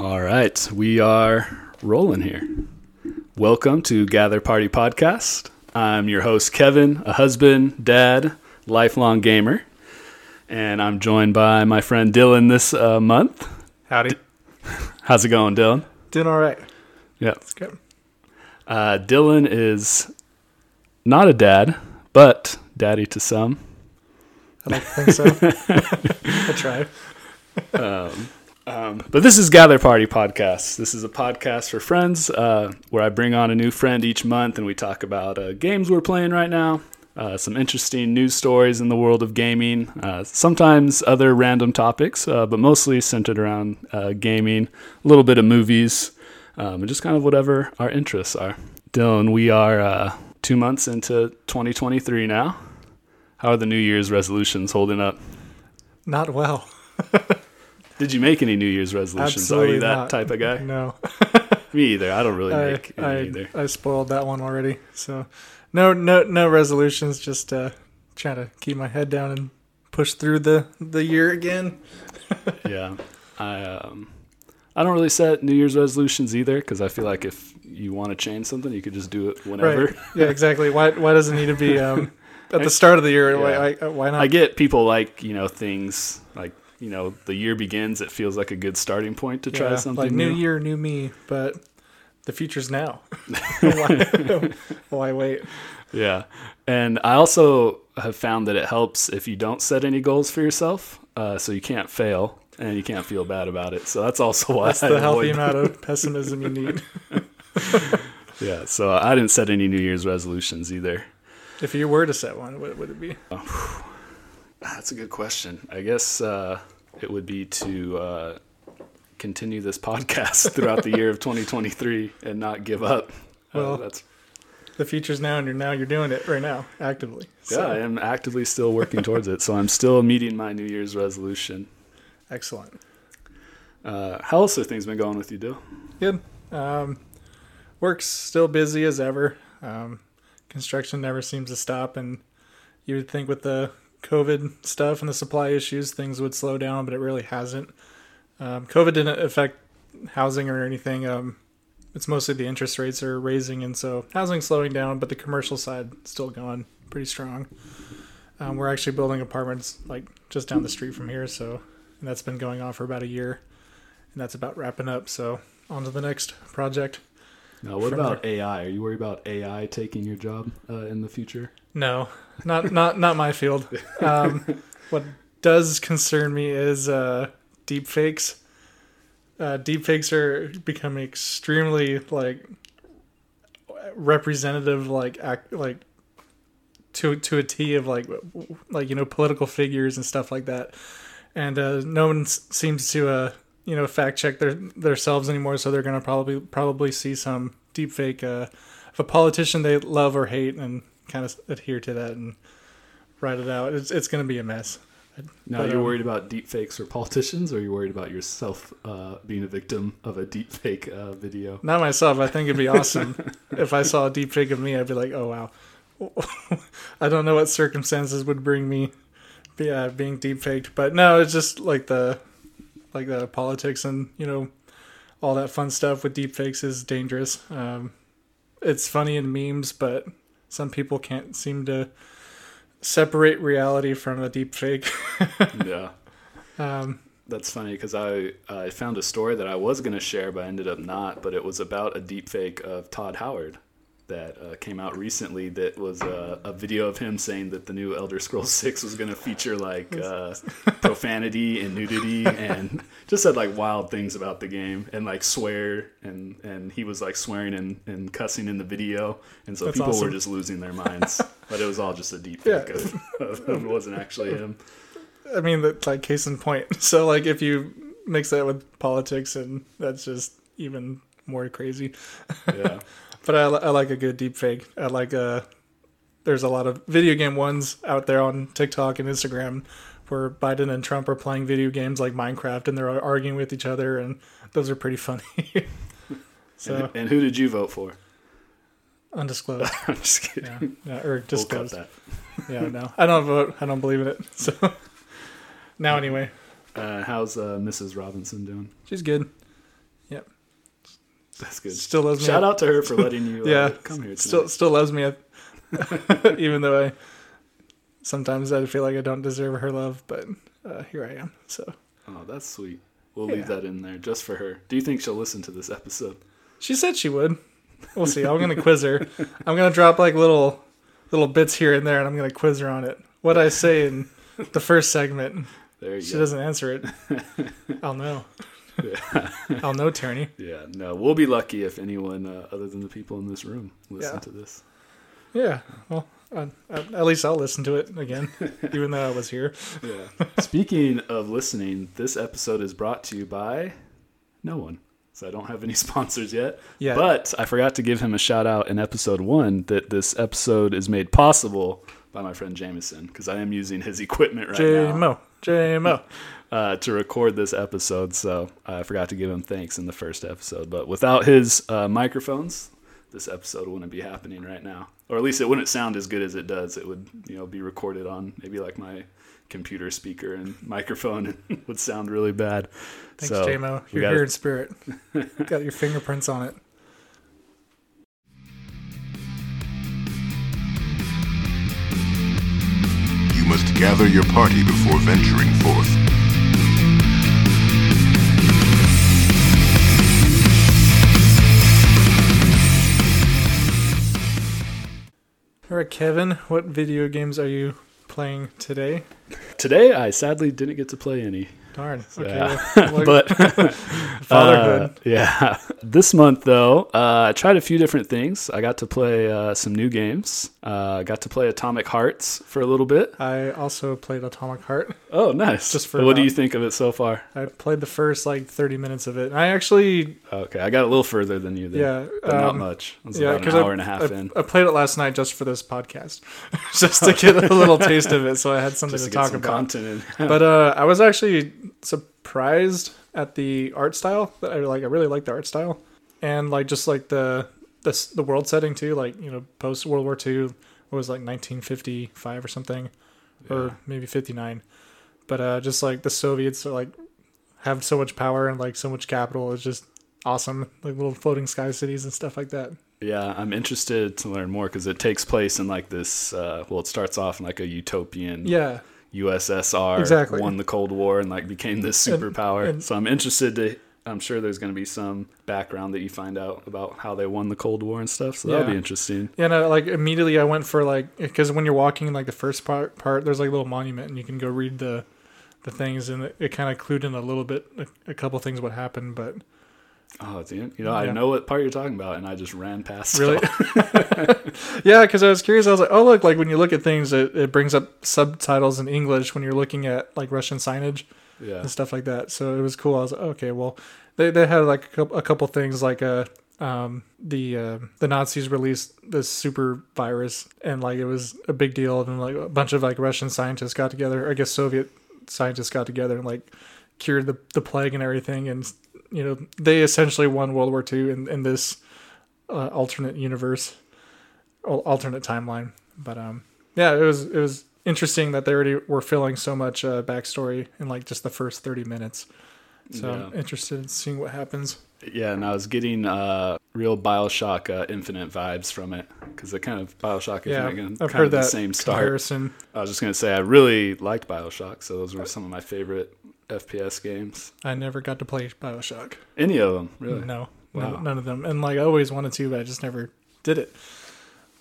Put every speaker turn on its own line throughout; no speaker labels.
All right, we are rolling here. Welcome to Gather Party Podcast. I'm your host, Kevin, a husband, dad, lifelong gamer, and I'm joined by my friend Dillon this uh, month.
Howdy.
How's it going, Dillon?
Doing all right.
Yeah.
It's good.
Uh, Dillon is not a dad, but daddy to some.
I don't think so. I try.
Um, but this is Gather Party Podcast. This is a podcast for friends uh, where I bring on a new friend each month and we talk about uh, games we're playing right now, uh, some interesting news stories in the world of gaming, uh, sometimes other random topics, uh, but mostly centered around uh, gaming, a little bit of movies, um, and just kind of whatever our interests are. Dillon, we are two months into 2023 now. How are the New Year's resolutions holding up?
Not well.
Did you make any New Year's resolutions? are you that
not.
type of guy?
No.
Me either. I don't really
I,
make any
I,
either.
I spoiled that one already. So no no no resolutions, just uh trying to keep my head down and push through the the year again.
yeah, I um, I don't really set New Year's resolutions either because I feel like if you want to change something, you could just do it whenever.
Right. Yeah, exactly. Why why does it need to be um at the start of the year?
Yeah.
why, why not?
I get people like you know things like you know the year begins. It feels like a good starting point to try
Yeah,
something
like
new.
new year, new me, but the future's now. why, why wait?
Yeah, and I also have found that it helps if you don't set any goals for yourself, uh, so you can't fail and you can't feel bad about it. So that's also why
That's
I
the healthy amount of pessimism you need.
Yeah, so I didn't set any New Year's resolutions either.
If you were to set one, what would it be?
That's a good question. I guess uh, it would be to uh, continue this podcast throughout the year of 2023 and not give up. Uh,
Well,
that's
The future's now, and you're now you're doing it right now, actively.
yeah. I am actively still working towards it, so I'm still meeting my New Year's resolution.
excellent.
Uh, how else have things been going with you, Dill?
Good. Um, work's still busy as ever. Um, construction never seems to stop, and you would think with the COVID stuff and the supply issues, things would slow down, but it really hasn't. Um, COVID didn't affect housing or anything. Um, it's mostly the interest rates are raising, and so housing slowing down, but the commercial side still going pretty strong. Um, we're actually building apartments like just down the street from here, so and that's been going on for about a year, and that's about wrapping up. So on to the next project.
Now, what
From
about AI? Are you worried about AI taking your job uh, in the future?
No, not not not my field. Um, what does concern me is uh, deep fakes. Uh, deep fakes are becoming extremely like representative, like act like to to a T of like like you know political figures and stuff like that. And uh, no one seems to uh, you know fact check their themselves anymore, so they're gonna probably probably see some deep fake uh, of a politician they love or hate and kind of adhere to that and write it out. It's it's gonna be a mess.
Now,
But,
you're
um,
worried about deep fakes for politicians, or are you worried about yourself uh, being a victim of a deep fake uh, video?
Not myself. I think it'd be awesome if I saw a deep fake of me. I'd be like, oh wow. I don't know what circumstances would bring me, be, uh, being deep faked, but no, it's just like the, like the politics and you know, all that fun stuff with deep fakes is dangerous. Um, it's funny in memes, but some people can't seem to separate reality from a deep fake.
yeah.
um,
That's funny because I I found a story that I was going to share, but I ended up not. But it was about a deep fake of Todd Howard that uh, came out recently. That was uh, a video of him saying that the new Elder Scrolls Six was going to feature like uh, profanity and nudity, and just said like wild things about the game and like swear and and he was like swearing and, and cussing in the video, and so
That's
people
awesome.
were just losing their minds. but it was all just a deep
Yeah.
fake of, of, of it wasn't actually him.
I mean, that's like case in point. So, like, if you mix that with politics, and that's just even more crazy.
Yeah.
But I, I like a good deep fake. I like uh There's a lot of video game ones out there on TikTok and Instagram where Biden and Trump are playing video games like Minecraft and they're arguing with each other, and those are pretty funny. so
and, and who did you vote for?
undisclosed,
I'm just kidding.
yeah, yeah, or
We'll
disclosed.
that.
Yeah, no, I don't vote. I don't believe in it. So now, anyway,
Uh, how's uh, Mrs. Robinson doing?
she's good.
That's good.
Still loves me.
Shout out to her for letting you uh,
yeah,
come here tonight.
still still loves me, even though I sometimes I feel like I don't deserve her love, but uh, here I am. So
Oh, that's sweet. We'll leave that in there just for her. Do you think she'll listen to this episode?
she said she would. We'll see. I'm gonna quiz her. I'm gonna drop like little little bits here and there, and I'm gonna quiz her on it. What I say in the first segment,
There you go.
she
go.
doesn't answer it. I'll know.
Yeah.
I'll know, Tierney.
yeah, no, we'll be lucky if anyone uh, other than the people in this room listen
Yeah.
to this.
Yeah. Well, uh, at at least I'll listen to it again, even though I was here.
Yeah. Speaking of listening, this episode is brought to you by no one. So I don't have any sponsors yet.
Yeah.
But I forgot to give him a shout out in episode one that this episode is made possible by my friend Jameson because I am using his equipment right
J
now
Mo. J Mo.
Uh, to record this episode. So I forgot to give him thanks in the first episode. But without his uh, microphones, this episode wouldn't be happening right now, or at least it wouldn't sound as good as it does. It would, you know, be recorded on maybe like my computer speaker and microphone and would sound really bad.
Thanks,
so
J Mo.
we
You're
gotta-
here in spirit. Got your fingerprints on it.
You must gather your party before venturing forth.
All right, Kevin. What video games are you playing today?
Today, I sadly didn't get to play any.
Darn. Okay.
Yeah. but
fatherhood.
Uh, yeah. This month, though, uh, I tried a few different things. I got to play uh, some new games. Uh, I got to play Atomic Hearts for a little bit.
I also played Atomic Heart.
Oh, nice.
Just for
what do you think of it so far?
I played the first like 30 minutes of it. I actually,
Okay, I got a little further than you then.
yeah,
But not
um,
much. It was
yeah,
about an hour
I,
and a half
I,
in.
I played it last night just for this podcast, just to get a little taste of it, so I had something to,
to
talk
some
about.
content in.
but uh, I was actually surprised at the art style. That I like. I really like the art style, and like just like the the the world setting too. Like you know, post World War II what was like 1955 or something,
Yeah.
or maybe 59. But uh, just like the Soviets are like have so much power and like so much capital. It's just awesome. Like little floating sky cities and stuff like that.
Yeah, I'm interested to learn more because it takes place in like this. Uh, well, it starts off in like a utopian
Yeah.
USSR
Exactly.
won the Cold War and like became this superpower.
and-
so I'm interested to. I'm sure there's going to be some background that you find out about how they won the Cold War and stuff. So that'll
Yeah.
be interesting.
Yeah, no, like immediately I went for like because when you're walking like the first part part there's like a little monument and you can go read the the things and it, it kind of clued in a little bit a, a couple things what happened but
Oh, dude, you know I
Yeah.
know what part you're talking about, and I just ran past.
really?
all.
yeah because I was curious. I was like oh look like when you look at things it, it brings up subtitles in English when you're looking at like Russian signage
yeah,
and stuff like that. So it was cool. I was like okay well they they had like a couple, a couple things like uh um the uh, the Nazis released this super virus and like it was a big deal. And like a bunch of like Russian scientists got together. I guess Soviet scientists got together and like cured the, the plague and everything. And you know they essentially won World War II in, in this uh, alternate universe alternate timeline. But um yeah it was it was interesting that they already were filling so much uh, backstory in like just the first 30 minutes. So I'm interested in seeing what happens.
Yeah, and I was getting uh, real Bioshock uh, Infinite vibes from it because the kind of Bioshock
yeah
Infinite,
I've
kind
heard
of the
that
same start. I was just gonna say I really liked Bioshock, so those were some of my favorite FPS games.
I never got to play Bioshock
Any of them, really?
no,
Wow.
no none of them and like I always wanted to but I just never did it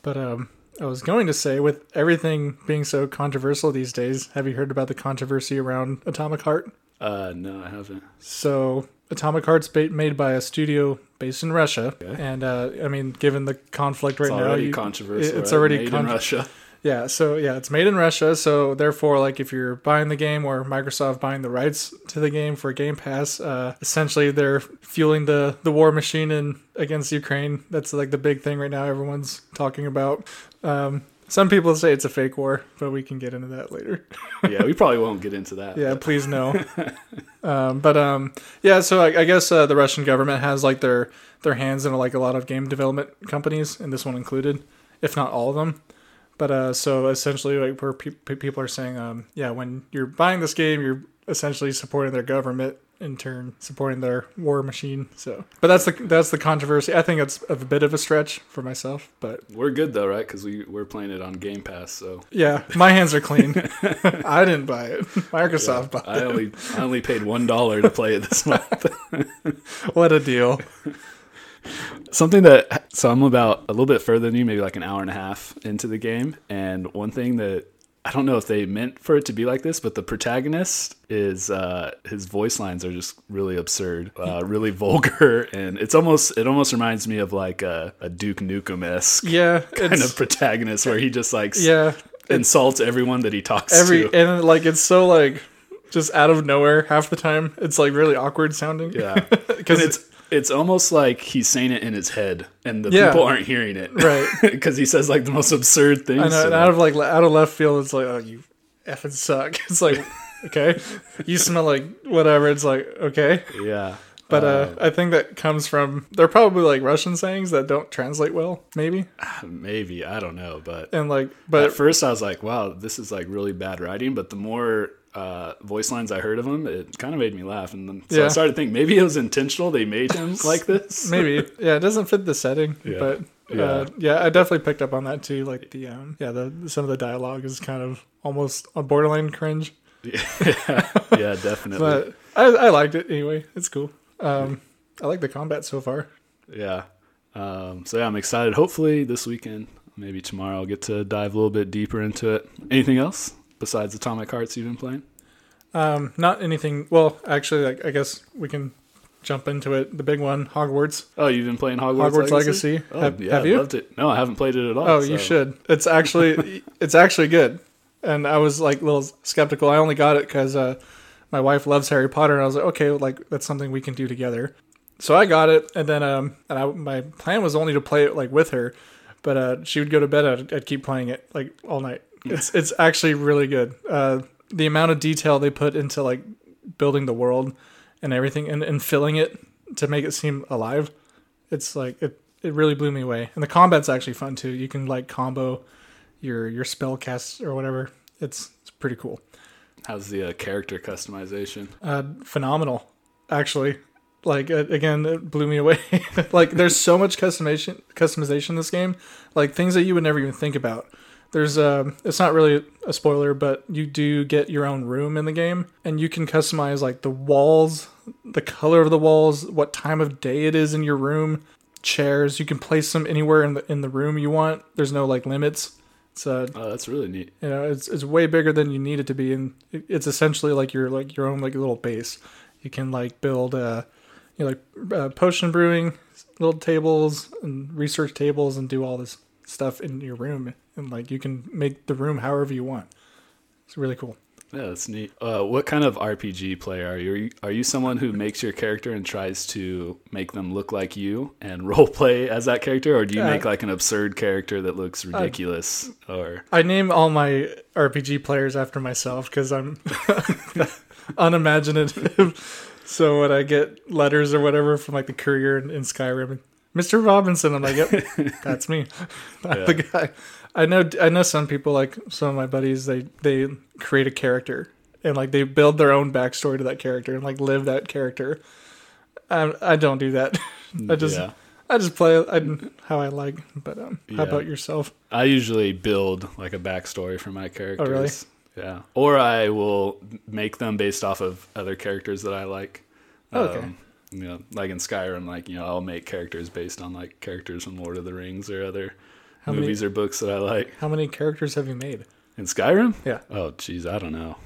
but um I was going to say with everything being so controversial these days have you heard about the controversy around Atomic Heart
Uh, no, I haven't.
So Atomic Heart's ba- made by a studio based in Russia,
Okay.
and uh, I mean, given the conflict right
It's
now,
already
you-
controversial.
It's
right?
already
made
con-
in Russia.
Yeah. So yeah, it's made in Russia. So therefore, like if you're buying the game or Microsoft buying the rights to the game for Game Pass, uh, essentially they're fueling the the war machine in against Ukraine. That's like the big thing right now. Everyone's talking about. Um, some people say it's a fake war, but we can get into that later.
yeah, we probably won't get into that.
Yeah,
but-
please no. um, but um, yeah, so I, I guess uh, the Russian government has like their their hands in like a lot of game development companies, and this one included, if not all of them. But uh, so essentially, like where pe- pe- people are saying, um, yeah, when you're buying this game, you're essentially supporting their government in turn supporting their war machine. So, but that's the that's the controversy. I think it's a bit of a stretch for myself, but
We're good though, right? Because we we're playing it on Game Pass, so
yeah, my hands are clean. I didn't buy it. Microsoft bought
I
it.
only I only paid one dollar to play it this month.
What a deal!
Something that so I'm about a little bit further than you, maybe like an hour and a half into the game, and one thing that I don't know if they meant for it to be like this, but the protagonist is uh, his voice lines are just really absurd, uh, really vulgar, and it's almost it almost reminds me of like a, a Duke Nukem esque
Yeah,
kind of protagonist where he just like
yeah
insults everyone that he talks
every
to.
and like it's so like just out of nowhere half the time. It's like really awkward sounding.
Yeah,
because
it's it's almost like he's saying it in his head, and the
Yeah.
people aren't hearing it,
Right.
Because he says like the most absurd things.
I know, and out of like out of left field, it's like, oh, you effing suck. It's like, okay, you smell like whatever. It's like, okay,
yeah,
but uh, I think that comes from they're probably like Russian sayings that don't translate well, maybe,
maybe I don't know, but
and like, but at
first I was like, wow, this is like really bad writing. But the more uh, voice lines I heard of him, it kind of made me laugh, and then so I started to think maybe it was intentional. They made him like this.
maybe, yeah, it doesn't fit the setting,
Yeah.
but.
Yeah.
Uh, yeah, I definitely picked up on that too. Like the um, yeah, the some of the dialogue is kind of almost a borderline cringe,
Yeah, yeah, definitely.
but I, I liked it anyway. It's cool. Um, I like the combat so far.
Yeah. Um, so yeah, I'm excited. Hopefully this weekend, maybe tomorrow, I'll get to dive a little bit deeper into it. Anything else besides Atomic Hearts you've been playing?
Um, not anything. Well, actually, like, I guess we can jump into it. The big one, Hogwarts.
Oh, you've been playing Hogwarts,
Hogwarts Legacy.
Oh,
Have-
yeah,
have you?
Loved it. No, I haven't played it at all.
Oh, you should. It's actually, it's actually good. And I was like a little skeptical. I only got it because uh, my wife loves Harry Potter, and I was like, okay, like that's something we can do together. So I got it, and then um, and I, my plan was only to play it like with her, but uh, she would go to bed. I'd, I'd keep playing it like all night. It's it's actually really good. Uh, the amount of detail they put into like building the world and everything, and, and filling it to make it seem alive. It's like it it really blew me away. And the combat's actually fun too. You can like combo your your spell casts or whatever. It's it's pretty cool.
How's the uh, character customization?
Uh, phenomenal, actually. Like uh, again, it blew me away. like there's so much customization customization in this game, like things that you would never even think about. There's a it's not really a spoiler, but you do get your own room in the game, and you can customize like the walls, the color of the walls, what time of day it is in your room, chairs. You can place them anywhere in the in the room you want. There's no like limits. It's uh,
Oh, that's really neat.
you know it's it's way bigger than you need it to be and it's essentially like your like your own like little base you can like build uh you know like uh, potion brewing little tables and research tables and do all this stuff in your room and like you can make the room however you want it's really cool
Yeah, that's neat. Uh, what kind of RPG player are you? Are you? Are you someone who makes your character and tries to make them look like you and role play as that character, or do you make like an absurd character that looks ridiculous? or
i name all my rpg players after myself because i'm unimaginative so when i get letters or whatever from like the courier in, in skyrim mr robinson i'm like yep that's me I'm the guy i know i know some people like some of my buddies they they create a character and like they build their own backstory to that character and like live that character i, I don't do that i just
yeah.
i just play I, how i like but um how
Yeah.
about yourself
I usually build like a backstory for my characters.
Oh, really?
Yeah. Or I will make them based off of other characters that I like.
Oh, okay.
Um, you know, like in Skyrim, like you know, I'll make characters based on like characters from Lord of the Rings or other
How many-
movies or books that I like.
how many characters have you made
In Skyrim?
Yeah.
Oh, geez, I don't know.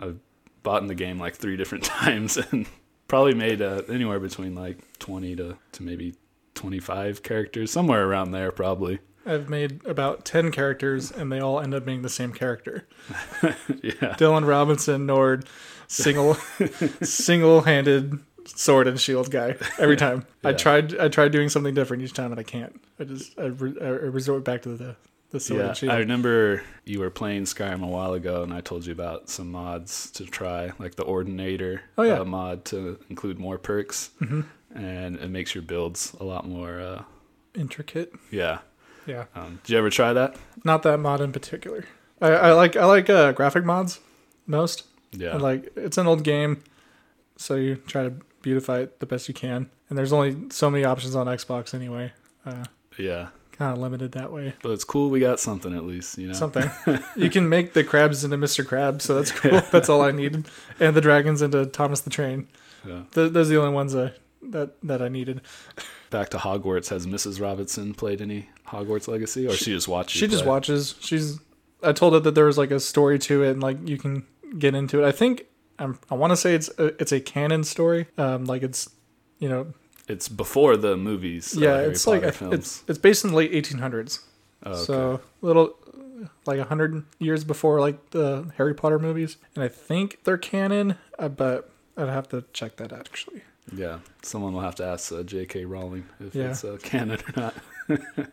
I've bought in the game like three different times and probably made uh, anywhere between like 20 to, to maybe 25 characters, somewhere around there, probably.
I've made about 10 characters and they all end up being the same character.
yeah.
Dillon Robinson, Nord, single single-handed sword and shield guy every time. I tried I tried doing something different each time and I can't. I just I, re, I resort back to the the sword
Yeah,
and shield.
I remember you were playing Skyrim a while ago, and I told you about some mods to try, like the Ordinator
Oh, yeah.
uh, mod to include more perks,
Mm-hmm.
and it makes your builds a lot more. Uh,
Intricate.
yeah.
Yeah.
Um, did you ever try that?
Not that mod in particular. I, I like I like uh, graphic mods most.
Yeah.
And, like it's an old game, so you try to beautify it the best you can. And there's only so many options on Xbox anyway. Uh,
yeah.
kind of limited that way.
But it's cool we got something at least, you know.
Something you can make the crabs into Mr. Krabs, so that's cool. that's all I needed, and the dragons into Thomas the Train.
Yeah.
Th- those are the only ones I, that that I needed.
Back to Hogwarts. Has Mrs. Robinson played any Hogwarts Legacy, or she, just watches?
She just watches. She's. I told her that there was like a story to it, and like you can get into it. I think I'm, I want to say it's a, it's a canon story. Um, like it's, you know,
It's before the movies. uh,
yeah,
Harry
it's
Potter
like
films.
it's it's based in the late 1800s.
Oh, okay.
So a little like a hundred years before like the Harry Potter movies, and I think they're canon. Uh, but I'd have to check that actually.
yeah, someone will have to ask uh, J.K. Rowling if
Yeah.
it's uh, canon or not.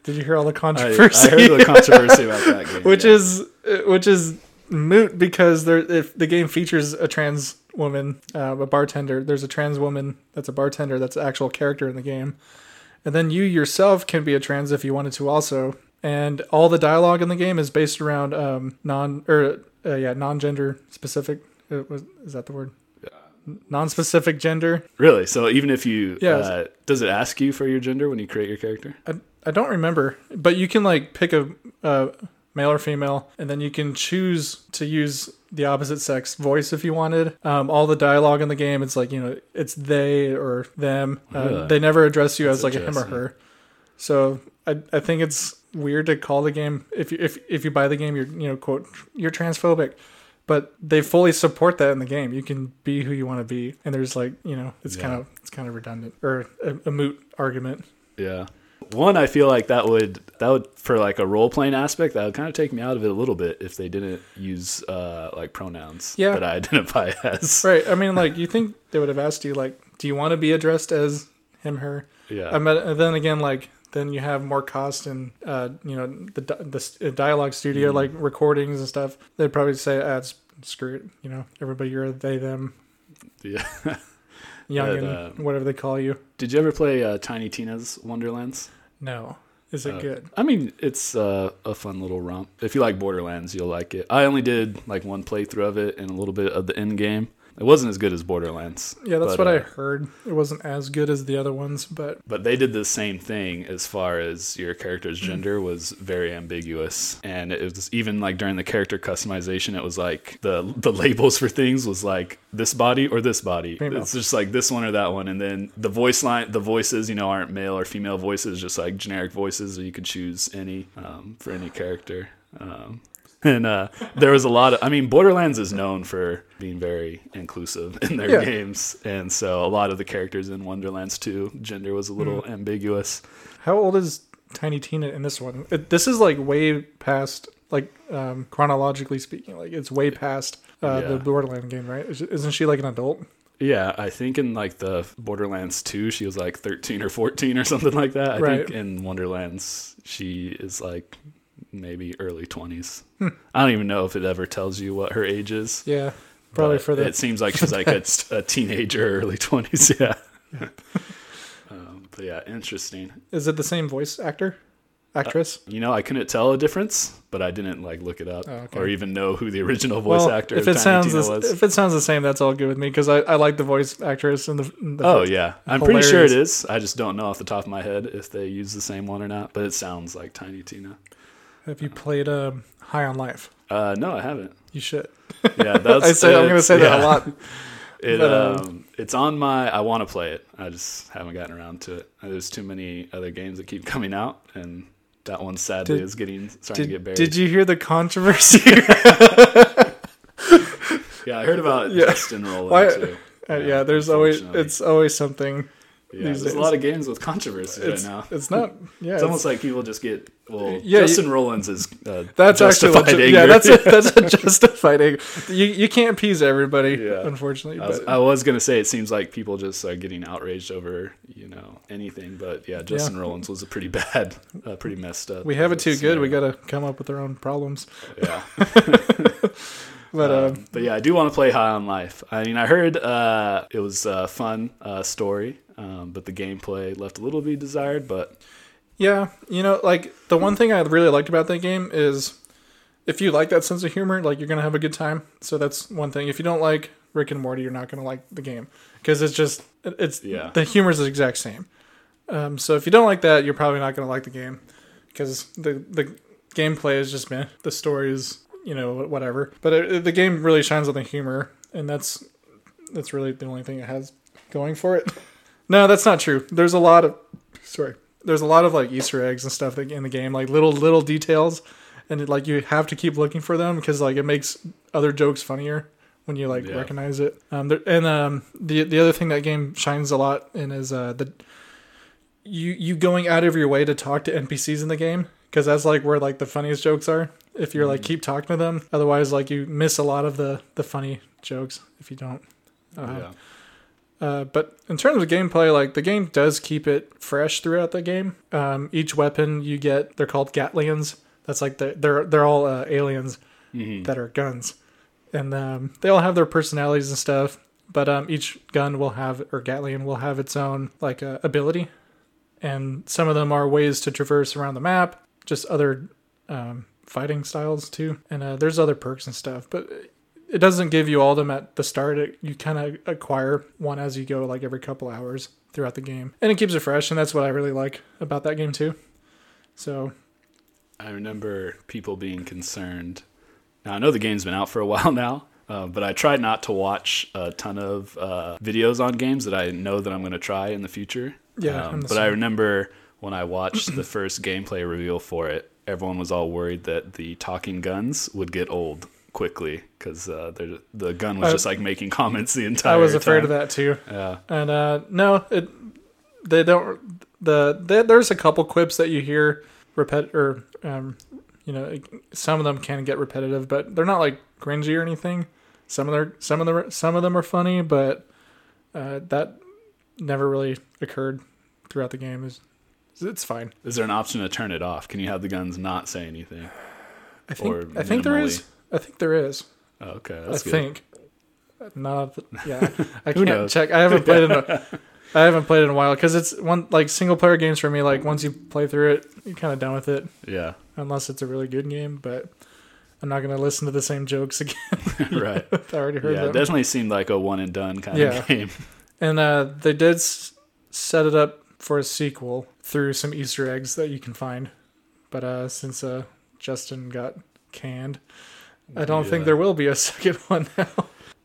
Did you hear all the
I, I
controversy?
heard the controversy about that game,
which
yeah.
is uh, which is moot because there if the game features a trans woman, uh, a bartender. There's a trans woman that's a bartender that's an actual character in the game, and then you yourself can be a trans if you wanted to also. And all the dialogue in the game is based around um, non or uh, yeah non-gender specific. Uh, was, is that the word? Non-specific gender.
really. So even if you,
Yeah,
uh, does it ask you for your gender when you create your character?
I, I don't remember, but you can like pick a uh, male or female, and then you can choose to use the opposite sex voice if you wanted. Um, all the dialogue in the game, it's like you know, it's they or them. Uh? They never address you as like a him or her. So I I think it's weird to call the game if you if if you buy the game, you're you know quote you're transphobic. But they fully support that in the game. You can be who you want to be, and there's like you know, it's
Yeah.
kind of it's kind of redundant or a, a moot argument.
Yeah. One, I feel like that would that would for like a role playing aspect that would kind of take me out of it a little bit if they didn't use uh like pronouns
Yeah.
that I identify as.
Right. I mean, like, you think they would have asked you, like, do you want to be addressed as him, her?
Yeah.
I mean, and then again, like, then you have more cost and, uh, you know, the the uh, dialogue studio,
Mm-hmm.
like recordings and stuff. They'd probably say, ah, screw it. You know, everybody, you're a they, them,
yeah.
young, and
uh,
whatever they call you.
Did you ever play uh, Tiny Tina's Wonderlands?
No. Is it
Uh,
good?
I mean, it's uh, a fun little romp. If you like Borderlands, you'll like it. I only did like one playthrough of it and a little bit of the end game. It wasn't as good as Borderlands.
Yeah, that's
but,
what I
uh,
heard. It wasn't as good as the other ones, but
But they did the same thing as far as your character's
Mm-hmm.
gender was very ambiguous, and it was even like during the character customization, it was like the the labels for things was like this body or this body.
Female.
It's just like this one or that one, and then the voice line, the voices, you know, aren't male or female voices, just like generic voices, or you could choose any um, for any character. Um, and uh, there was a lot of, I mean, Borderlands is known for being very inclusive in their
Yeah.
games. And so a lot of the characters in Wonderlands 2, gender was a little
Hmm.
ambiguous.
How old is Tiny Tina in this one? It, this is like way past, like um, chronologically speaking, like it's way past uh,
Yeah.
the borderlands game, right? Is- Isn't she like an adult?
Yeah, I think in like the Borderlands 2, she was like 13 or 14 or something like that. I
Right.
think in Wonderlands, she is like maybe early 20s.
Hmm.
I don't even know if it ever tells you what her age is.
Yeah, probably for the.
It seems like she's like a, a teenager, early 20s. Yeah. um, but yeah, interesting.
Is it the same voice actor, actress?
You know, I couldn't tell a difference, but I didn't like look it up
Oh, okay.
or even know who the original voice
well,
actor
if it
Tiny
sounds
was.
if it sounds the same, that's all good with me because I, I like the voice actress and the. and the
Oh yeah, I'm pretty sure it is. I just don't know off the top of my head if they use the same one or not. But it sounds like Tiny Tina.
Have you played um, High on Life?
Uh, no, I haven't.
You should.
Yeah, that's.
I say I'm going to say that a lot.
It,
but, um,
um, it's on my. I want to play it. I just haven't gotten around to it. There's too many other games that keep coming out, and that one sadly
Did-
is getting starting to get
Did,
buried.
did you hear the controversy?
Yeah, I heard about
Yeah.
Justin Roiland
Why-
too.
Uh, yeah, there's always it's always something.
Yeah, there's a lot of games with controversy
It's
right now.
it's not. Yeah,
It's almost like people just get well.
Yeah, you-
Justin Rollins is uh,
That's actually legit. yeah. That's a, that's a justified anger. You you can't appease everybody,
Yeah.
unfortunately.
I was, I was gonna say it seems like people just are getting outraged over you know anything, but yeah, Justin Rollins was a pretty bad, uh, pretty messed up.
we have it too good. We got to come up with our own problems.
yeah.
But uh,
Um, but yeah, I do want to play High on Life. I mean, I heard uh, it was a fun uh, story, um, but the gameplay left a little to be desired. But
yeah, you know, like the one thing I really liked about that game is if you like that sense of humor, like you're gonna have a good time. So that's one thing. If you don't like Rick and Morty, you're not gonna like the game because it's just it's
Yeah.
the humor is the exact same. Um, so if you don't like that, you're probably not gonna like the game because the the gameplay is just meh. The story is you know whatever, but it, the game really shines on the humor, and that's that's really the only thing it has going for it. No, that's not true. There's a lot of sorry. There's a lot of like Easter eggs and stuff in the game, like little little details, and it, like you have to keep looking for them because like it makes other jokes funnier when you like
Yeah.
recognize it. Um, there, and um, the the other thing that game shines a lot in is uh the you you going out of your way to talk to NPCs in the game because that's like where like the funniest jokes are. If you're like keep talking to them, otherwise like you miss a lot of the the funny jokes if you don't. Uh,
yeah.
Uh, but in terms of gameplay, like the game does keep it fresh throughout the game. Um, each weapon you get, they're called Gatlians. That's like the, they're they're all uh, aliens
Mhm.
that are guns, and um, they all have their personalities and stuff. But um, each gun will have or Gatlian will have its own like uh, ability, and some of them are ways to traverse around the map. Just other um, fighting styles too, and uh, there's other perks and stuff. But it doesn't give you all of them at the start. It, you kind of acquire one as you go, like every couple hours throughout the game, and it keeps it fresh. And that's what I really like about that game too. So
I remember people being concerned. Now I know the game's been out for a while now, uh, but I tried not to watch a ton of uh, videos on games that I know that I'm going to try in the future.
Yeah,
Um,
the
but I remember when I watched the first gameplay reveal for it, everyone was all worried that the talking guns would get old quickly because uh, the gun was
I-
just like making comments the entire. Time.
I was afraid
time.
of that too.
Yeah,
And uh, no, it they don't. The they, there's a couple quips that you hear repet or um, you know some of them can get repetitive, but they're not like cringy or anything. Some of their some of them some of them are funny, but uh, that never really occurred throughout the game. Is it's fine.
is there an option to turn it off? Can you have the guns not say anything?
I think I think there is. I think there is.
Okay,
I
good.
think. Not yeah. I can't
knows?
check. I haven't played in a, I haven't played in a while because it's one like single player games for me. Like once you play through it, you're kind of done with it
Yeah,
unless it's a really good game. But I'm not gonna listen to the same jokes again.
right.
I already heard
Yeah, it definitely seemed like a one and done kind
Yeah.
of game.
And uh, they did s- set it up for a sequel through some Easter eggs that you can find. But uh, since uh, Justin got canned, I don't think there will be a second one now.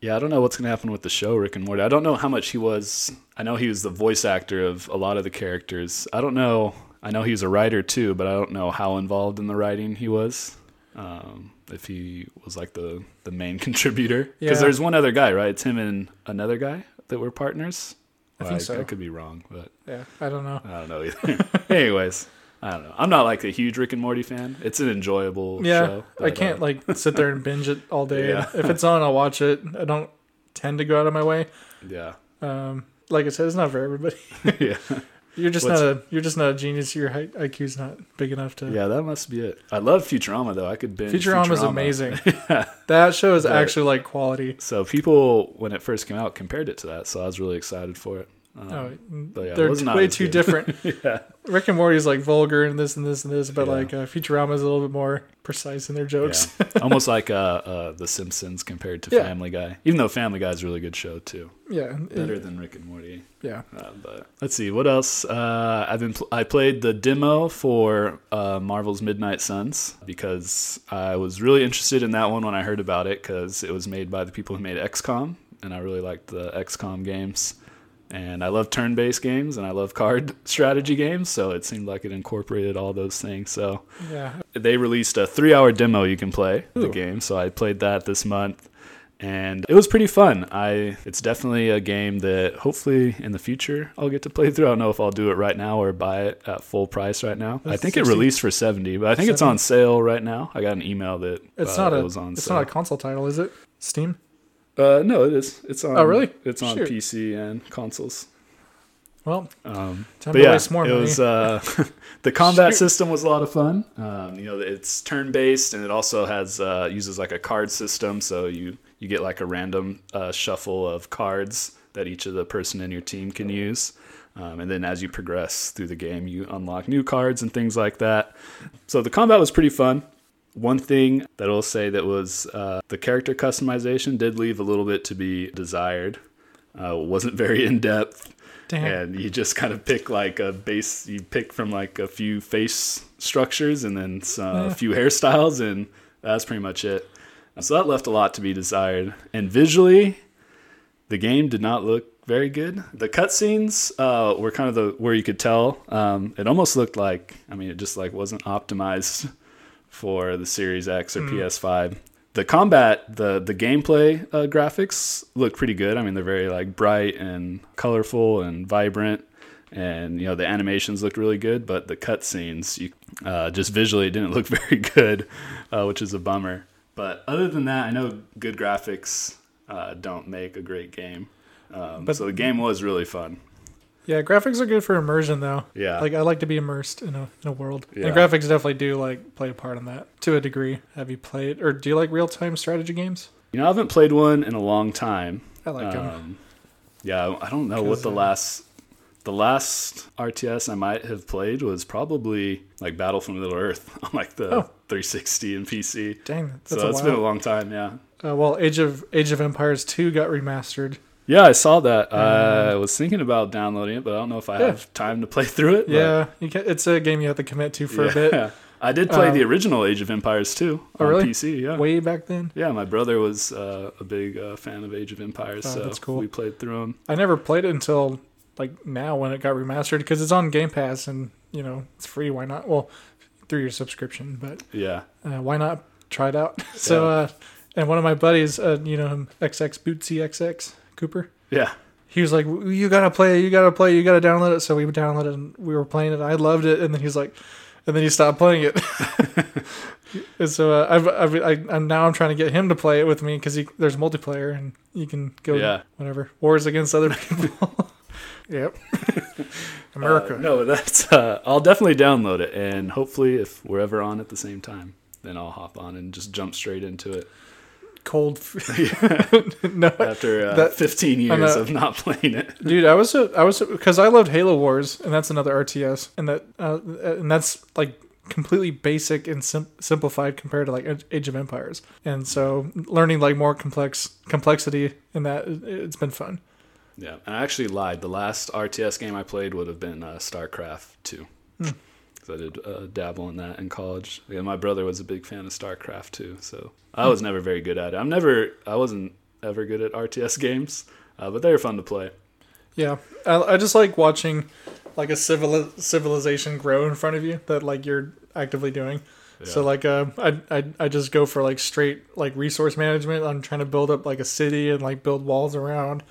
Yeah, I don't know what's going to happen with the show Rick and Morty. I don't know how much he was. I know he was the voice actor of a lot of the characters. I don't know. I know he was a writer too, but I don't know how involved in the writing he was. Um, if he was like the the main contributor, because
Yeah.
there's one other guy, right? It's him and another guy that were partners.
I
Or
think so.
I could be wrong, but
yeah, I don't know.
I don't know either. Anyways, I don't know. I'm not like a huge Rick and Morty fan. It's an enjoyable
Yeah,
show.
I can't
uh,
like sit there and binge it all day.
Yeah.
if it's on, I'll watch it. I don't tend to go out of my way.
yeah,
Um, like I said, it's not for everybody.
yeah.
You're just
What's-
not a you're just not a genius. Your IQ's not big enough to.
Yeah, that must be it. I love Futurama though. I could binge
Futurama's
Futurama.
amazing. yeah. That show is
But-
actually like quality.
So people, when it first came out, compared it to that. So I was really excited for it. Um,
Oh,
but yeah,
they're way too
good.
different.
yeah,
Rick and Morty is like vulgar and this and this and this, but
Yeah.
like uh, Futurama is a little bit more precise in their jokes.
yeah. almost like uh, uh, The Simpsons compared to. Family Guy. Even though Family Guy is a really good show too,
Yeah,
better than Rick and Morty.
yeah.
Uh, but let's see what else. Uh, I've been pl- I played the demo for uh, Marvel's Midnight Suns because I was really interested in that one when I heard about it because it was made by the people who made XCOM, and I really liked the XCOM games. And I love turn-based games and I love card strategy games, so it seemed like it incorporated all those things. So
Yeah,
they released a three-hour demo you can play the game. So I played that this month, and it was pretty fun. I it's definitely a game that hopefully in the future I'll get to play through. I don't know if I'll do it right now or buy it at full price right now. I
That's
think it released for seventy, but I think it's on sale right now. I got an email that
it's
uh,
not a
it was on
it's
sale.
not a console title, is it? Steam.
Uh, no, it is. It's on.
Oh, really?
It's on
Shoot.
PC and consoles.
Well,
Um,
time
but
to
yeah,
waste more
it
money.
was uh, the combat
Shoot.
system was a lot of fun. Um, you know, it's turn based, and it also has uh, uses like a card system, so you you get like a random uh, shuffle of cards that each of the person in your team can use. Um, and then as you progress through the game, you unlock new cards and things like that. So the combat was pretty fun. One thing that I'll say that was uh, the character customization did leave a little bit to be desired. Uh, wasn't very in depth,
Damn.
and you just kind of pick like a base. You pick from like a few face structures and then some, a few hairstyles, and that's pretty much it. So that left a lot to be desired. And visually, the game did not look very good. The cutscenes uh, were kind of the where you could tell. Um, it almost looked like I mean, it just like wasn't optimized for the Series X or PS5. The combat, the the gameplay uh, graphics look pretty good. I mean, they're very like bright and colorful and vibrant, and you know the animations looked really good. But the cutscenes, you uh, just visually it didn't look very good, uh, which is a bummer. But other than that, I know good graphics uh, don't make a great game. Um,
But-
so the game was really fun.
Yeah, graphics are good for immersion though.
Yeah.
Like I like to be immersed in a in a world.
Yeah.
And graphics definitely do like play a part in that to a degree. Have you played or do you like real time strategy games?
You know, I haven't played one in a long time.
I like them.
Um, yeah, I don't know what the last the last RTS I might have played was probably like Battle from Middle Earth on like the
Oh.
360 and PC.
Dang, that's
So it's been a long time, yeah.
Uh, well, Age of Age of Empires two got remastered.
Yeah, I saw that. I was thinking about downloading it, but I don't know if I
Yeah.
have time to play through it.
Yeah, you can, it's a game you have to commit to for a bit.
I did play
Um,
the original Age of Empires too
Oh,
on
really?
PC. Yeah,
Way back then,
yeah. My brother was uh, a big uh, fan of Age of Empires,
Oh,
so
that's cool.
we played through them.
I never played it until like now when it got remastered because it's on Game Pass and you know it's free. Why not? Well, through your subscription, but
Yeah,
uh, why not try it out? so,
Yeah.
uh, and one of my buddies, uh, you know him, XX Bootsy XX Cooper.
yeah.
He was like, "You gotta play it. You gotta play. it, You gotta download it." So we downloaded it and we were playing it. I loved it, and then he's like, and then he stopped playing it. and so uh, I've, I've I, I'm now I'm trying to get him to play it with me because there's multiplayer and you can go
Yeah.
whatever wars against other people. yep, America.
Uh, no, that's. Uh, I'll definitely download it, and hopefully, if we're ever on at the same time, then I'll hop on and just jump straight into it.
Cold. no,
After uh,
That-
15 years
know.
of not playing it.
dude, I was a, I was because I loved Halo Wars, and that's another RTS, and that uh, and that's like completely basic and sim- simplified compared to like Age of Empires, and so learning like more complex complexity in that it- it's been fun.
Yeah, and I actually lied. The last RTS game I played would have been uh, StarCraft 2.
Hmm.
Because I did uh, dabble in that in college. Yeah, my brother was a big fan of StarCraft too, so I was never very good at it. I'm never, I wasn't ever good at RTS games, uh, but they were fun to play.
Yeah, I, I just like watching like a civil civilization grow in front of you that like you're actively doing. So like uh, I, I I just go for like straight like resource management. I'm trying to build up like a city and like build walls around,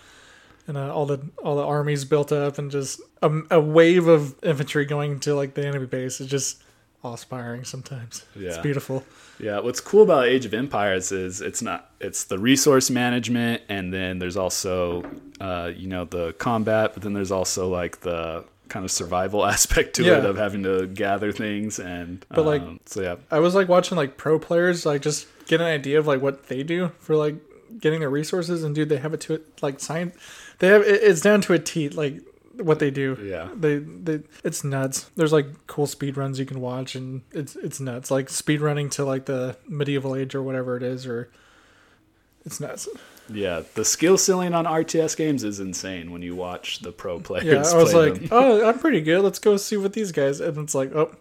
and uh, all the all the armies built up and just a, a wave of infantry going to like the enemy base is just awe-inspiring sometimes. It's
Yeah.
beautiful.
Yeah, what's cool about Age of Empires is it's not it's the resource management, and then there's also uh, you know the combat, but then there's also like the kind of survival aspect to it of having to gather things and
But, like-
um, so yeah
I was like watching like pro players like just get an idea of like what they do for like getting their resources and dude they have it to it like science they have it's down to a T like what they do
Yeah.
they they it's nuts there's like cool speed runs you can watch and it's it's nuts like speed running to like the medieval age or whatever it is or it's nuts
Yeah, the skill ceiling on RTS games is insane when you watch the pro players.
yeah I was like
them.
oh I'm pretty good let's go see what these guys and it's like oh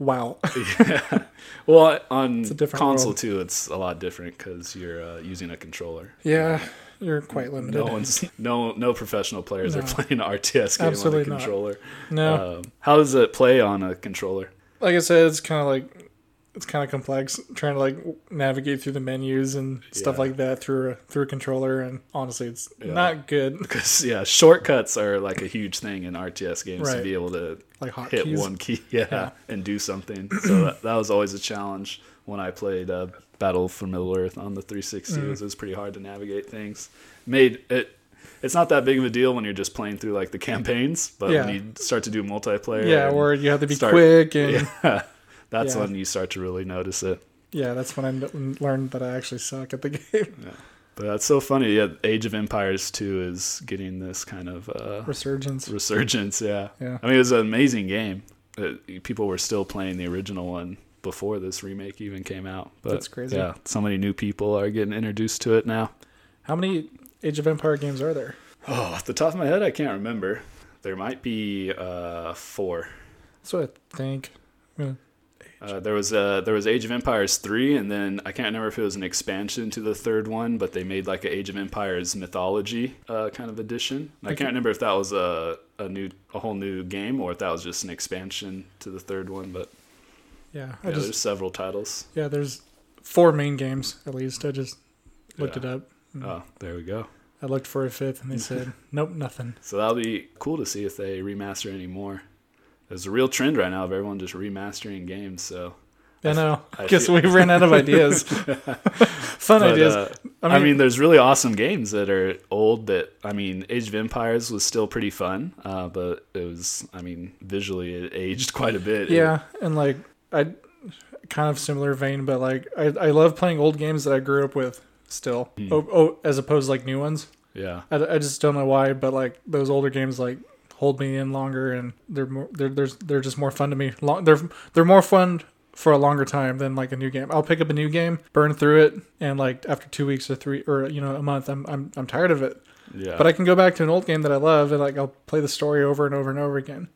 wow yeah.
well, on console
world.
too, it's a lot different because you're uh, using a controller.
yeah you're quite limited
No one's no no professional players are playing an RTS game
Absolutely
on a controller.
no
Um, how does it play on a controller?
like I said, it's kind of like it's kind of complex trying to like navigate through the menus and stuff
Yeah.
like that through a through a controller. And honestly, it's
Yeah.
not good.
Because yeah, shortcuts are like a huge thing in RTS games to be able to
Like
hit one key, yeah,
Yeah.
and do something. So that, that was always a challenge when I played uh, Battle for Middle Earth on the 360.
Mm.
It, was, it was pretty hard to navigate things. Made it. It's not that big of a deal when you're just playing through like the campaigns, but
Yeah.
when you start to do multiplayer,
Yeah, or you have to be
start-
quick, and yeah.
yeah, that's
Yeah.
when you start to really notice it.
Yeah, that's when I learned that I actually suck at the game.
But that's so funny. Yeah, Age of Empires 2 is getting this kind of uh,
Resurgence.
resurgence. Yeah.
Yeah.
I mean, it was an amazing game. People were still playing the original one before this remake even came out. But
That's crazy.
Yeah, so many new people are getting introduced to it now.
How many Age of Empire games are there?
Oh, off the top of my head, I can't remember. There might be uh, four.
That's what I think. Yeah.
Uh, there was uh, there was Age of Empires three, and then I can't remember if it was an expansion to the third one, but they made like an Age of Empires mythology uh, kind of edition. I can't remember if that was a a new a whole new game or if that was just an expansion to the third one. But
Yeah, I
yeah,
just
there's several titles.
yeah. There's four main games at least. I just looked
Yeah.
it up.
Oh, there we go.
I looked for a fifth, and they said nope, nothing.
So that'll be cool to see if they remaster any more. There's a real trend right now of everyone just remastering games. So
I know.
I
Guess we ran out of ideas. Fun
But,
ideas.
uh,
I
I
mean,
mean, there's really awesome games that are old. That I mean, Age of Empires was still pretty fun, uh, but it was, I mean, visually it aged quite a bit.
yeah, and like I kind of similar vein, but like I I love playing old games that I grew up with still.
Hmm.
Oh, oh, as opposed to like new ones.
yeah,
I, I just don't know why, but like those older games like hold me in longer, and they're more they're there's they're just more fun to me. Long, they're they're more fun for a longer time than like a new game. I'll pick up a new game, burn through it, and like after two weeks or three or you know a month, I'm I'm I'm tired of it.
yeah,
But I can go back to an old game that I love, and like I'll play the story over and over and over again.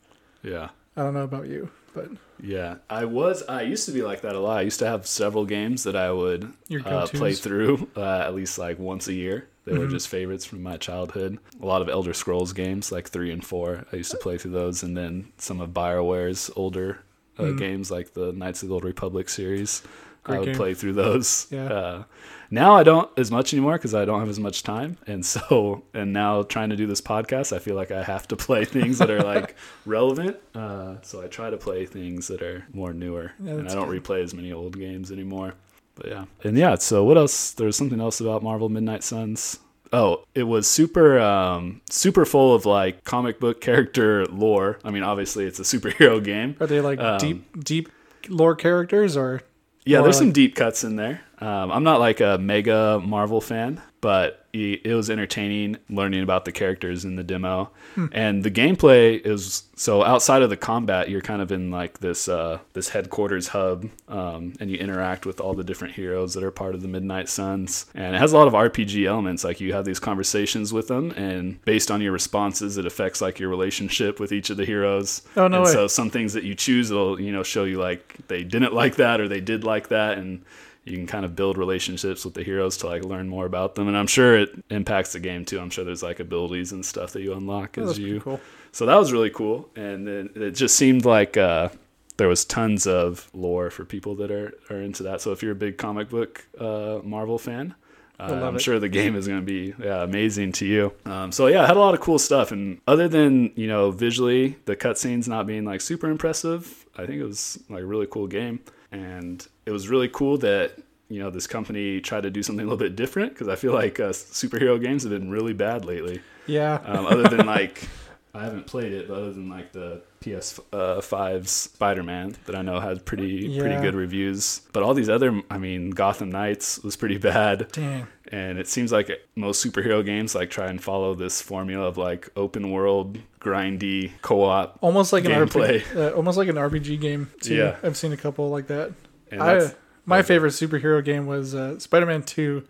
yeah.
I don't know about you, but
Yeah, I was. I used to be like that a lot. I used to have several games that I would uh, play through uh, at least like once a year. They were
Mhm.
just favorites from my childhood. A lot of Elder Scrolls games, like three and four. I used to play through those, and then some of Bioware's older uh,
Mhm.
games, like the Knights of the Old Republic series.
Great
I would
game.
play through those.
Yeah.
Now I don't as much anymore because I don't have as much time, and so and now trying to do this podcast, I feel like I have to play things that are like relevant. Uh, so I try to play things that are more newer,
Yeah,
and I don't
good.
replay as many old games anymore. But yeah, and yeah. So what else? There was something else about Marvel Midnight Suns. Oh, it was super, um, super full of like comic book character lore. I mean, obviously it's a superhero game.
are they like
Um,
deep deep lore characters or
Yeah, there's some deep cuts in there. Um, I'm not like a mega Marvel fan, but it it was entertaining learning about the characters in the demo.
Hmm.
And the gameplay is so outside of the combat, you're kind of in like this uh, this headquarters hub, um, and you interact with all the different heroes that are part of the Midnight Suns. And it has a lot of RPG elements. Like you have these conversations with them, and based on your responses, it affects like your relationship with each of the heroes.
Oh, no
and
way.
so some things that you choose will you know show you like they didn't like that or they did like that and you can kind of build relationships with the heroes to like learn more about them and i'm sure it impacts the game too i'm sure there's like abilities and stuff that you unlock
Oh,
as you
cool.
so that was really cool and then it just seemed like uh there was tons of lore for people that are, are into that so if you're a big comic book uh, marvel fan uh, I'm
it.
sure the game is going to be yeah, amazing to you. Um, so yeah, it had a lot of cool stuff, and other than you know visually the cutscenes not being like super impressive, I think it was like a really cool game, and it was really cool that you know this company tried to do something a little bit different because I feel like uh, superhero games have been really bad lately.
Yeah.
Um, other than like I haven't played it, but other than like the PS5's Spider-Man that I know has pretty pretty good reviews, but all these other, I mean, Gotham Knights was pretty bad,
Dang.
and it seems like most superhero games like try and follow this formula of like open world grindy co-op.
Almost like an RPG, uh, almost like an RPG game too.
Yeah.
I've seen a couple like that. I, my favorite superhero game was uh, Spider-Man 2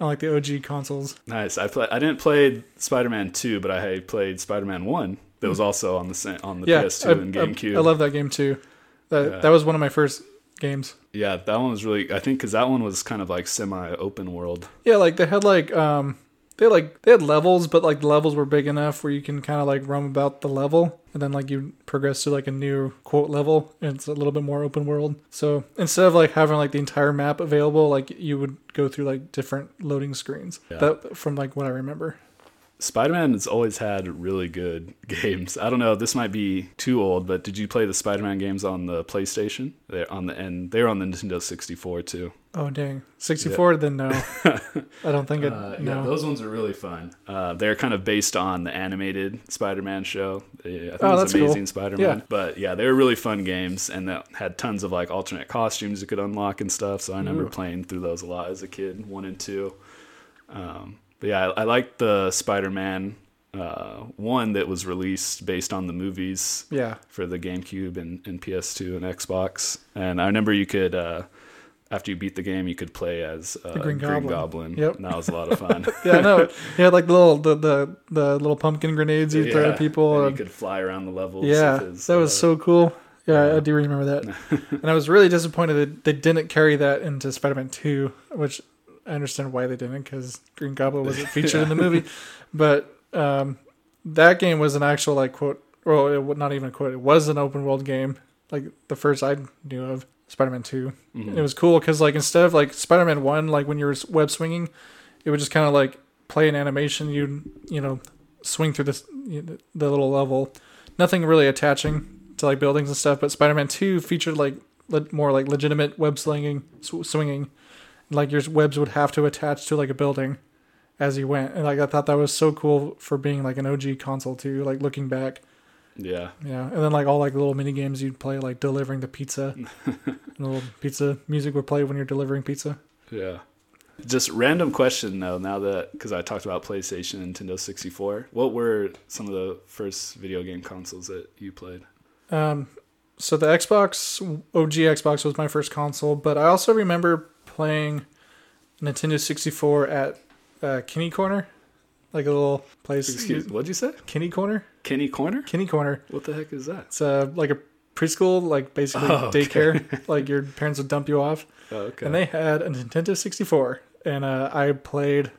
on like the OG consoles.
nice. I play. I didn't play Spider-Man two, but I played Spider-Man one. That was also on the on the
yeah,
PS2
I,
and
I-
GameCube.
I, love that game too. That
Yeah.
that was one of my first games.
yeah, that one was really. I think because that one was kind of like semi-open world.
Yeah, like they had like um they had, like they had levels, but like the levels were big enough where you can kind of like roam about the level, and then like you progress to like a new quote level, and it's a little bit more open world. So instead of like having like the entire map available, like you would go through like different loading screens.
Yeah.
That from like what I remember.
Spider-Man has always had really good games. I don't know, this might be too old, but did you play the Spider-Man games on the PlayStation? They're on the and they're on the Nintendo 64 too.
Oh dang, sixty four. Then no, I don't think it.
Uh,
no.
Yeah, those ones are really fun. Uh, they're kind of based on the animated Spider-Man show. I think
Oh, that's cool.
Amazing Spider-Man.
Yeah.
But yeah, they were really fun games, and that had tons of like alternate costumes you could unlock and stuff. So I remember
Ooh.
playing through those a lot as a kid, one and two. Um, but yeah, I, I like the Spider-Man uh, one that was released based on the movies
Yeah.
for the GameCube and, and PS2 and Xbox. And I remember you could, uh, after you beat the game, you could play as uh,
Green Goblin. Yep.
And that was a lot of fun.
Yeah, I know. He had like the little the, the the little pumpkin grenades you throw at people.
and
And
you could fly around the levels.
yeah,
his,
that was
uh,
so cool. Yeah,
yeah.
I do remember that. and I was really disappointed that they didn't carry that into Spider-Man 2, which I understand why they didn't because Green Goblin wasn't featured in the movie. But um, that game was an actual like quote, well, it, not even a quote. It was an open world game, like the first I knew of Spider-Man 2.
mhm.
It was cool because like instead of like Spider-Man One, like when you were web swinging, it would just kind of like play an animation. You you know swing through this the little level, nothing really attaching to like buildings and stuff. But Spider-Man Two featured like le- more like legitimate web slinging, sw- swinging, like your webs would have to attach to like a building as you went, and like I thought that was so cool for being like an OG console too. Like looking back,
yeah.
yeah, and then like all like little mini games you'd play, like delivering the pizza. little pizza music would play when you're delivering pizza.
Yeah. Just random question though. Now that because I talked about PlayStation and Nintendo 64, what were some of the first video game consoles that you played?
Um, so the Xbox, OG Xbox was my first console, but I also remember playing Nintendo 64 at uh, Kinney Corner, like a little place.
Excuse, what'd you say?
Kinney Corner,
Kenny Corner?
Kinney Corner.
What the heck is that?
It's uh, like a preschool, like basically
Oh, okay.
daycare. like your parents would dump you off,
Oh, okay.
and they had a Nintendo 64, and uh, I played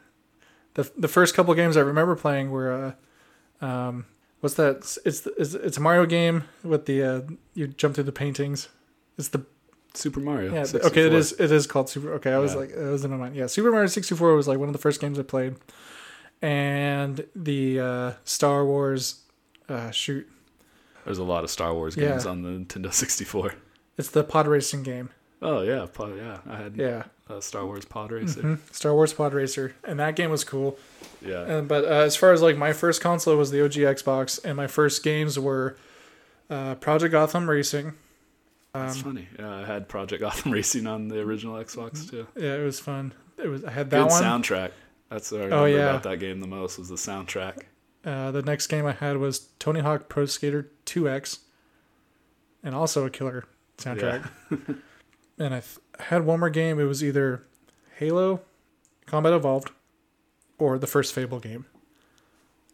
the the first couple games I remember playing were. Uh, um, What's that? It's it's, it's it's a Mario game with the uh, you jump through the paintings. It's the
Super Mario.
Yeah,
64.
okay, it is. It is called Super. Okay, I was
Yeah.
like, it was in my mind. Yeah, Super Mario sixty four was like one of the first games I played, and the uh, Star Wars. Uh, shoot,
There's a lot of Star Wars
Yeah.
games on the Nintendo 64.
it's the pod racing game.
Oh yeah, pod, yeah. I had
Yeah,
uh, Star Wars Pod Racer.
Mhm. Star Wars Pod Racer, and that game was cool.
Yeah.
And but uh, as far as like my first console was the OG Xbox, and my first games were uh, Project Gotham Racing.
That's
Um,
funny. Yeah, I had Project Gotham Racing on the original Xbox too.
yeah, it was fun. It was I had that
Good
one.
soundtrack. That's what I remember
Oh, yeah.
about that game the most was the soundtrack.
Uh, the next game I had was Tony Hawk Pro Skater 2X, and also a killer soundtrack. and I th- had one more game. It was either Halo, Combat Evolved, or the first Fable game.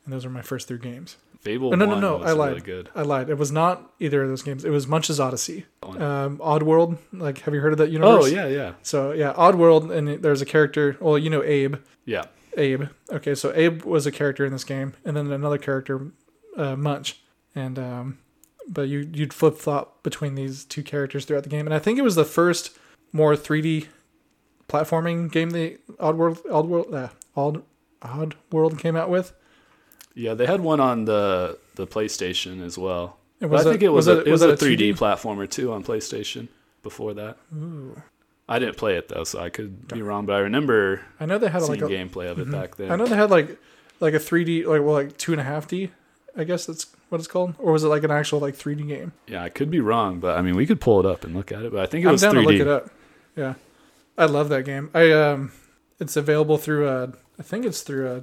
And those are my first three games.
Fable.
Oh, no, no, no,
was
I lied.
Really good.
I lied. It was not either of those games. It was Munch's Oddysee.
One.
Um, Oddworld. Like, have you heard of that universe?
oh yeah, yeah,
So yeah, Oddworld, and there's a character. Well, you know Abe.
yeah.
Abe. Okay, so Abe was a character in this game, and then another character, uh, Munch, and um, but you you'd flip flop between these two characters throughout the game, and I think it was the first more 3D platforming game the Oddworld Oddworld uh, Odd Oddworld came out with.
Yeah, they had one on the the PlayStation as well. I think it was, a, it was,
that
a 3D platformer too on PlayStation before that.
Ooh.
I didn't play it though, so I could be wrong. But I remember
I know they had like a,
gameplay of it
Mhm.
back then.
I know they had like like a 3D like well like two and a half D. I guess that's what it's called, or was it like an actual like 3D game?
Yeah, I could be wrong, but I mean, we could pull it up and look at it. But I think it
I'm
was
down
3D.
to look it up. Yeah, I love that game. I um, it's available through uh, I think it's through uh,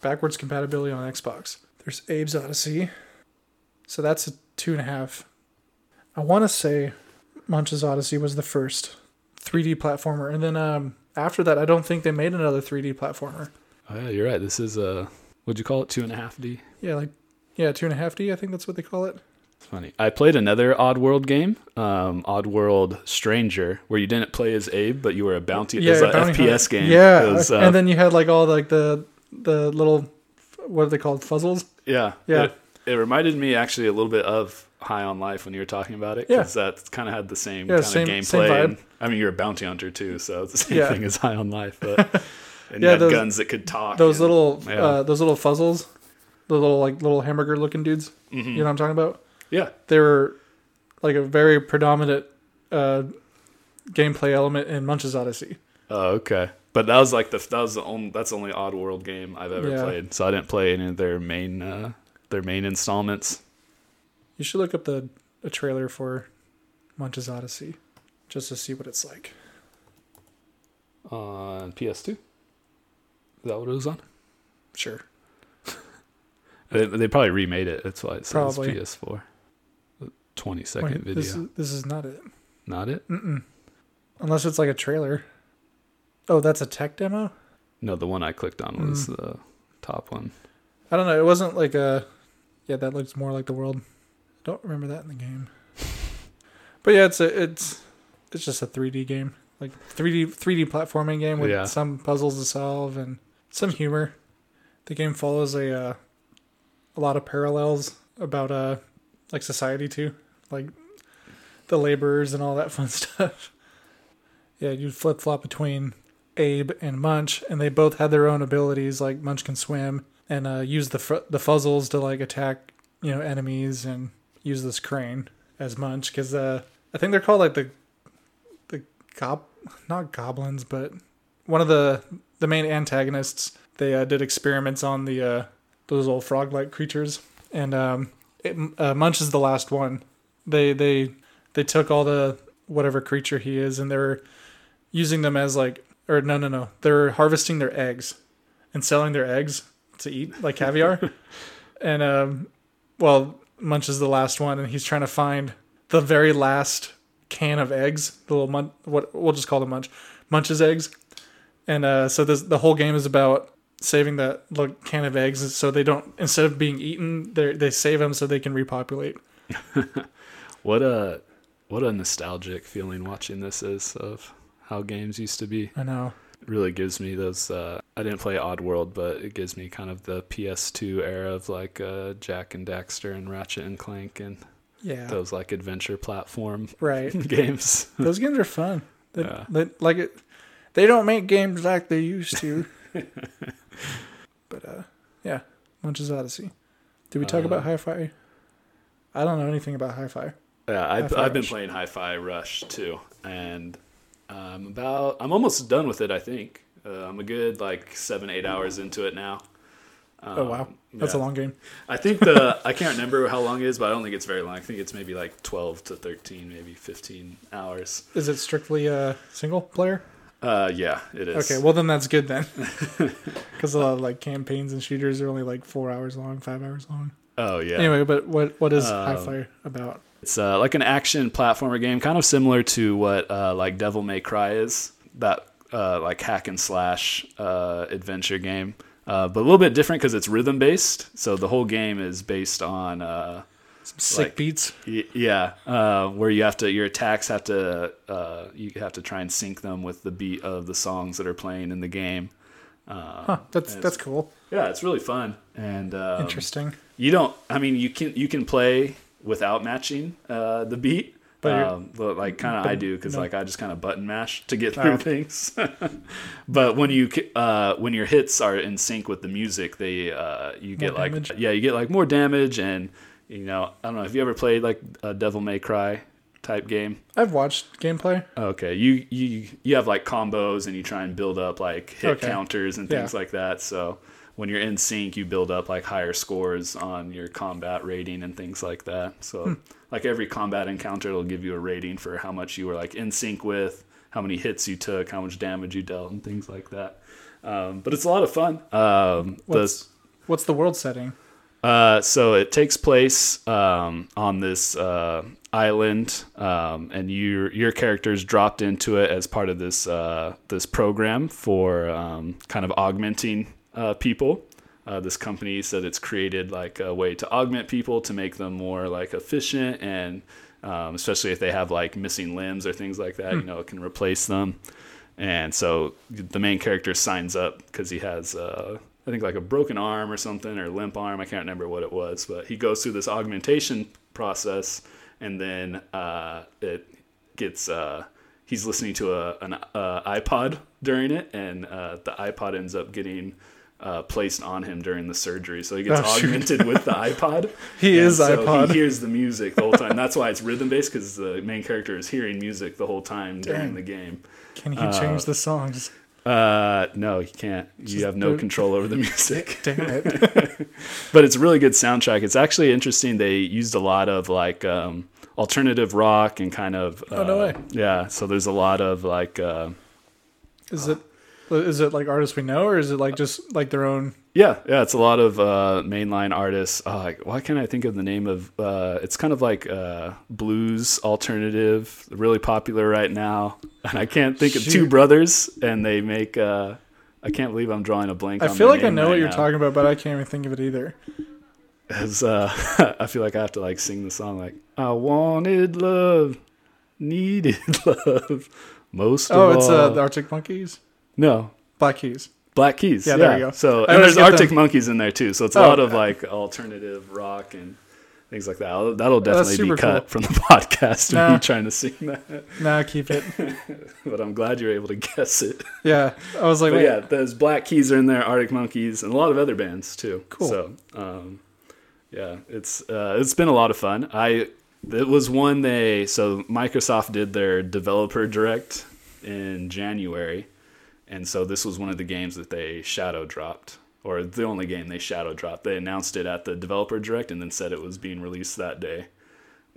backwards compatibility on Xbox. There's Abe's Oddysee, so that's a two and a half. I want to say Munch's Oddysee was the first 3D platformer, and then um, after that, I don't think they made another 3D platformer.
Oh yeah, you're right. This is a what'd you call it? Two and a half D.
Yeah, like yeah, two and a half D. I think that's what they call it.
It's funny. I played another Oddworld game, um, Oddworld Stranger, where you didn't play as Abe, but you were a bounty. it was an
bounty
FPS game.
Yeah,
was, uh,
and then you had like all like the the little what are they called fuzzles?
yeah,
Yeah.
It, it reminded me actually a little bit of High on Life when you were talking about it,
Yeah.
because that kind of had the same
Yeah,
kind
same-
of
same
gameplay.
vibe.
and, I mean, you're a bounty hunter too, so it's the same
Yeah.
thing as High on Life, but and
Yeah,
you had
those-
guns that could talk.
those
and-
little
yeah.
uh, those little fuzzles, the little like little hamburger looking dudes.
Mhm.
You know what I'm talking about?
yeah,
They were like a very predominant uh, gameplay element in Munch's Oddysee.
Oh, okay. But that was like the that was the only that's the only Oddworld game I've ever
Yeah.
played. So I didn't play any of their main uh, their main installments.
You should look up the a trailer for Munch's Oddysee just to see what it's like.
on PS2. Is that what it was on?
Sure.
They, they probably remade it. That's why it says
Probably.
PS4. Twenty second
Wait,
video.
this is this is not it.
Not it.
Mm-mm. Unless it's like a trailer. Oh, that's a tech demo.
No, the one I clicked on was
Mm.
the top one.
I don't know. It wasn't like a. Yeah, that looks more like the world. I Don't remember that in the game. But yeah, it's a it's it's just a 3D game, like 3D 3D platforming game with
Yeah.
some puzzles to solve and some humor. The game follows a uh, a lot of parallels about uh like society too, like the laborers and all that fun stuff. Yeah, you flip flop between Abe and Munch, and they both had their own abilities. Like Munch can swim and uh, use the fr- the fuzzles to like attack you know enemies and use this crane as Munch because uh, I think they're called like the the gob not goblins but one of the the main antagonists. They uh, did experiments on the uh, those little frog like creatures and um, it, uh, Munch is the last one. They they they took all the whatever creature he is and they're using them as like or no no no. They're harvesting their eggs and selling their eggs to eat like caviar. And um well munch is the last one and he's trying to find the very last can of eggs the little munch what we'll just call them munch munch's eggs. And uh so this the whole game is about saving that little can of eggs so they don't instead of being eaten they they save them so they can repopulate.
What a what a nostalgic feeling watching this is of how games used to be.
i know.
It really gives me those. Uh, I didn't play Oddworld, but it gives me kind of the PS2 era of like uh, Jak and Daxter and Ratchet and Clank and
yeah.
those like adventure platform
right.
games.
those games are fun. They,
Yeah.
they, like it they don't make games like they used to. But uh yeah. Munch's Oddysee. Did we talk
Uh,
about hi-fi? I don't know anything about hi-fi.
Yeah, I've,
Hi-Fi
I've been playing Hi-Fi Rush too, and I'm about I'm almost done with it. I think uh, I'm a good like seven eight hours into it now.
oh wow
Um,
that's
yeah.
a long game
I think the I can't remember how long it is, but I don't think it's very long. I think it's maybe like 12 to 13, maybe 15 hours.
is it strictly uh single player
Uh, yeah, it is.
okay well then that's good then because a lot of like campaigns and shooters are only like four hours long five hours long
oh yeah.
anyway but what what is
Um,
hi-fi about
It's uh, like an action platformer game, kind of similar to what uh, like Devil May Cry is. That uh, like hack and slash uh, adventure game, uh, but a little bit different because it's rhythm based. So the whole game is based on uh,
some sick
like-
beats
y- yeah, uh, where you have to your attacks have to uh, you have to try and sync them with the beat of the songs that are playing in the game. Uh,
huh that's that's cool
Yeah, it's really fun and um,
interesting
you don't. I mean, you can you can play without matching uh, the beat,
But
um, like kind of I do because
no.
like I just kind of button mash to get through
Oh.
things. but when you uh, when your hits are in sync with the music, they uh, you get like
damage?
yeah you get like more damage and you know I don't know. Have you ever played like a Devil May Cry type game?
i've watched gameplay
Okay, you you you have like combos and you try and build up like hit
Okay.
counters and
Yeah.
things like that. So when you're in sync, you build up like higher scores on your combat rating and things like that. So
Hmm.
like every combat encounter, it'll give you a rating for how much you were like in sync with, how many hits you took, how much damage you dealt, and things like that. Um, but it's a lot of fun. Um, the
What's- what's the world setting
uh, so it takes place um, on this uh, island, um, and your your character's dropped into it as part of this uh, this program for um, kind of augmenting uh, people. Uh, this company said it's created like a way to augment people to make them more like efficient and um, especially if they have like missing limbs or things like that, you know, it can replace them. And so the main character signs up because he has, uh, I think, like a broken arm or something, or limp arm. I can't remember what it was, but he goes through this augmentation process, and then uh, it gets. Uh, he's listening to a an uh, iPod during it, and uh, the iPod ends up getting. Uh, placed on him during the surgery, so he gets
Oh,
augmented with the iPod.
He
And
is
so
iPod.
He hears the music the whole time. That's why it's rhythm based because the main character is hearing music the whole time during the game.
Can you change the songs?
Uh, no, you can't. You have no
the-
control over the music.
Damn it.
but it's a really good soundtrack. It's actually interesting. They used a lot of like um, alternative rock and kind of. Uh,
Oh, no way.
Yeah, so there's a lot of like. Uh,
Is it is it like artists we know or is it like just like their own
Yeah, yeah, it's a lot of uh, mainline artists. Like, why can't I think of the name of? Uh, it's kind of like uh, blues alternative, really popular right now. And I can't think of two brothers, and they make. Uh, I can't believe I'm drawing a blank.
I feel like I know
right
what you're
now.
talking about, but I can't even think of it either.
As, uh, I feel like I have to like sing the song like I wanted love, needed love, most.
Oh,
of
it's uh, the Arctic Monkeys,
no
Black Keys.
Black Keys.
Yeah,
Yeah,
there you go.
So and there's Arctic
them.
Monkeys in there too. So it's a
Oh,
lot of
uh,
like alternative rock and things like that. That'll, that'll definitely be cut
cool.
from the podcast
Nah.
me trying to sing that.
Nah, keep it.
But I'm glad you're able to guess it.
Yeah, I was like,
yeah, those Black Keys are in there, Arctic Monkeys, and a lot of other bands too.
Cool.
So, um, yeah, it's uh, it's been a lot of fun. I it was one they so Microsoft did their developer direct in January, and so this was one of the games that they shadow dropped, or the only game they shadow dropped. They announced it at the developer direct and then said it was being released that day,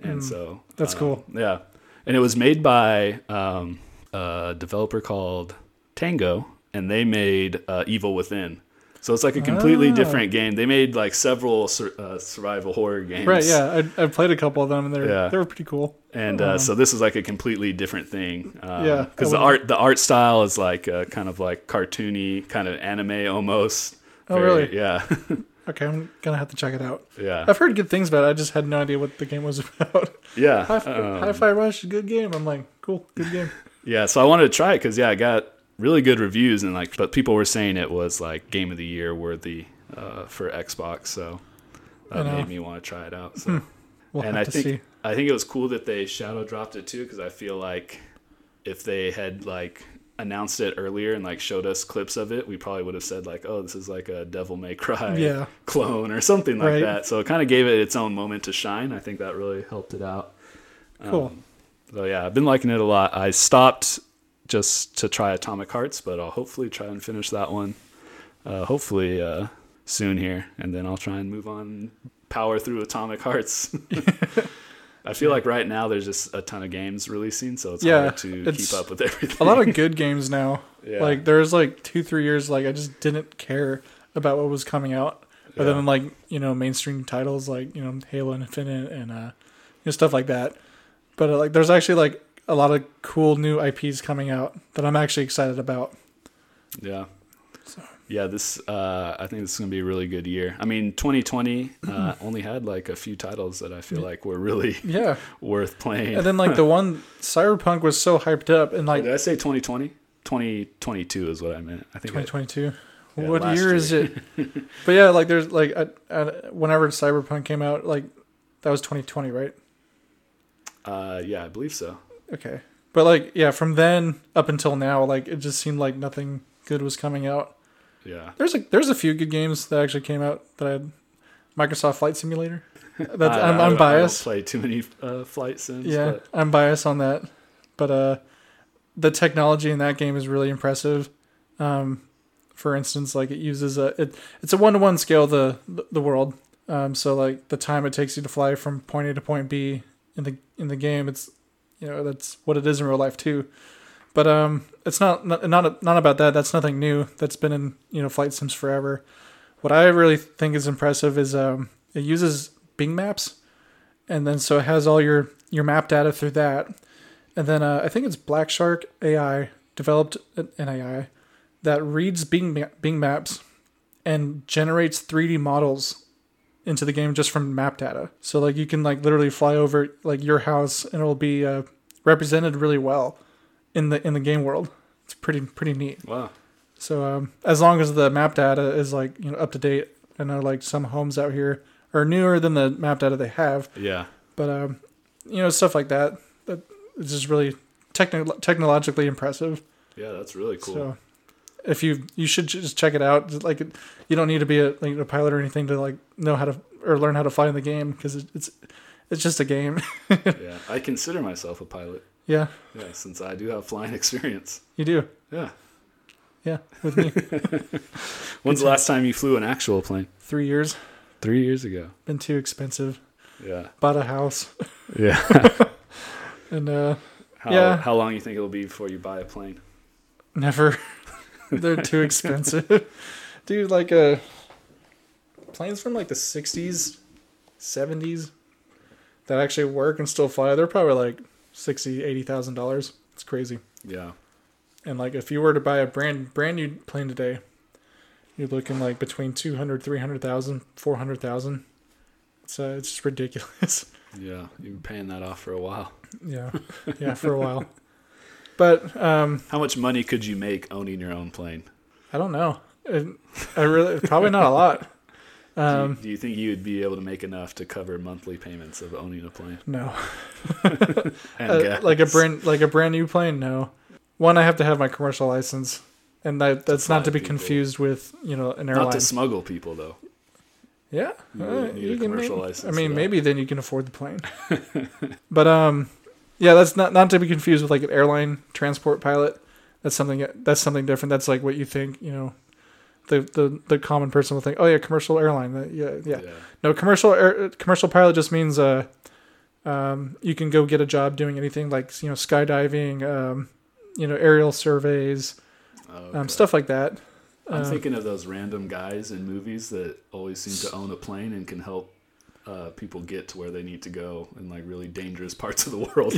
and so
Hmm. that's
uh,
cool.
yeah, and it was made by um, a developer called Tango, and they made uh, Evil Within. So it's like a completely
Ah.
different game. They made like several sur- uh, survival horror games,
right? Yeah, I, I played a couple of them, and they're
Yeah.
they were pretty cool.
And uh, so this is like a completely different thing. Um,
Yeah,
because the art the art style is like uh, kind of like cartoony, kind of anime almost.
Oh, really?
Yeah,
Okay, I'm gonna have to check it out.
yeah,
I've heard good things about it. I just had no idea what the game was about.
yeah.
Hi-
Um,
Hi-Fi Rush, good game. I'm like, cool, good game.
Yeah, so I wanted to try it because yeah, I got really good reviews and like, but people were saying it was like game of the year worthy uh, for Xbox, so that made me want to try it out. So,
We'll
and I think
see.
I think it was cool that they shadow dropped it too because I feel like if they had like announced it earlier and like showed us clips of it, we probably would have said like, oh, this is like a Devil May Cry
Yeah.
clone or something like
Right.
that. So it kind of gave it its own moment to shine. I think that really helped it out.
Cool.
Um, so yeah, I've been liking it a lot. I stopped just to try Atomic Hearts, but I'll hopefully try and finish that one. Uh, hopefully uh, soon here, and then I'll try and move on, power through Atomic Hearts. I feel like right now there's just a ton of games releasing, so it's
Yeah,
hard to
it's
keep up with everything.
a lot of good games now.
Yeah.
Like there's like two, three years like I just didn't care about what was coming out, other
Yeah.
than like you know mainstream titles like you know Halo Infinite and uh, you know, stuff like that. But uh, like there's actually like a lot of cool new IPs coming out that I'm actually excited about.
Yeah. Yeah, this uh, I think this is gonna be a really good year. I mean, 2020 uh, only had like a few titles that I feel like were really
Yeah,
worth playing.
and then like the one Cyberpunk was so hyped up and like
Did I say 2020? 2022 is what I meant. I think. I,
2022.
Yeah,
what
last
year is it? but yeah, like there's like I, I, whenever Cyberpunk came out, like that was 2020, right?
uh, yeah, I believe so.
Okay. But like yeah, from then up until now, like it just seemed like nothing good was coming out.
Yeah.
There's a there's a few good games that actually came out that I had. Microsoft Flight Simulator. That's,
I-
I'm,
I
I'm biased.
Play too many uh, flight sims.
Yeah,
but
I'm biased on that. But uh, the technology in that game is really impressive. Um, for instance, like it uses a it, it's a one to one scale the the world. Um, so like the time it takes you to fly from point A to point B in the in the game, it's you know that's what it is in real life too. But um, it's not not not, not about that. That's nothing new. That's been in you know flight sims forever. What I really think is impressive is um, it uses Bing Maps, and then so it has all your your map data through that, and then uh, I think it's Black Shark AI developed an AI that reads Bing Bing Maps and generates 3D models into the game just from map data. So like you can like literally fly over like your house and it'll be uh, represented really well in the in the game world. It's pretty pretty neat.
Wow.
So um, as long as the map data is like you know up to date, I know like some homes out here are newer than the map data they have,
Yeah.
but um, you know stuff like that that is just really techno- technologically impressive.
Yeah, that's really cool.
So if you you should just check it out. Like you don't need to be a like a pilot or anything to like know how to or learn how to fly in the game because it, it's it's just a game.
yeah, I consider myself a pilot.
yeah,
Yeah, since I do have flying experience.
you do.
Yeah.
Yeah, with me,
When's the last time you flew an actual plane?
three years
Three years ago.
been too expensive.
Yeah.
Bought a house
Yeah.
and uh,
How,
Yeah.
how long you think it'll be before you buy a plane?
never. They're too expensive, dude. Like uh, planes from like the 60s, 70s that actually work and still fly. They're probably like sixty, eighty thousand dollars. It's crazy.
Yeah.
And like if you were to buy a brand brand new plane today, you're looking like between 200, 300,000, 400,000. It's uh, it's just ridiculous.
Yeah. You've been paying that off for a while.
yeah. Yeah, for a while. But um
How much money could you make owning your own plane?
I don't know. It, I really probably not a lot.
Do,
Um
you, do you think you would be able to make enough to cover monthly payments of owning a plane
no. Uh, like a brand like a brand new plane no one i have to have my commercial license and that that's not to be
people.
confused with you know an airline
Not to smuggle people though.
yeah
You
uh,
a
can
commercial
maybe-
license
i mean maybe then you can afford the plane but um yeah that's not not to be confused with like an airline transport pilot. That's something that's something different. That's like what you think you know the the, the common person will think oh yeah commercial airline. Yeah yeah.
Yeah.
no, commercial air, commercial pilot just means uh, um, you can go get a job doing anything like you know skydiving, um, you know aerial surveys,
Oh,
um, stuff like that.
I'm
Uh,
thinking of those random guys in movies that always seem to own a plane and can help uh, people get to where they need to go in like really dangerous parts of the world.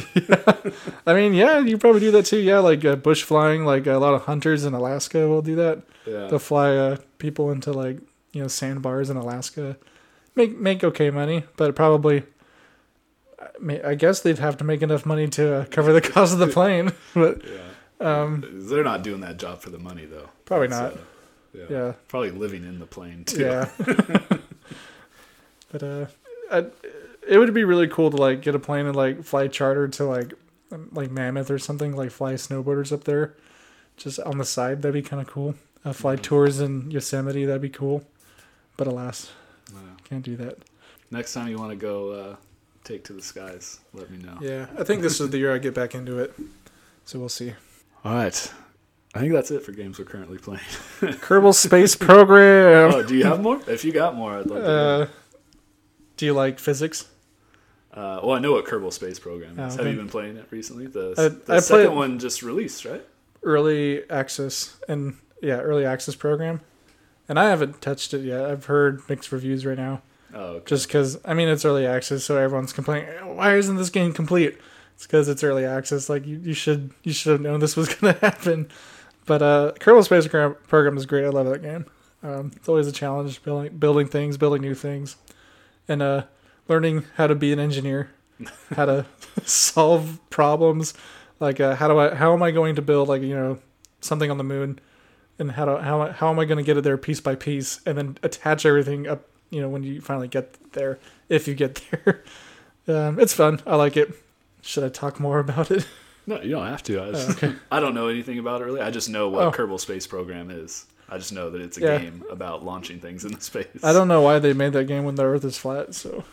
I mean, yeah, you probably do that too. Yeah, like uh, bush flying, like a lot of hunters in Alaska will do that.
yeah.
They'll fly uh, people into like you know sandbars in Alaska, make make okay money, but probably. I mean, I guess they'd have to make enough money to uh, cover the cost of the plane, but
yeah.
um,
They're not doing that job for the money though.
Probably
That's,
not.
uh, yeah.
yeah.
Probably living in the plane too.
Yeah. but uh, I, it would be really cool to like get a plane and like fly charter to like like Mammoth or something, like fly snowboarders up there, just on the side. That'd be kind of cool. Uh, fly
Mhm.
tours in Yosemite. That'd be cool. But alas,
Yeah.
can't do that.
Next time you want to go uh, take to the skies, let me know.
Yeah, I think this is the year I get back into it. So we'll see.
All right. I think that's it for games we're currently playing.
Kerbal Space Program.
oh, do you have more? If you got more, I'd love to.
Uh, do you like physics?
Uh, well, I know what Kerbal Space Program is.
Oh,
Have you been playing it recently? The,
I-
the
I
second one just released, right?
early access and yeah, early access program. And I haven't touched it yet. I've heard mixed reviews right now.
Oh, okay.
Just because I mean it's early access, so everyone's complaining. Why isn't this game complete? It's because it's early access. Like you, you should you should have known this was gonna happen. But uh, Kerbal Space Program, program is great. I love that game. Um, it's always a challenge building building things, building new things, and uh, learning how to be an engineer, how to solve problems. Like uh, how do I how am I going to build like you know something on the moon, and how do how how am I going to get it there piece by piece, and then attach everything up you know when you finally get there if you get there. Um, it's fun. I like it. Should I talk more about it?
no, you don't have to. I, just,
Oh, okay.
I don't know anything about it really. I just know what
Oh.
Kerbal Space Program is. I just know that it's a
Yeah.
game about launching things into space.
I don't know why they made that game when the Earth is flat. So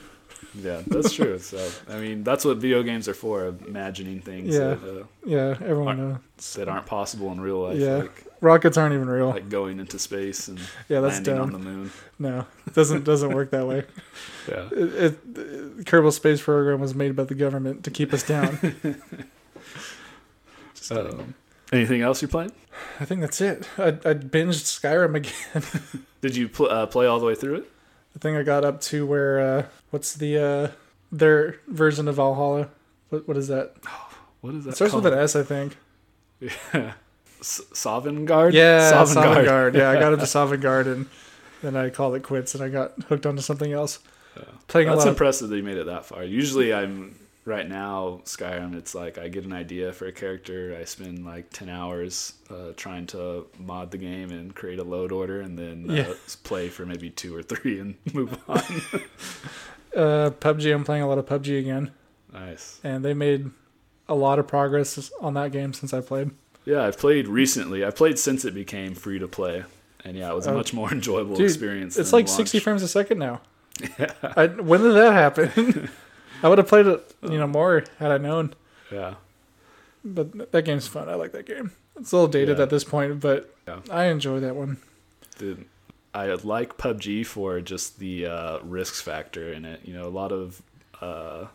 Yeah, that's true. so, I mean, that's what video games are for: imagining things
Yeah.
that, uh,
yeah, everyone knows.
that aren't possible in real life,
Yeah.
like
Rockets aren't even real.
like going into space and
yeah, that's
landing on
dumb.
the moon.
No, it doesn't doesn't work that way.
Yeah.
It, it, the Kerbal Space Program was made by the government to keep us down. Just kidding.
Um, anything else you playing?
I think that's it. I, I binged Skyrim again.
Did you pl- uh, play all the way through it?
I think I got up to where uh, what's the uh, their version of Valhalla? What what is that?
What is that?
It starts
called?
with an S, I think.
Yeah. S- Sovngarde?
Yeah,
Sovngarde.
Sovngarde. yeah, I got up to Sovngarde and then I called it quits and I got hooked onto something else.
Yeah.
Playing a
That's
lot. Of,
impressive that you made it that far. Usually, I'm right now Skyrim. It's like I get an idea for a character. I spend like ten hours uh, trying to mod the game and create a load order, and then uh,
Yeah.
play for maybe two or three and move on.
uh, PUBG. I'm playing a lot of PUBG again,
nice.
and they made a lot of progress on that game since I played.
Yeah, I've played recently. I played since it became free to play, and yeah, it was a
Oh.
much more enjoyable
Dude,
experience.
It's like 60 frames a second now. I, when did that happen? I would have played it, you know, more had I known.
Yeah,
But that game's fun. I like that game. It's a little dated
Yeah.
at this point, but
Yeah.
I enjoy that one.
Dude, I like PUBG for just the uh, risks factor in it. You know, a lot of uh,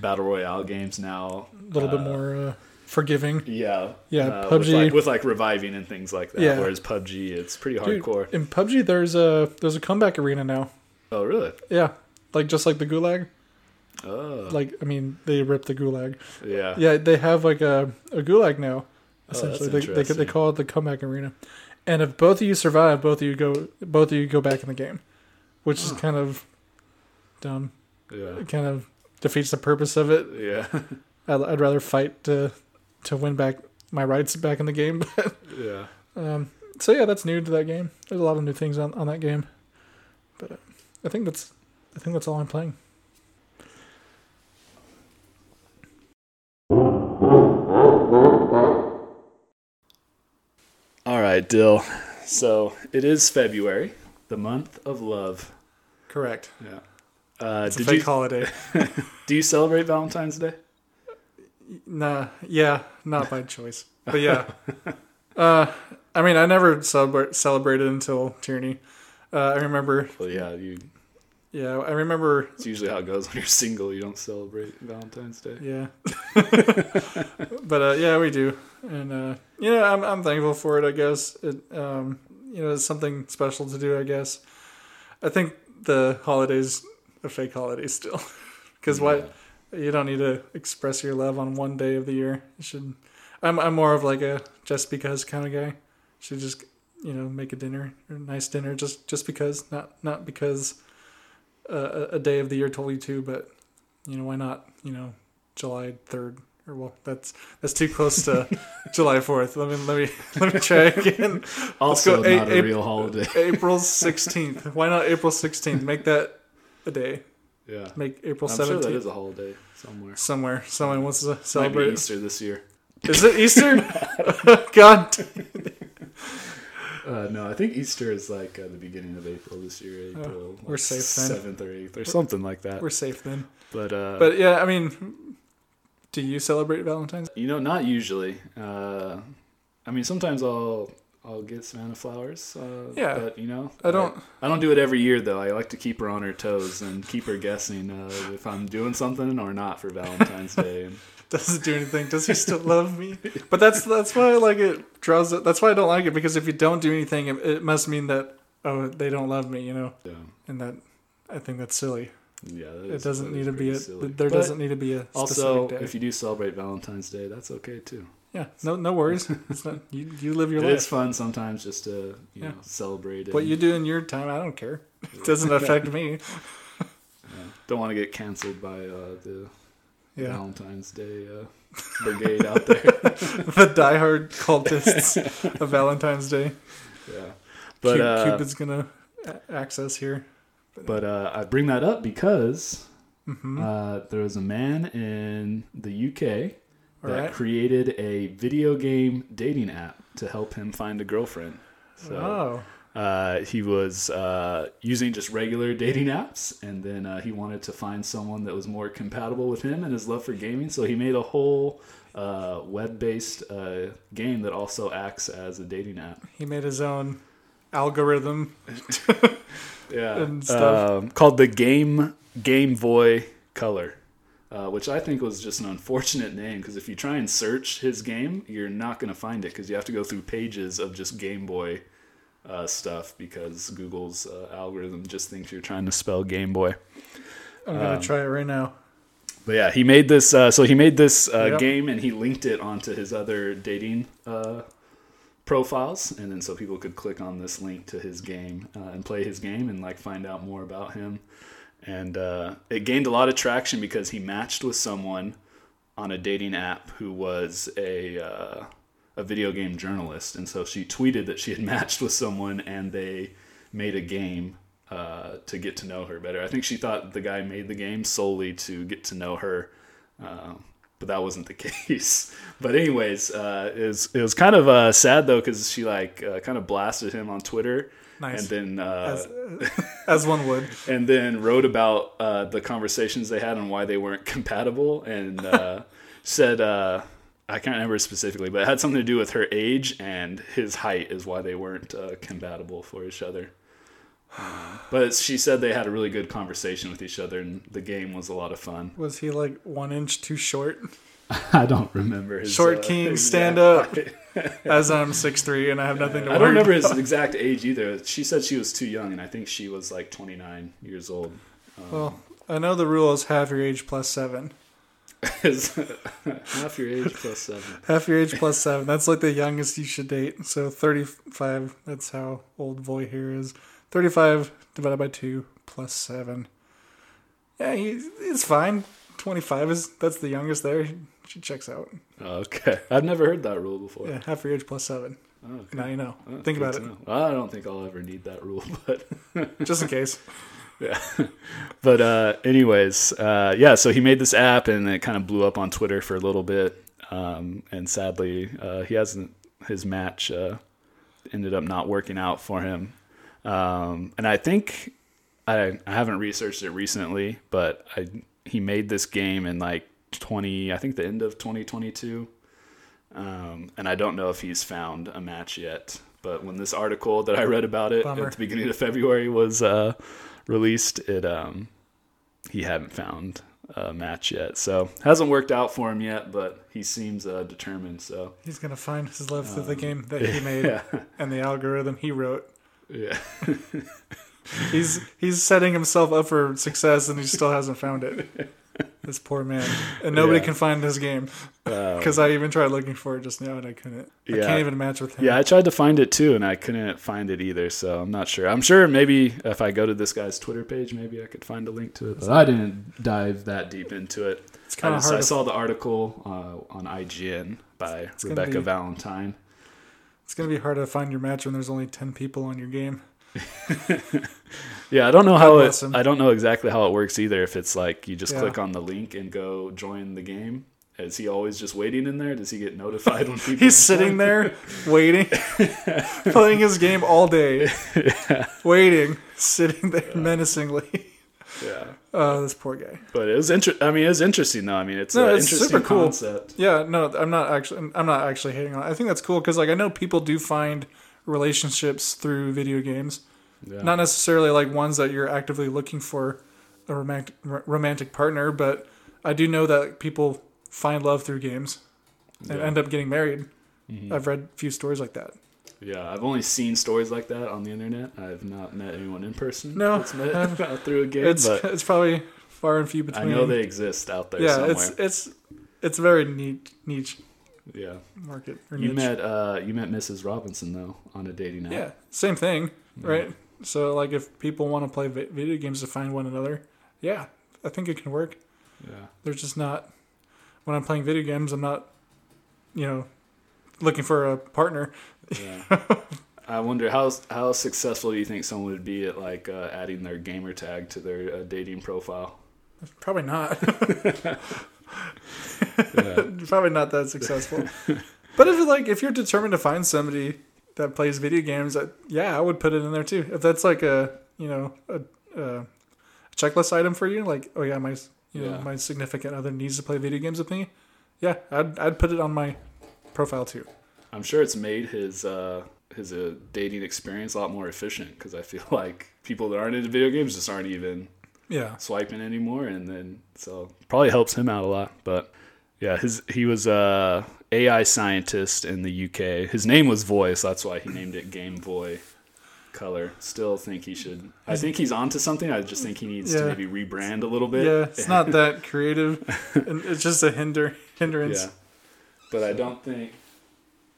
battle royale games now.
A little bit
uh,
more. Uh, forgiving.
Yeah,
Yeah,
uh, with
PUBG
like, with like reviving and things like that.
Yeah.
Whereas PUBG, it's pretty
Dude,
hardcore.
in PUBG, there's a there's a comeback arena now.
Oh, really?
Yeah, like just like the Gulag.
Oh,
Like I mean, they ripped the Gulag.
yeah.
Yeah, they have like a, a Gulag now.
Oh,
Essentially, they, they they call it the comeback arena. And if both of you survive, both of you go both of you go back in the game, which is kind of dumb.
Yeah,
It kind of defeats the purpose of it.
yeah,
I'd, I'd rather fight to to win back my rights back in the game.
yeah.
um, so yeah, that's new to that game. There's a lot of new things on, on that game, but uh, I think that's I think that's all I'm playing.
All right, Dill. So it is February, the month of love.
Correct.
Yeah. Uh,
It's a fake
you
holiday.
do you celebrate Valentine's Day?
Nah, yeah, not by choice, but yeah. uh, I mean, I never celebrate celebrated until Tyranny. Uh, I remember,
Well, yeah. You.
yeah, I remember,
It's usually how it goes when you're single. You don't celebrate Valentine's Day.
yeah. but uh, yeah, we do, and uh, yeah, I'm I'm thankful for it. I guess it, um, you know, it's something special to do. I guess. I think the holidays a fake holiday still, because why? You don't need to express your love on one day of the year. You should. I'm I'm more of like a just because kind of guy. Should just you know make a dinner, a nice dinner, just just because, not not because uh, a, a day of the year told you to, but you know why not? You know, July third or well, that's that's too close to July fourth. Let me let me let me try again.
Also,
go.
not
A-
a real holiday.
April sixteenth. Why not April sixteenth? Make that a day.
Yeah.
Make April
I'm sure that
seventeenth
is a holiday somewhere.
somewhere. Someone wants to celebrate.
Easter this year.
Is it Easter? God.
Uh, no, I think Easter is like uh, the beginning of April this year. April,
Oh, we're safe then.
Seventh or eighth or something like that.
We're safe then.
But uh,
But yeah, I mean, do you celebrate Valentine's?
you know, not usually. Uh, I mean, sometimes I'll I'll get Savannah flowers. Uh,
Yeah.
but you know,
I don't-
I, don't do it every year though. I like to keep her on her toes and keep her guessing uh, if I'm doing something or not for Valentine's Day. And
Doesn't do anything. Does he still love me? But that's that's why I like it. Draws. it- That's why I don't like it because if you don't do anything, it, it must mean that oh they don't love me, you know,
yeah,
and that I think that's silly.
Yeah,
It doesn't need to be a.
silly.
There
But
doesn't need to be a
Also,
day.
if you do celebrate Valentine's Day, that's okay too.
yeah, no no worries. It's not you. You live your
It
life.
It's fun sometimes just to you
Yeah.
know celebrate.
What
and,
you do in your time, I don't care. It doesn't affect me.
yeah, don't want to get canceled by uh, the
Yeah,
Valentine's Day uh, brigade out there.
the diehard cultists of Valentine's Day.
yeah, but uh,
Cupid's gonna access here.
But uh, I bring that up because
hmm
uh, there was a man in the UK
All
that
right.
created a video game dating app to help him find a girlfriend. So
oh,
uh, he was uh, using just regular dating apps, and then uh, he wanted to find someone that was more compatible with him and his love for gaming. So he made a whole uh, web-based uh, game that also acts as a dating app.
he made his own algorithm.
Yeah,
And stuff.
Um, called the Game Game Boy Color. Uh, which I think was just an unfortunate name because if you try and search his game, you're not going to find it because you have to go through pages of just Game Boy uh, stuff because Google's uh, algorithm just thinks you're trying to spell Game Boy.
I'm gonna
Um,
try it right now.
But yeah, he made this. Uh, so he made this uh,
Yep.
game and he linked it onto his other dating uh, profiles, and then so people could click on this link to his game uh, and play his game and like find out more about him. And uh, it gained a lot of traction because he matched with someone on a dating app who was a uh, a video game journalist, and so she tweeted that she had matched with someone and they made a game uh, to get to know her better. I think she thought the guy made the game solely to get to know her, uh, but that wasn't the case. but anyways, uh, it was it was kind of uh, sad though because she like uh, kind of blasted him on Twitter.
Nice.
And then uh,
As, as one would.
and then wrote about uh, the conversations they had and why they weren't compatible and uh, said uh, i can't remember specifically but it had something to do with her age and his height is why they weren't uh, compatible for each other But she said they had a really good conversation with each other, and the game was a lot of fun.
Was he like one inch too short?
I don't remember his
Short
uh,
king, stand up. As I'm six three and I have nothing to
I don't remember his exact age either. She said she was too young, and I think she was like 29 years old.
Well, I know the rule is half your age plus seven.
Half your age plus seven.
Half your age plus seven. That's like the youngest you should date. So 35, that's how old Voy here is. 35 divided by 2 plus 7. Yeah, he, it's fine. 25 is, that's the youngest there. She checks out.
Okay, I've never heard that rule before.
Yeah, half your age plus 7.
Oh, okay.
Now you know.
Oh,
Think about it,
know. I don't think I'll ever need that rule, but
just in case.
yeah. But uh, anyways, uh, yeah. So he made this app, and it kind of blew up on Twitter for a little bit. Um, and sadly, uh, he hasn't. His match uh, ended up not working out for him. Um, and I think I I haven't researched it recently, but I he made this game in like twenty. I think the end of twenty twenty two. Um, and I don't know if he's found a match yet. But when this article that I read about it
Bummer.
at the beginning of February was uh, released, it um, he hadn't found a match yet. So hasn't worked out for him yet, but he seems uh, determined. So
He's going to find his love through the game that he made
yeah,
and the algorithm he wrote.
Yeah,
He's he's setting himself up for success and he still hasn't found it. This poor man. And nobody
Yeah.
can find this game.
Um,
Because I even tried looking for it just now and I couldn't. I can't even match with him.
yeah. I tried to find it too, and I couldn't find it either. So I'm not sure. I'm sure maybe if I go to this guy's Twitter page, maybe I could find a link to it. But I didn't dive that deep into it.
It's kind of hard.
I saw the article uh, on IGN by Rebecca
be-
Valentine.
It's going to be hard to find your match when there's only 10 people on your game.
Yeah, I don't know how it. I don't know exactly how it works either. If it's like you just
Yeah.
click on the link and go join the game. Is he always just waiting in there? Does he get notified when people?
He's sitting there waiting, playing his game all day, waiting, sitting there uh. menacingly.
Yeah,
Oh, this poor guy.
but it was interesting. I mean, it was interesting though. I mean, it's
No, it's
interesting
super cool.
concept.
Yeah, no, I'm not actually. I'm not actually hating on. it. I think that's cool because like I know people do find relationships through video games.
Yeah.
Not necessarily like ones that you're actively looking for a romantic romantic partner, but I do know that people find love through games and
Yeah. Mm-hmm.
end up getting married. I've read a few stories like that.
Yeah, I've only seen stories like that on the internet. I've not met anyone in person.
No,
that's met through a game,
It's it's probably far and few between.
I know they exist out there
yeah,
somewhere.
it's it's it's very neat niche
yeah,
market. Or
you
niche.
met uh, you met Mrs. Robinson though on a dating app.
Yeah, same thing, right? So like if people want to play video games to find one another, yeah, I think it can work.
yeah.
There's just not when I'm playing video games, I'm not, you know, looking for a partner.
Yeah. I wonder how how successful do you think someone would be at like uh, adding their gamer tag to their uh, dating profile?
Probably not. Probably not that successful. but if like if you're determined to find somebody that plays video games, that yeah, I would put it in there too. If that's like a you know a, a checklist item for you, like oh yeah, my you know my significant other needs to play video games with me. Yeah, I'd I'd put it on my profile too.
I'm sure it's made his uh, his uh, dating experience a lot more efficient because I feel like people that aren't into video games just aren't even
Yeah,
swiping anymore, and then so probably helps him out a lot. But yeah, his he was a AI scientist in the UK. His name was Voice, that's why he named it Game Boy Color. Still think he should. I think he's onto something. I just think he needs to maybe rebrand a little bit.
yeah, it's not that creative. and it's just a hinder hindrance.
Yeah. But I don't think.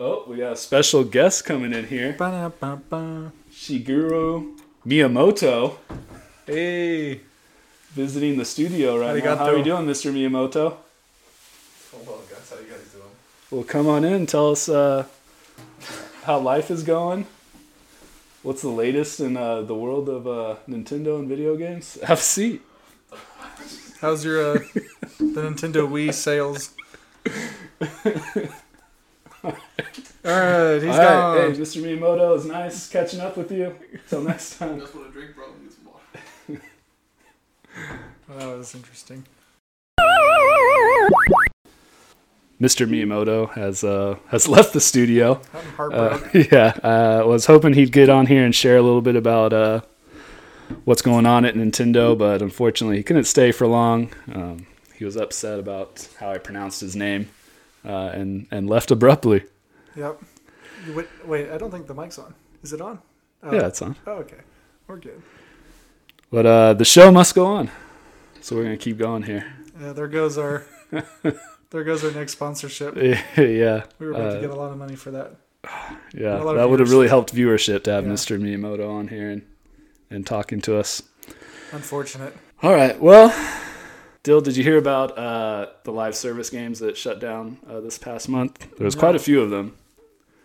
Oh, we got a special guest coming in here.
Ba-da-ba-ba.
Shigeru Miyamoto
Hey,
visiting the studio right now.
Arigato.
How are you doing, Mr. Miyamoto?
Well, guys, how you guys doing?
Well, come on in. Tell us uh, how life is going. What's the latest in uh, the world of uh, Nintendo and video games? Have a seat.
how's your uh, the Nintendo Wii sales? All right, he's
All
gone.
right, hey, Mr. Miyamoto, it's nice catching up with you. Till next time.
Just want to drink, bro. Get some water.
That was interesting.
Mr. Miyamoto has uh, has left the studio.
I'm
Uh,
heartbroken.
yeah, uh, was hoping he'd get on here and share a little bit about uh, what's going on at Nintendo, but unfortunately he couldn't stay for long. Um, he was upset about how I pronounced his name uh, and and left abruptly.
Yep. Wait, wait, I don't think the mic's on. Is it on? Oh,
Yeah, it's on.
Oh, okay. We're good.
But uh, the show must go on, so we're gonna keep going here.
Yeah, there goes our there goes our next sponsorship.
yeah,
We were about
uh,
to get a lot of money for that.
yeah, that would have really helped viewership to have
Yeah.
Mr. Miyamoto on here and and talking to us.
Unfortunate.
All right. Well, Dill, did you hear about uh, the live service games that shut down uh, this past month? There was quite a few of them.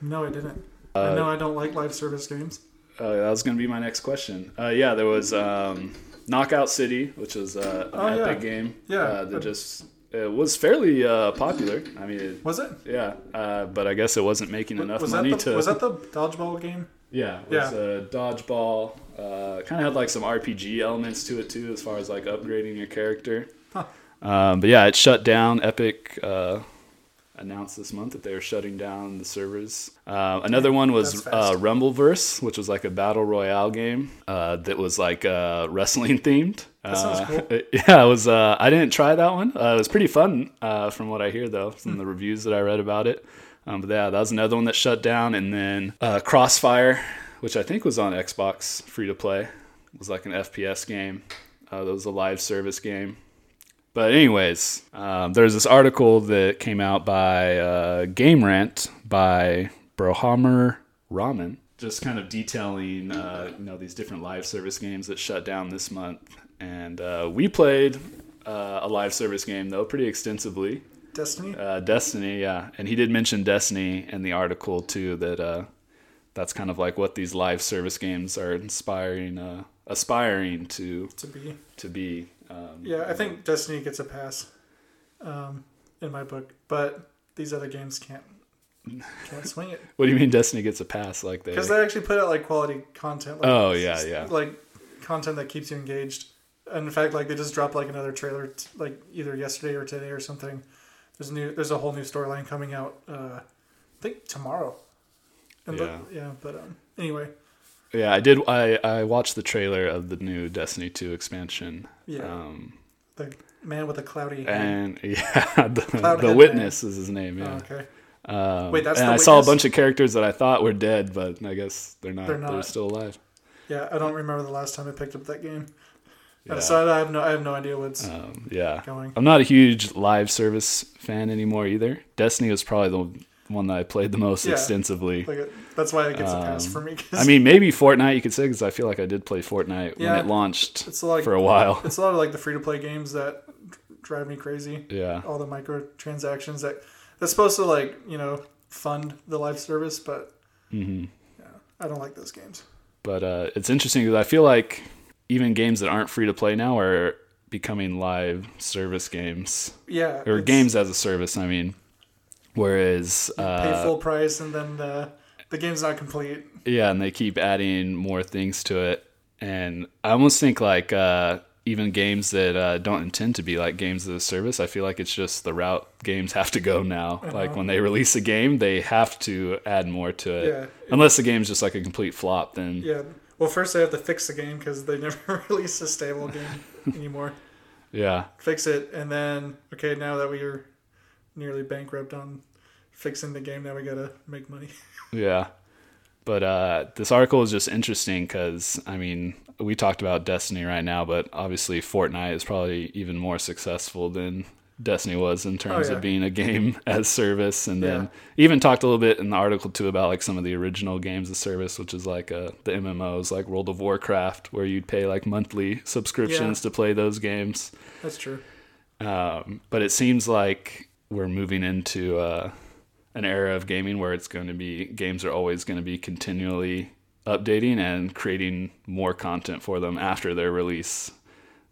No, I didn't.
Uh,
I know I don't like live service games.
Uh, that was going to be my next question. Uh, yeah, there was um, Knockout City, which was uh, an
Oh, yeah.
epic game.
Yeah.
Uh, that just it was fairly uh, popular. I mean, it,
Was it?
yeah, uh, but I guess it wasn't making enough
was
money
that the,
to.
was that the dodgeball game?
yeah, it
Yeah.
was a dodgeball. Uh, kind of had like some RPG elements to it too, as far as like upgrading your character.
Huh.
Um, but yeah, it shut down. Epic uh, announced this month that they were shutting down the servers. Uh, another one was uh, Rumbleverse, which was like a battle royale game uh, that was like uh, wrestling themed.
That sounds
Uh,
cool.
Yeah, it was. Uh, I didn't try that one. Uh, it was pretty fun, uh, from what I hear, though, from the reviews that I read about it. Um, but yeah, that was another one that shut down. And then uh, Crossfire, which I think was on Xbox, free to play, was like an FPS game. Uh, that was a live service game. But anyways, um, there's this article that came out by uh, Game Rant by Brohammer Ramen, just kind of detailing uh, you know these different live service games that shut down this month. And uh, we played uh, a live service game though pretty extensively,
Destiny?
uh, Destiny. Yeah, and he did mention Destiny in the article too. That uh, that's kind of like what these live service games are inspiring, uh, aspiring to
to be.
to be. Um,
Yeah, I think Destiny gets a pass um, in my book, but these other games can't can't swing it
What do you mean Destiny gets a pass like they?
because they actually put out like quality content. Like,
Oh, yeah, yeah.
Like content that keeps you engaged. And in fact, like they just dropped like another trailer, t- like either yesterday or today or something. There's a new. There's a whole new storyline coming out. Uh, I think tomorrow. And
Yeah.
yeah, but um, anyway,
Yeah, I did. I, I watched the trailer of the new Destiny 2 expansion.
yeah,
Um,
the man with the cloudy. head.
and yeah, the,
Cloud
the Witness is his name.
Oh,
Yeah.
okay.
Um,
Wait, that's
and I saw a bunch of characters that I thought were dead, but I guess they're not.
They're not.
They're, still alive.
Yeah, I don't remember the last time I picked up that game.
Yeah.
So I have no. I have no idea what's
Um, yeah.
going.
I'm not a huge live service fan anymore either. Destiny was probably the one that I played the most
Yeah.
extensively.
Like it- that's why it gets a pass
Um,
for me. 'cause
I mean, maybe Fortnite you could say because I feel like I did play Fortnite
Yeah.
when it launched
it's like
for a while.
it's a lot of like the free to play games that drive me crazy.
Yeah.
All the microtransactions that that's supposed to like you know fund the live service, but
hmm
yeah, I don't like those games.
But uh, it's interesting because I feel like even games that aren't free to play now are becoming live service games
Yeah,
or games as a service. I mean, whereas
pay
uh,
full price and then the the game's not complete.
yeah, and they keep adding more things to it, and I almost think like uh, even games that uh, don't intend to be like games as a service, I feel like it's just the route games have to go now. Like when they release a game, they have to add more to it.
Yeah.
Unless the game's just like a complete flop, then
Yeah. Well, first they have to fix the game because they never release a stable game anymore.
yeah.
Fix it, and then okay, now that we are nearly bankrupt on fixing the game, now we gotta make money.
Yeah. But uh, this article is just interesting because, I mean, we talked about Destiny right now, but obviously Fortnite is probably even more successful than Destiny was in terms
Oh, yeah.
of being a game as service. And then
Yeah.
even talked a little bit in the article too about like some of the original games as service, which is like uh, the MMOs like World of Warcraft, where you'd pay like monthly subscriptions to play those games.
That's true.
Um, but it seems like we're moving into uh, an era of gaming where it's going to be games are always going to be continually updating and creating more content for them after their release.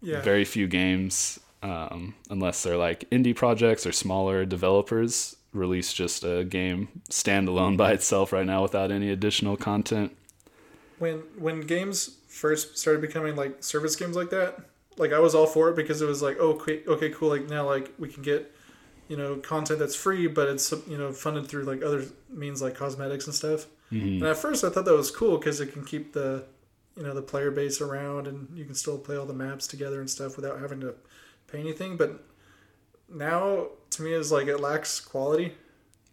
Yeah.
Very few games, um, unless they're like indie projects or smaller developers, release just a game standalone by itself right now without any additional content.
when when games first started becoming like service games like that, like I was all for it because it was like, oh, okay, okay, cool. Like now, like we can get, you know, content that's free, but it's you know funded through like other means like cosmetics and stuff.
Mm-hmm.
And at first, I thought that was cool because it can keep the you know the player base around, and you can still play all the maps together and stuff without having to pay anything. But now, to me, is like it lacks quality,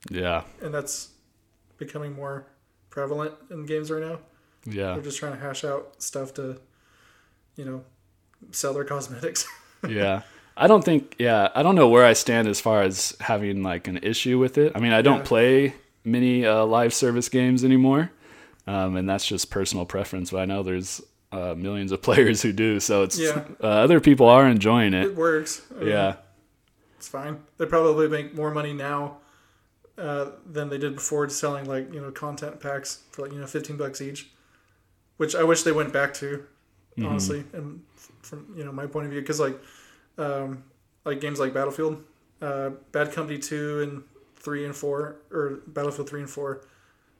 Yeah.
and that's becoming more prevalent in games right now.
Yeah.
They're just trying to hash out stuff to, you know, sell their cosmetics.
yeah. I don't think yeah, I don't know where I stand as far as having like an issue with it. I mean, I don't
Yeah.
play many uh, live service games anymore. Um, and that's just personal preference, but I know there's uh, millions of players who do, so it's
Yeah.
uh, other people are enjoying
it
it.
works. I mean,
Yeah.
it's fine. They probably make more money now uh, than they did before selling like you know content packs for like you know fifteen bucks each, which I wish they went back to,
Mm-hmm.
honestly, and from you know my point of view, because like um, like games like Battlefield, uh, Bad Company two and three and four, or Battlefield three and four,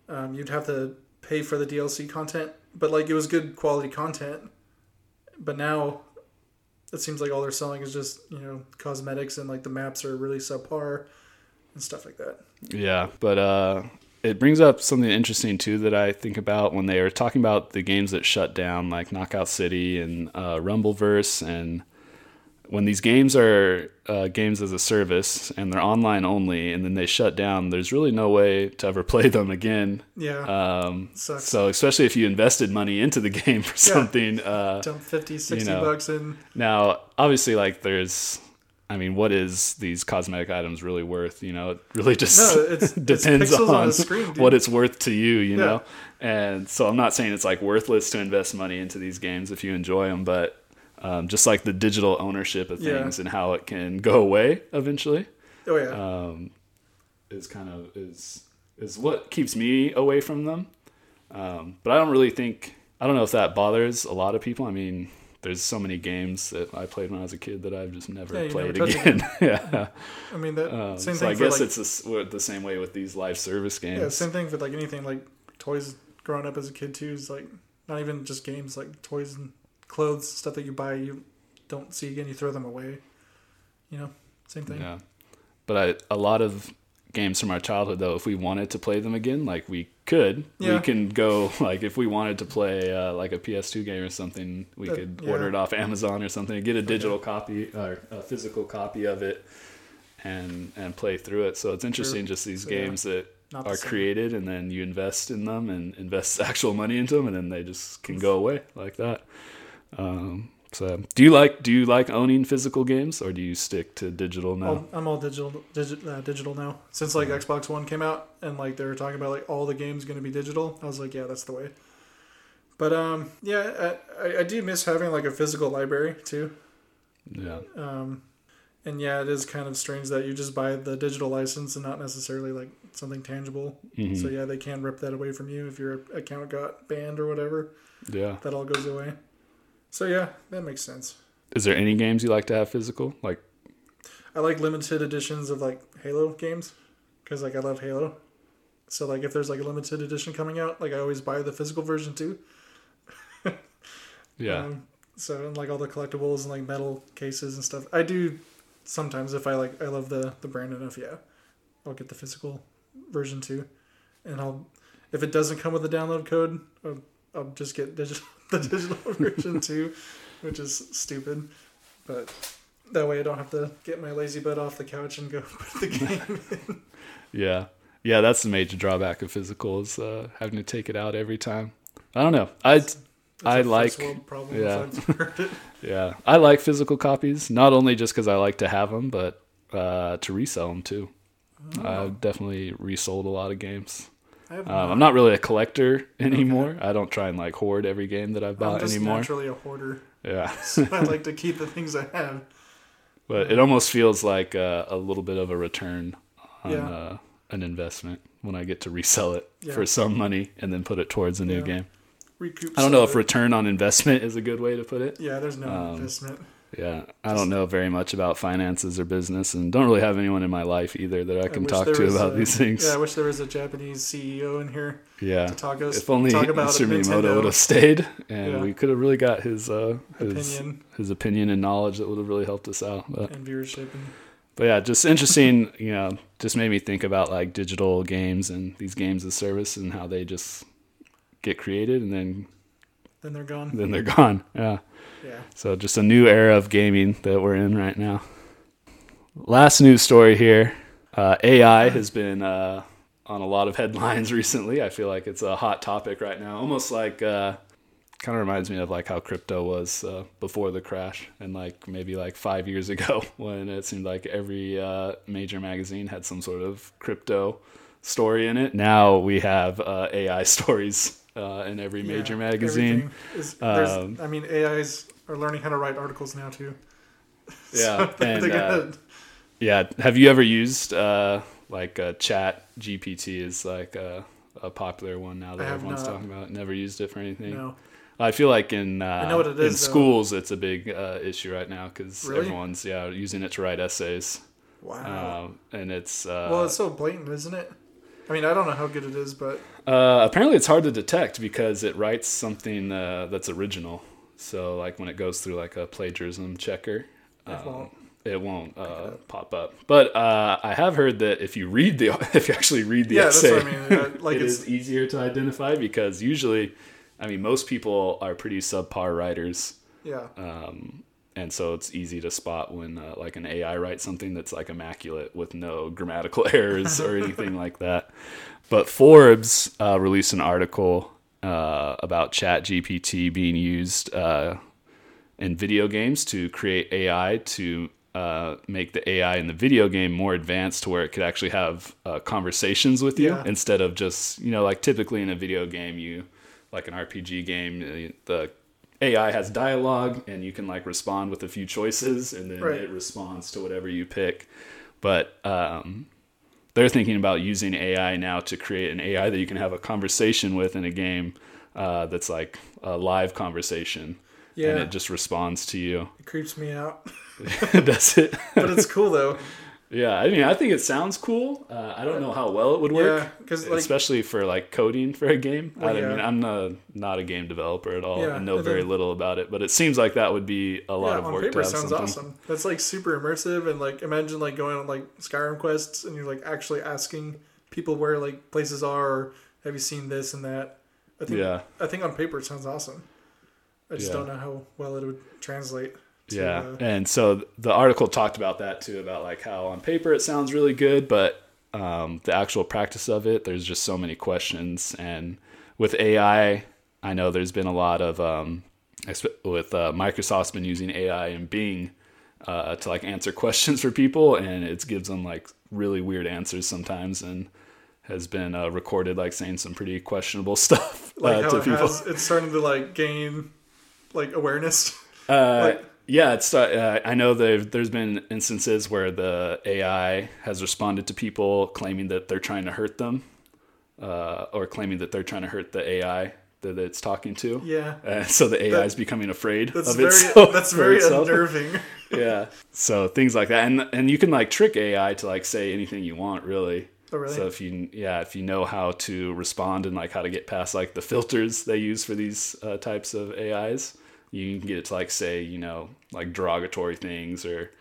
um, you'd have to pay for the DLC content, but like it was good quality content. But now it seems like all they're selling is just you know cosmetics and like the maps are really subpar and stuff like that.
Yeah, but uh, it brings up something interesting too that I think about when they are talking about the games that shut down, like Knockout City and uh, Rumbleverse, and when these games are uh, games as a service and they're online only, and then they shut down, there's really no way to ever play them again.
Yeah,
Um,
Sucks.
so especially if you invested money into the game for something. Uh,
dump 50, 60
know.
bucks in.
now, obviously, like there's. I mean, what is these cosmetic items really worth? You know, it really just
No, it's- it's
depends
pixels on
on
screen,
what it's worth to you. You
Yeah.
know, and so I'm not saying it's like worthless to invest money into these games if you enjoy them, but um, just like the digital ownership of
Yeah.
things and how it can go away eventually
Oh yeah,
um, is kind of is is what keeps me away from them. Um, but I don't really think I don't know if that bothers a lot of people. I mean, there's so many games that I played when I was a kid that I've just never
Yeah,
played
never
again. yeah.
I mean that
Um,
same
so
thing
I guess
like
it's the the same way with these live service games.
yeah, same thing with like anything like toys. Growing up as a kid too is like not even just games like toys and clothes stuff that you buy you don't see again you throw them away. You know, same thing.
Yeah. But I, a lot of games from our childhood, though, if we wanted to play them again, like we could, we can go, like, if we wanted to play uh, like a PS2 game or something, we
That-
could
yeah.
order it off Amazon or something and get a digital copy or a physical copy of it and and play through it. So it's interesting just these
So, yeah,
games that
not
are created and then you invest in them and invest actual money into them and then they just can go away like that. Um, so do you like do you like owning physical games or do you stick to digital now?
All, I'm all digital, digi- uh, digital now. Since like Xbox One came out and like they were talking about like all the games going to be digital, I was like, yeah, that's the way. But um, yeah, I, I, do miss having like a physical library too.
yeah.
Um, and yeah, it is kind of strange that you just buy the digital license and not necessarily like something tangible.
Mhm.
So yeah, they can rip that away from you if your account got banned or whatever.
Yeah.
That all goes away. So yeah, that makes sense.
Is there any games you like to have physical? Like,
I like limited editions of like Halo games because like I love Halo. So like if there's like a limited edition coming out, like I always buy the physical version too.
yeah,
Um, so and like all the collectibles and like metal cases and stuff. I do sometimes if I like I love the the brand enough, yeah. I'll get the physical version too. And I'll if it doesn't come with a download code, I'll, I'll just get digital the digital version too, which is stupid. But that way I don't have to get my lazy butt off the couch and go put the game in.
yeah, yeah. That's the major drawback of physical is uh, having to take it out every time. I don't know. I I like yeah.
if I've heard it.
yeah I like physical copies. Not only just because I like to have them, but uh, to resell them too. I've definitely resold a lot of games. Um, I'm not really a collector anymore. I don't try and like hoard every game that I've bought I'm
just
anymore.
naturally a hoarder.
Yeah.
So I like to keep the things I have.
But it almost feels like uh, a little bit of a return on
Yeah.
uh, an investment when I get to resell it
Yeah.
for some money and then put it towards a new
Yeah.
game.
Recoup
I don't know if return on investment is a good way to put it.
Yeah, there's no
um,
investment.
Yeah, I don't know very much about finances or business, and don't really have anyone in my life either that I can
wish
talk to about
a-
these things.
Yeah, I wish there was a Japanese CEO in here
Yeah,
to talk us.
if only Mr. Miyamoto would have stayed, and
Yeah.
we could have really got his uh, his
opinion
his opinion and knowledge that would have really helped us out. But
and viewership. And,
But yeah, just interesting, you know, just made me think about like digital games and these games as service and how they just get created and then
then they're gone.
then they're gone. Yeah. So just a new era of gaming that we're in right now. Last news story here. Uh, AI has been uh, on a lot of headlines recently. I feel like it's a hot topic right now. Almost like uh, kind of reminds me of like how crypto was uh, before the crash and like maybe like five years ago when it seemed like every uh, major magazine had some sort of crypto story in it. Now we have uh, AI stories uh, in every major
Yeah,
magazine.
Is,
Um,
I mean, AIs are learning how to write articles now too.
Yeah,
So
and, uh,
gonna-
Yeah. Have you ever used uh, like uh, Chat GPT is like a, a popular one now that everyone's
not.
talking about? Never used it for anything.
no.
I feel like in uh,
know what it
in
is, though.
schools it's a big uh, issue right now because
Really?
everyone's yeah using it to write essays,
Wow.
um, and it's uh,
well, it's so blatant, isn't it? I mean, I don't know how good it is, but
uh, apparently it's hard to detect because it writes something uh, that's original. So like when it goes through like a plagiarism checker,
It
um,
won't.
it won't uh, pop up. But uh, I have heard that if you read the if you actually read the
Yeah, that's
essay,
what I mean. Like
it
it's-
is easier to identify because usually, I mean, most people are pretty subpar writers,
yeah,
um, and so it's easy to spot when uh, like an AI writes something that's like immaculate with no grammatical errors or anything like that. But Forbes uh, released an article uh, about ChatGPT being used uh, in video games to create AI to uh, make the AI in the video game more advanced to where it could actually have uh, conversations with you
Yeah.
instead of just you know like typically in a video game you like an RPG game the AI has dialogue and you can like respond with a few choices and then
Right.
it responds to whatever you pick but um, they're thinking about using AI now to create an AI that you can have a conversation with in a game uh, that's like a live conversation
yeah.
and it just responds to you
it creeps me out,
does it
but it's cool though.
yeah i mean i think it sounds cool uh, i don't know how well it would work
Yeah, 'cause, like-
especially for like coding for a game
Well,
i
yeah.
mean i'm not, not a game developer at all
Yeah,
and know
and
very
then-
little about it but it seems like that would be a lot
yeah,
of
on
work
paper
to have
sounds
something.
awesome. That's like super immersive and like imagine like going on like Skyrim quests and you're like actually asking people where like places are or have you seen this and that. I think
Yeah.
I think on paper it sounds awesome. I just don't know how well it would translate. To,
yeah. And so the article talked about that too about like how on paper it sounds really good but um, the actual practice of it there's just so many questions. And with ai i know there's been a lot of um, with uh, microsoft's been using ai and bing uh, to like answer questions for people and it gives them like really weird answers sometimes and has been uh, recorded like saying some pretty questionable stuff
like
uh, to
it
people.
has, it's starting to like gain like awareness.
Uh,
Like-
yeah, it's. Uh, I know there's there's been instances where the AI has responded to people claiming that they're trying to hurt them, uh, or claiming that they're trying to hurt the AI that it's talking to.
Yeah.
Uh, so the AI is becoming afraid
That's
of
very
itself.
that's very
itself.
unnerving.
yeah. So things like that, and and you can like trick AI to like say anything you want, really.
Oh, really?
So if you yeah if you know how to respond and like how to get past like the filters they use for these uh, types of AIs, you can get it to like say you know like derogatory things or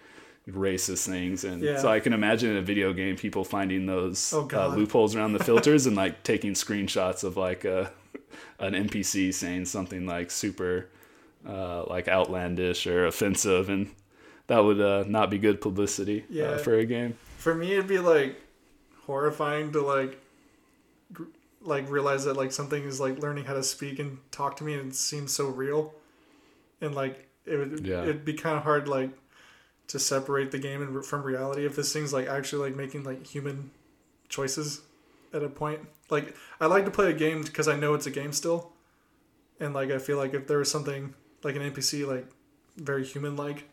racist things and
Yeah.
so I can imagine in a video game people finding those
Oh,
uh, loopholes around the filters and like taking screenshots of like a an NPC saying something like super uh, like outlandish or offensive and that would uh, not be good publicity
Yeah.
uh, for a game.
For me, it'd be like horrifying to like gr- like realize that like something is like learning how to speak and talk to me and it seems so real, and like it would
Yeah.
it'd be kind of hard like to separate the game and from reality if this thing's like actually like making like human choices at a point. Like I like to play a game because I know it's a game still, and like I feel like if there was something like an NPC like very human like,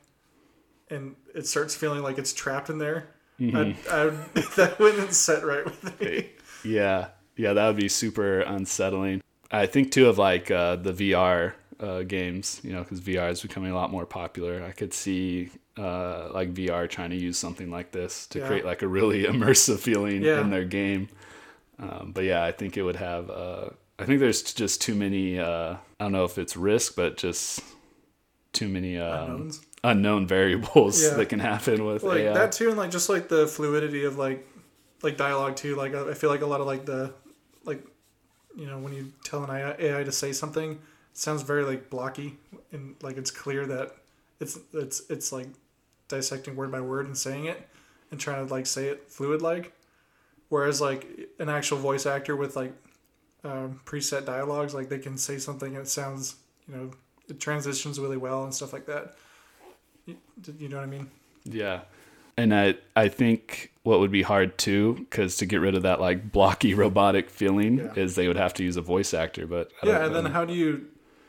and it starts feeling like it's trapped in there, I'd, I would, that wouldn't set right with me.
Yeah, yeah, that would be super unsettling. I think too of like uh, the VR uh, games, you know, because VR is becoming a lot more popular. I could see uh, like VR trying to use something like this to
Yeah.
create like a really immersive feeling
Yeah.
in their game. Um, but yeah, I think it would have. Uh, I think there's just too many. Uh, I don't know if it's risk, but just too many um, unknown variables
Yeah.
that can happen with
like
AI.
that too, and like just like the fluidity of like like dialogue too. Like I feel like a lot of like the like you know when you tell an AI, AI to say something, sounds very like blocky and like it's clear that it's it's it's like dissecting word by word and saying it and trying to like say it fluid like whereas like an actual voice actor with like um, preset dialogues like they can say something and it sounds you know it transitions really well and stuff like that you, you know what i mean
Yeah. And I I think what would be hard too, because to get rid of that like blocky robotic feeling,
Yeah.
is they would have to use a voice actor. But I
yeah and then how do you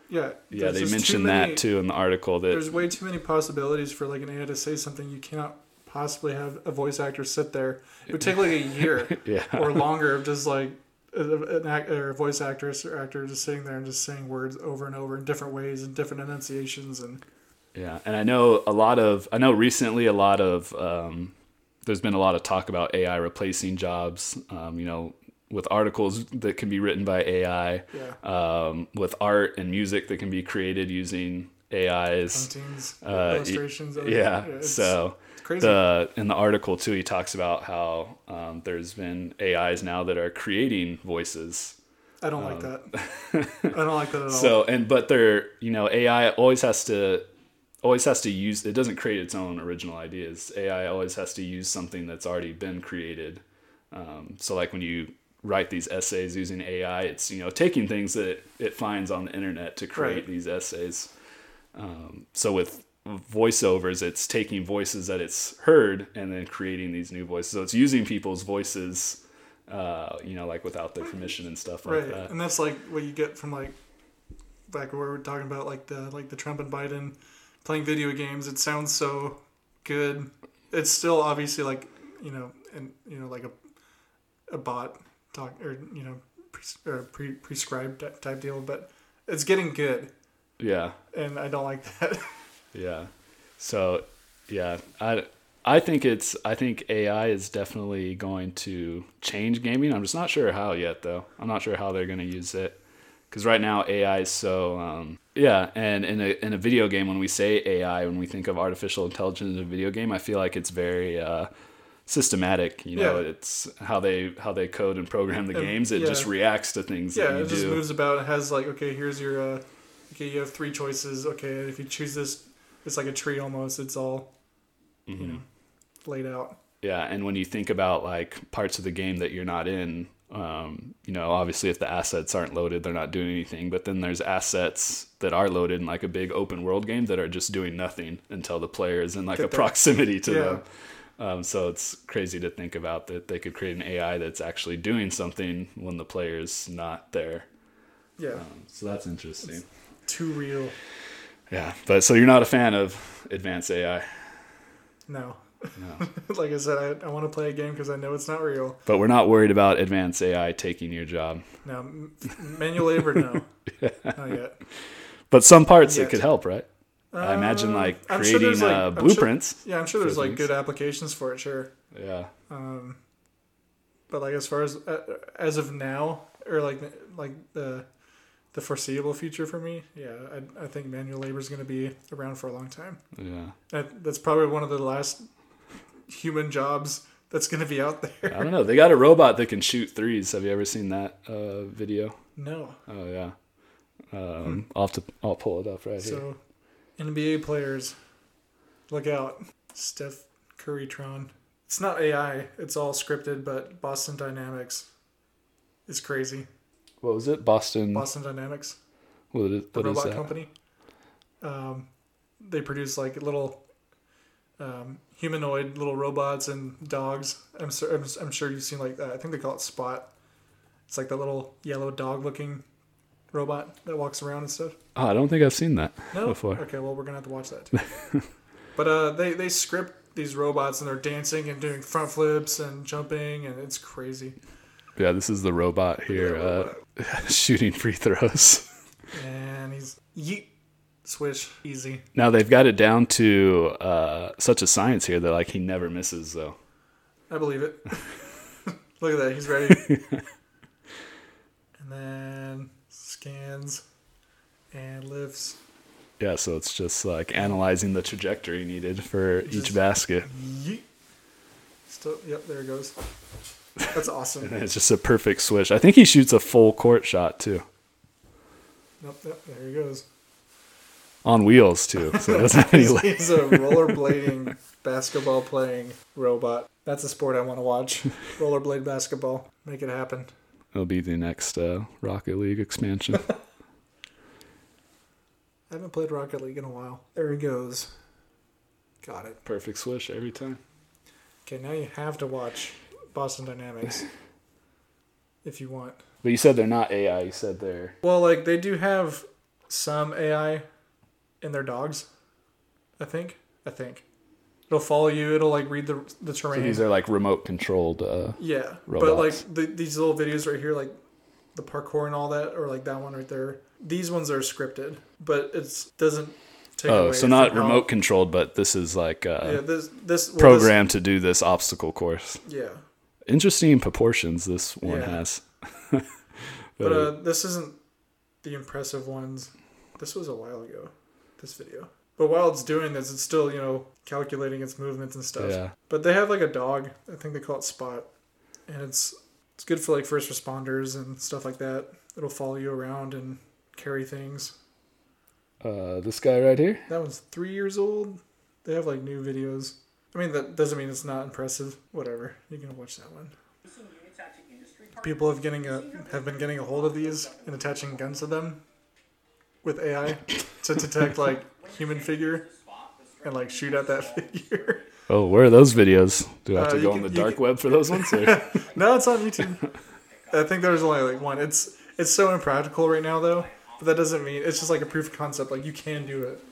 yeah
yeah, they
just too
mentioned
many-
that too in the article that
there's way too many possibilities for like an AI to say something you cannot possibly have a voice actor sit there. It would take like a year
yeah
or longer of just like a- an act, or a voice actress or actor just sitting there and just saying words over and over in different ways and different enunciations and
Yeah, and I know a lot of I know recently a lot of um, there's been a lot of talk about AI replacing jobs. Um, you know, with articles that can be written by AI,
yeah,
um, with art and music that can be created using AIs.
paintings,
Uh,
illustrations. of-
Yeah,
it's,
so
it's crazy.
the in the article too, he talks about how um, there's been AIs now that are creating voices.
I don't like that. I don't like that at all.
um, So and but they're you know AI always has to always has to use it doesn't create its own original ideas. AI always has to use something that's already been created. Um, so like when you write these essays using AI, it's you know taking things that it, finds on the internet to create
Right.
these essays. Um, so with voiceovers, it's taking voices that it's heard and then creating these new voices. So it's using people's voices, uh, you know, like without their permission and stuff like
right,
that.
and that's like what you get from like back where we're talking about like the like the Trump and Biden playing video games. It sounds so good. It's still obviously like you know and you know like a a bot talk or you know pre, or pre prescribed type deal, but it's getting good,
Yeah.
and I don't like that.
Yeah. So, yeah, I I think it's I think AI is definitely going to change gaming. I'm just not sure how yet though. I'm not sure how they're going to use it cuz right now AI is so um yeah, and in a in a video game when we say AI when we think of artificial intelligence in a video game, I feel like it's very uh systematic, you know,
Yeah.
it's how they how they code and program the
And,
games. It
yeah.
just reacts to things
yeah, it just
do.
moves about. It has like okay, here's your uh, okay, you have three choices. Okay, if you choose this, it's like a tree almost. It's all
Mm-hmm.
you know laid out.
Yeah, and when you think about like parts of the game that you're not in, um, you know, obviously if the assets aren't loaded, they're not doing anything. But then there's assets that are loaded in like a big open world game that are just doing nothing until the player is in like
Get
a proximity to
Yeah.
them. Um, so it's crazy to think about that they could create an AI that's actually doing something when the player's not there.
Yeah,
Um, so that's interesting.
too real.
Yeah, but so you're not a fan of advanced AI,
No,
no.
like I said, I, I want to play a game because I know it's not real.
but we're not worried about advanced AI taking your job.
No, manual labor, no, not yet.
But some parts it could help, right? I imagine
Uh,
like
sure
creating
like-
uh,
sure-
blueprints.
Yeah, I'm sure there's like good applications for it, sure.
Yeah.
Um, but like as far as uh, as of now, or like like the the foreseeable future for me, yeah, I, I think manual labor is going to be around for a long time.
Yeah.
That, that's probably one of the last human jobs that's going to be out there.
I don't know. They got a robot that can shoot threes. Have you ever seen that uh, video?
No,
Oh yeah. Um, I'll have to. I'll pull it up right here.
so NBA players, look out, Steph Curry Tron. It's not AI. It's all scripted, but Boston Dynamics is crazy.
What was it? Boston.
Boston Dynamics.
What is,
the
what is
robot
that?
company. Um, they produce like little um, humanoid little robots and dogs. I'm, sur- I'm I'm sure you've seen like that. I think they call it Spot. It's like the little yellow dog looking robot that walks around and stuff.
Oh, I don't think I've seen that
No.
before.
Okay, well we're gonna have to watch that too. but uh, they they script these robots and they're dancing and doing front flips and jumping and it's crazy.
Yeah, this is the robot here uh, shooting free throws.
And he's yeet swish easy.
Now they've got it down to uh, such a science here that like he never misses though.
I believe it. Look at that. He's ready. and then scans and lifts.
Yeah, so it's just like analyzing the trajectory needed for each basket.
Yeet. Still, yep, there it goes. That's awesome.
It's just a perfect swish. I think he shoots a full court shot too.
Nope, nope, there he goes.
On wheels too. So it doesn't have any leg-
He's a rollerblading, basketball playing robot. That's a sport I want to watch. Rollerblade basketball. Make it happen.
It'll be the next uh, Rocket League expansion.
I haven't played Rocket League in a while. There he goes. Got it.
Perfect swish every time.
Okay, now you have to watch Boston Dynamics if you want.
But you said they're not AI. You said they're
Well, like they do have some AI in their dogs. I think. I think it'll follow you. It'll like read the the
so
terrain.
these are like remote controlled. Uh,
yeah, but like the, these little videos right here, like the parkour and all that, or like that one right there. These ones are scripted, but it's doesn't take
oh, so not remote controlled, but this is like uh,
Yeah, this this well,
programmed to do this obstacle course.
Yeah,
Interesting proportions this one
Yeah.
has.
but uh, this isn't the impressive ones. This was a while ago. This video. But while it's doing this, it's still you know calculating its movements and stuff.
yeah.
But they have like a dog. I think they call it Spot, and it's it's good for like first responders and stuff like that. It'll follow you around and carry things.
Uh, this guy right here.
That one's three years old. They have like new videos. I mean, that doesn't mean it's not impressive. Whatever, you can watch that one. People have getting a have been getting a hold of these and attaching guns to them with AI to detect like human figure and like shoot at that figure.
Oh, where are those videos? Do I have
Uh,
to
you
go
can-
on the dark
can-
web for those ones?
No, it's on YouTube. I think there's only like one. It's it's so impractical right now though, but that doesn't mean it's just like a proof of concept. Like you can do it.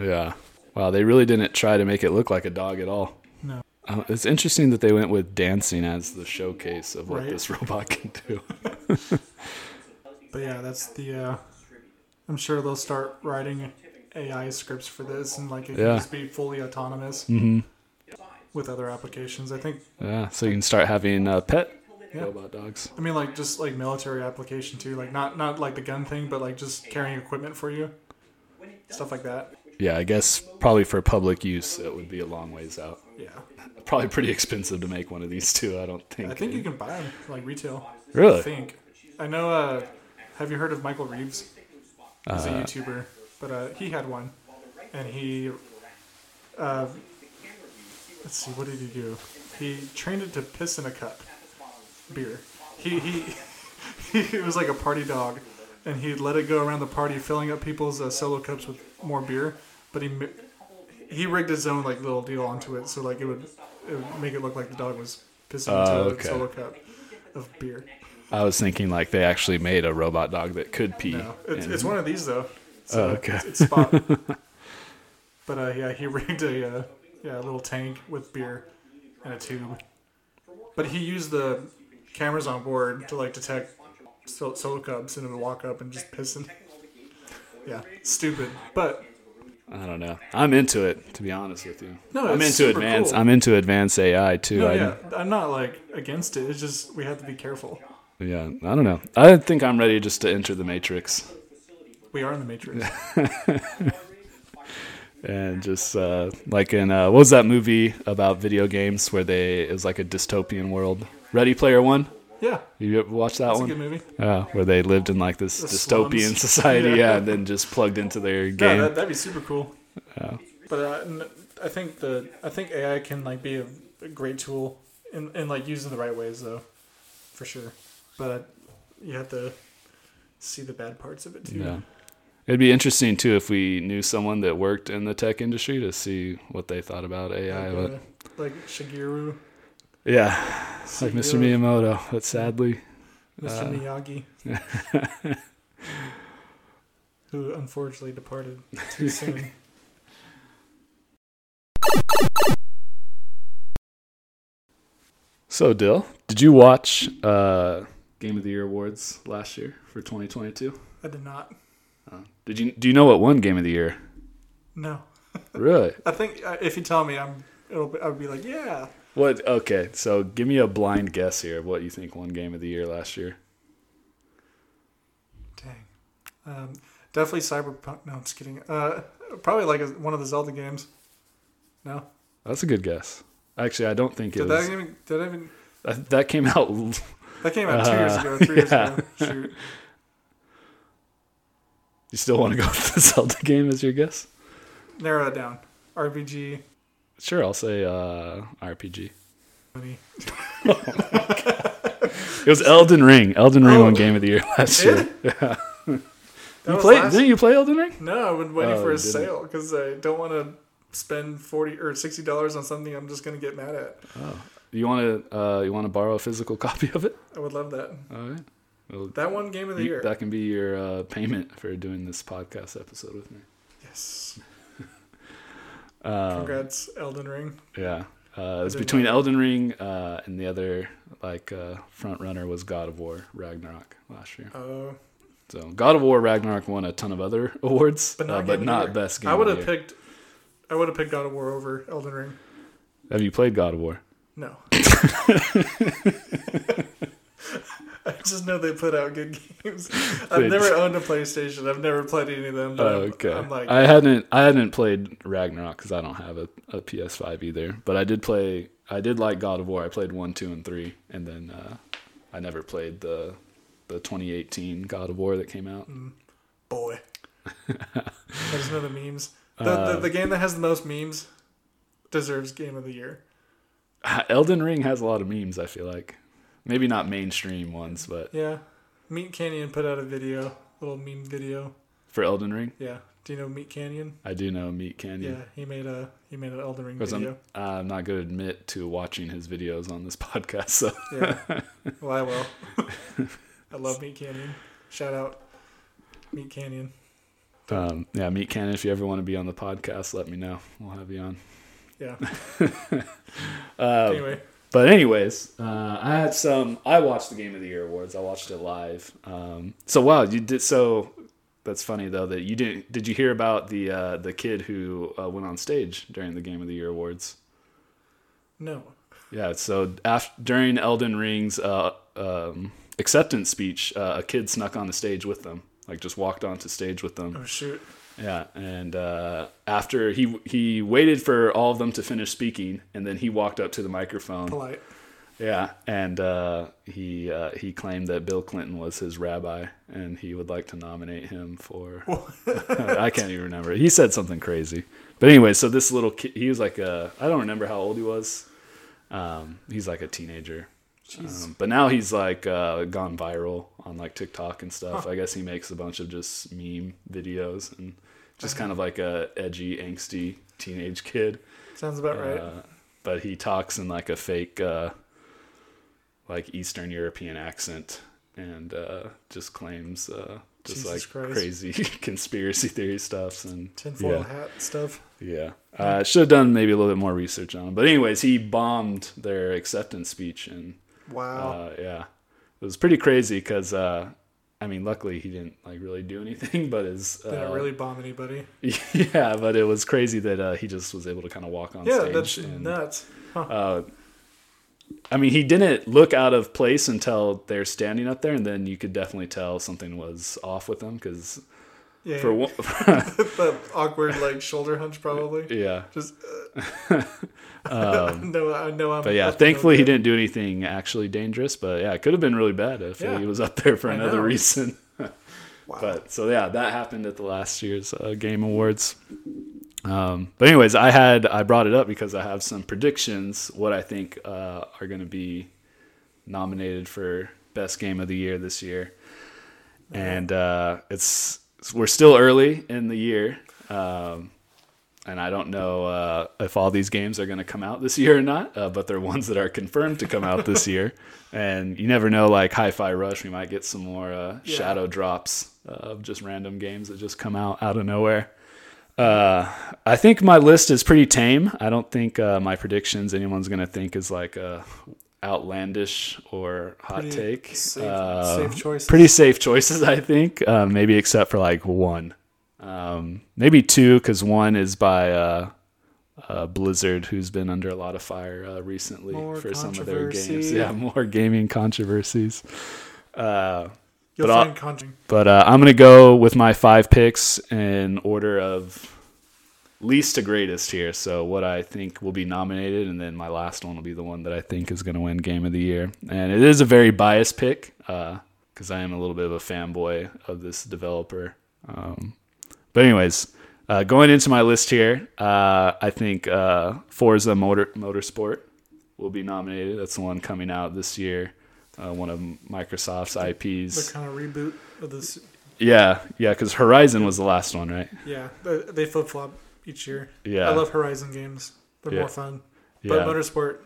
yeah. Wow, they really didn't try to make it look like a dog at all.
No.
Uh, it's interesting that they went with dancing as the showcase of what
Right.
this robot can do.
But yeah, that's the. uh I'm sure they'll start writing AI scripts for this, and like it can
Yeah.
just be fully autonomous
hmm
with other applications. I think.
Yeah, so you can start having uh, pet
Yeah.
robot dogs.
I mean, like just like military application too. Like not not like the gun thing, but like just carrying equipment for you, stuff like that.
Yeah, I guess probably for public use, it would be a long ways out.
Yeah,
Probably pretty expensive to make one of these too. I don't think.
I think you can buy them like retail.
Really?
I think. I know. uh Have you heard of Michael Reeves? He's a
Uh,
YouTuber, but uh, he had one, and he. Uh, let's see, what did he do? He trained it to piss in a cup, beer. He he, he it was like a party dog, and he let it go around the party, filling up people's uh, solo cups with more beer. But he he rigged his own like little deal onto it, so like it would, it would make it look like the dog was pissing
Oh,
into
okay.
a solo cup of beer.
I was thinking like they actually made a robot dog that could pee.
No, it's,
and-
it's one of these though. It's,
Oh, okay.
It's, it's spot. but uh, yeah, he rigged a uh, yeah a little tank with beer and a tube. But he used the cameras on board to like detect sol- solo cubs and it would walk up and just piss in. Yeah, stupid. But
I don't know. I'm into it, to be honest with you.
No,
I'm
it's
into
super
advanced.
cool.
I'm into advanced AI too.
no,
I
yeah, I'm not like against it. It's just we have to be careful.
yeah. I don't know. I think I'm ready just to enter the matrix
We are in the matrix.
and just uh, like in uh, what was that movie about video games where they it was like a dystopian world? Ready Player One.
Yeah,
You ever watch that
a
one?
good movie.
Yeah, where they lived in like this
The
dystopian
slums.
society, yeah.
Yeah.
and then just plugged into their
Yeah,
game.
that, that'd be super cool.
Yeah.
But uh, I think the I think AI can like be a, a great tool in, in like used in the right ways though, for sure. But uh, you have to see the bad parts of it too.
Yeah. It'd be interesting too if we knew someone that worked in the tech industry to see what they thought about AI.
Like,
But
uh, like Shigeru,
yeah, like Mr. Miyamoto, but sadly,
Mr.
uh,
Miyagi, who unfortunately departed too soon.
So, Dill, did you watch uh, Game of the Year awards last year for 2022?
I did not.
Did you? Do you know what won Game of the Year?
No,
Really?
I think uh, if you tell me, I'm it'll be, I'll be like, yeah.
What? Okay, so give me a blind guess here of what you think won Game of the Year last year.
Dang. Um, definitely Cyberpunk. No, I'm just kidding. Uh, probably like a, one of the Zelda games. No.
That's a good guess. Actually, I don't think it
Did
was.
that even? Did that even?
That, that came out.
That came out two years
Uh,
ago. Three years ago. Shoot.
You still want to go with the Zelda game as your guess?
Narrow it down. RPG.
Sure, I'll say uh, RPG. It was Elden Ring. Elden Ring
Oh.
won Game of the Year last year.
That
You played?
last-
Didn't you play Elden Ring?
No, I've been waiting
Oh,
for a sale because I don't want to spend forty or sixty dollars on something I'm just gonna get mad at.
Oh, You want to? Uh, you want to borrow a physical copy of it?
I would love that.
All right. Well,
That one game of the
you-
year.
that can be your uh, payment for doing this podcast episode with me.
yes.
Um,
Congrats, Elden Ring.
Yeah. Uh, it was between
know.
Elden Ring uh, and the other like uh, front runner was God of War Ragnarok last year.
Uh,
So God of War Ragnarok won a ton of other awards,
but
but
not,
uh, but not best game.
I would have picked. I would have picked God of War over Elden Ring.
Have you played God of War?
No. I just know they put out good games. I've never owned a PlayStation. I've never played any of them. But
Oh,
I'm-
okay.
I'm, like,
I hadn't I hadn't played Ragnarok because I don't have a, a PS5 either. But I did play. I did like God of War. I played one, two, and three, and then uh, I never played the the 2018 God of War that came out.
boy. I just know the memes. The,
Uh,
the, the game that has the most memes deserves Game of the Year.
Elden Ring has a lot of memes. I feel like maybe not mainstream ones, but
Yeah. Meat Canyon put out a video, little meme video.
for Elden Ring,
Yeah. Do you know Meat Canyon?
I do know Meat Canyon.
Yeah, he made a he made an Elden Ring video.
I'm, I'm not going to admit to watching his videos on this podcast. So
Yeah. well, I will. I love Meat Canyon. Shout out Meat Canyon.
um, yeah, Meat Canyon. If you ever want to be on the podcast, let me know. We'll have you on.
Yeah.
Uh,
anyway,
But anyways, uh, I had some. I watched the Game of the Year awards. I watched it live. Um, so wow, you did. So that's funny though that you didn't. Did you hear about the uh, the kid who uh, went on stage during the Game of the Year awards?
no.
Yeah. So after during Elden Ring's uh, um, acceptance speech, uh, a kid snuck on the stage with them. Like just walked onto stage with them.
Oh shoot.
Yeah, and uh, after he he waited for all of them to finish speaking, and then he walked up to the microphone.
Polite.
Yeah, and uh, he uh, he claimed that Bill Clinton was his rabbi, and he would like to nominate him for. I can't even remember. He said something crazy, but anyway, so this little kid, he was like a I don't remember how old he was. Um, he's like a teenager, um, but now he's like uh, gone viral on like TikTok and stuff. I guess he makes a bunch of just meme videos and just kind of like a edgy, angsty teenage kid.
Sounds about right.
Uh, but he talks in like a fake, uh, like Eastern European accent, and uh, just claims uh, just
Jesus
like
Christ.
crazy conspiracy theory stuff. And
Tinfoil
yeah,
hat stuff.
yeah, uh, should have done maybe a little bit more research on him. But anyways, he bombed their acceptance speech, and
Wow.
uh, yeah, it was pretty crazy because. Uh, I mean, luckily he didn't like really do anything, but his
Didn't
uh,
really bomb anybody.
yeah, but it was crazy that uh, he just was able to kind of walk on
Yeah,
stage.
that's
and,
nuts. Huh.
uh, I mean, he didn't look out of place until they're standing up there, and then you could definitely tell something was off with him because
yeah.
for one,
the awkward like shoulder hunch probably.
yeah.
Just uh, no, I know I'm.
Um, But yeah, thankfully he didn't do anything actually dangerous. But yeah, it could have been really bad if
Yeah.
he was up there for
I
another
know.
reason.
Wow.
But so yeah, that happened at the last year's uh, Game Awards. Um, but anyways, I had I brought it up because I have some predictions what I think uh, are going to be nominated for best game of the year this year, and uh, it's we're still early in the year. Um, and I don't know uh, if all these games are going to come out this year or not, uh, but they're ones that are confirmed to come out this year. And you never know, like Hi-Fi Rush, we might get some more uh,
Yeah.
shadow drops uh, of just random games that just come out out of nowhere. Uh, I think my list is pretty tame. I don't think uh, my predictions anyone's going to think is like a outlandish or hot
Pretty
take.
safe-
Uh,
safe choices.
Pretty safe choices, I think. Uh, maybe except for like one, um, maybe two, because one is by uh, uh, Blizzard, who's been under a lot of fire uh, recently
More
for some of their games. Yeah, more gaming controversies. Uh,
You'll
but I'll-
find content.
but uh, I'm gonna go with my five picks in order of least to greatest here. So what I think will be nominated, and then my last one will be the one that I think is gonna win Game of the Year. And it is a very biased pick because I am a little bit of a fanboy of this developer. Um, but anyways, uh, going into my list here, uh, I think uh, Forza Motor Motorsport will be nominated. That's the one coming out this year. Uh, one of Microsoft's
The
IPs.
kind of reboot of this.
Yeah, yeah, because Horizon was the last one, right?
Yeah, they, they flip flop each year.
Yeah,
I love Horizon games. They're
Yeah.
more fun. But
yeah.
Motorsport,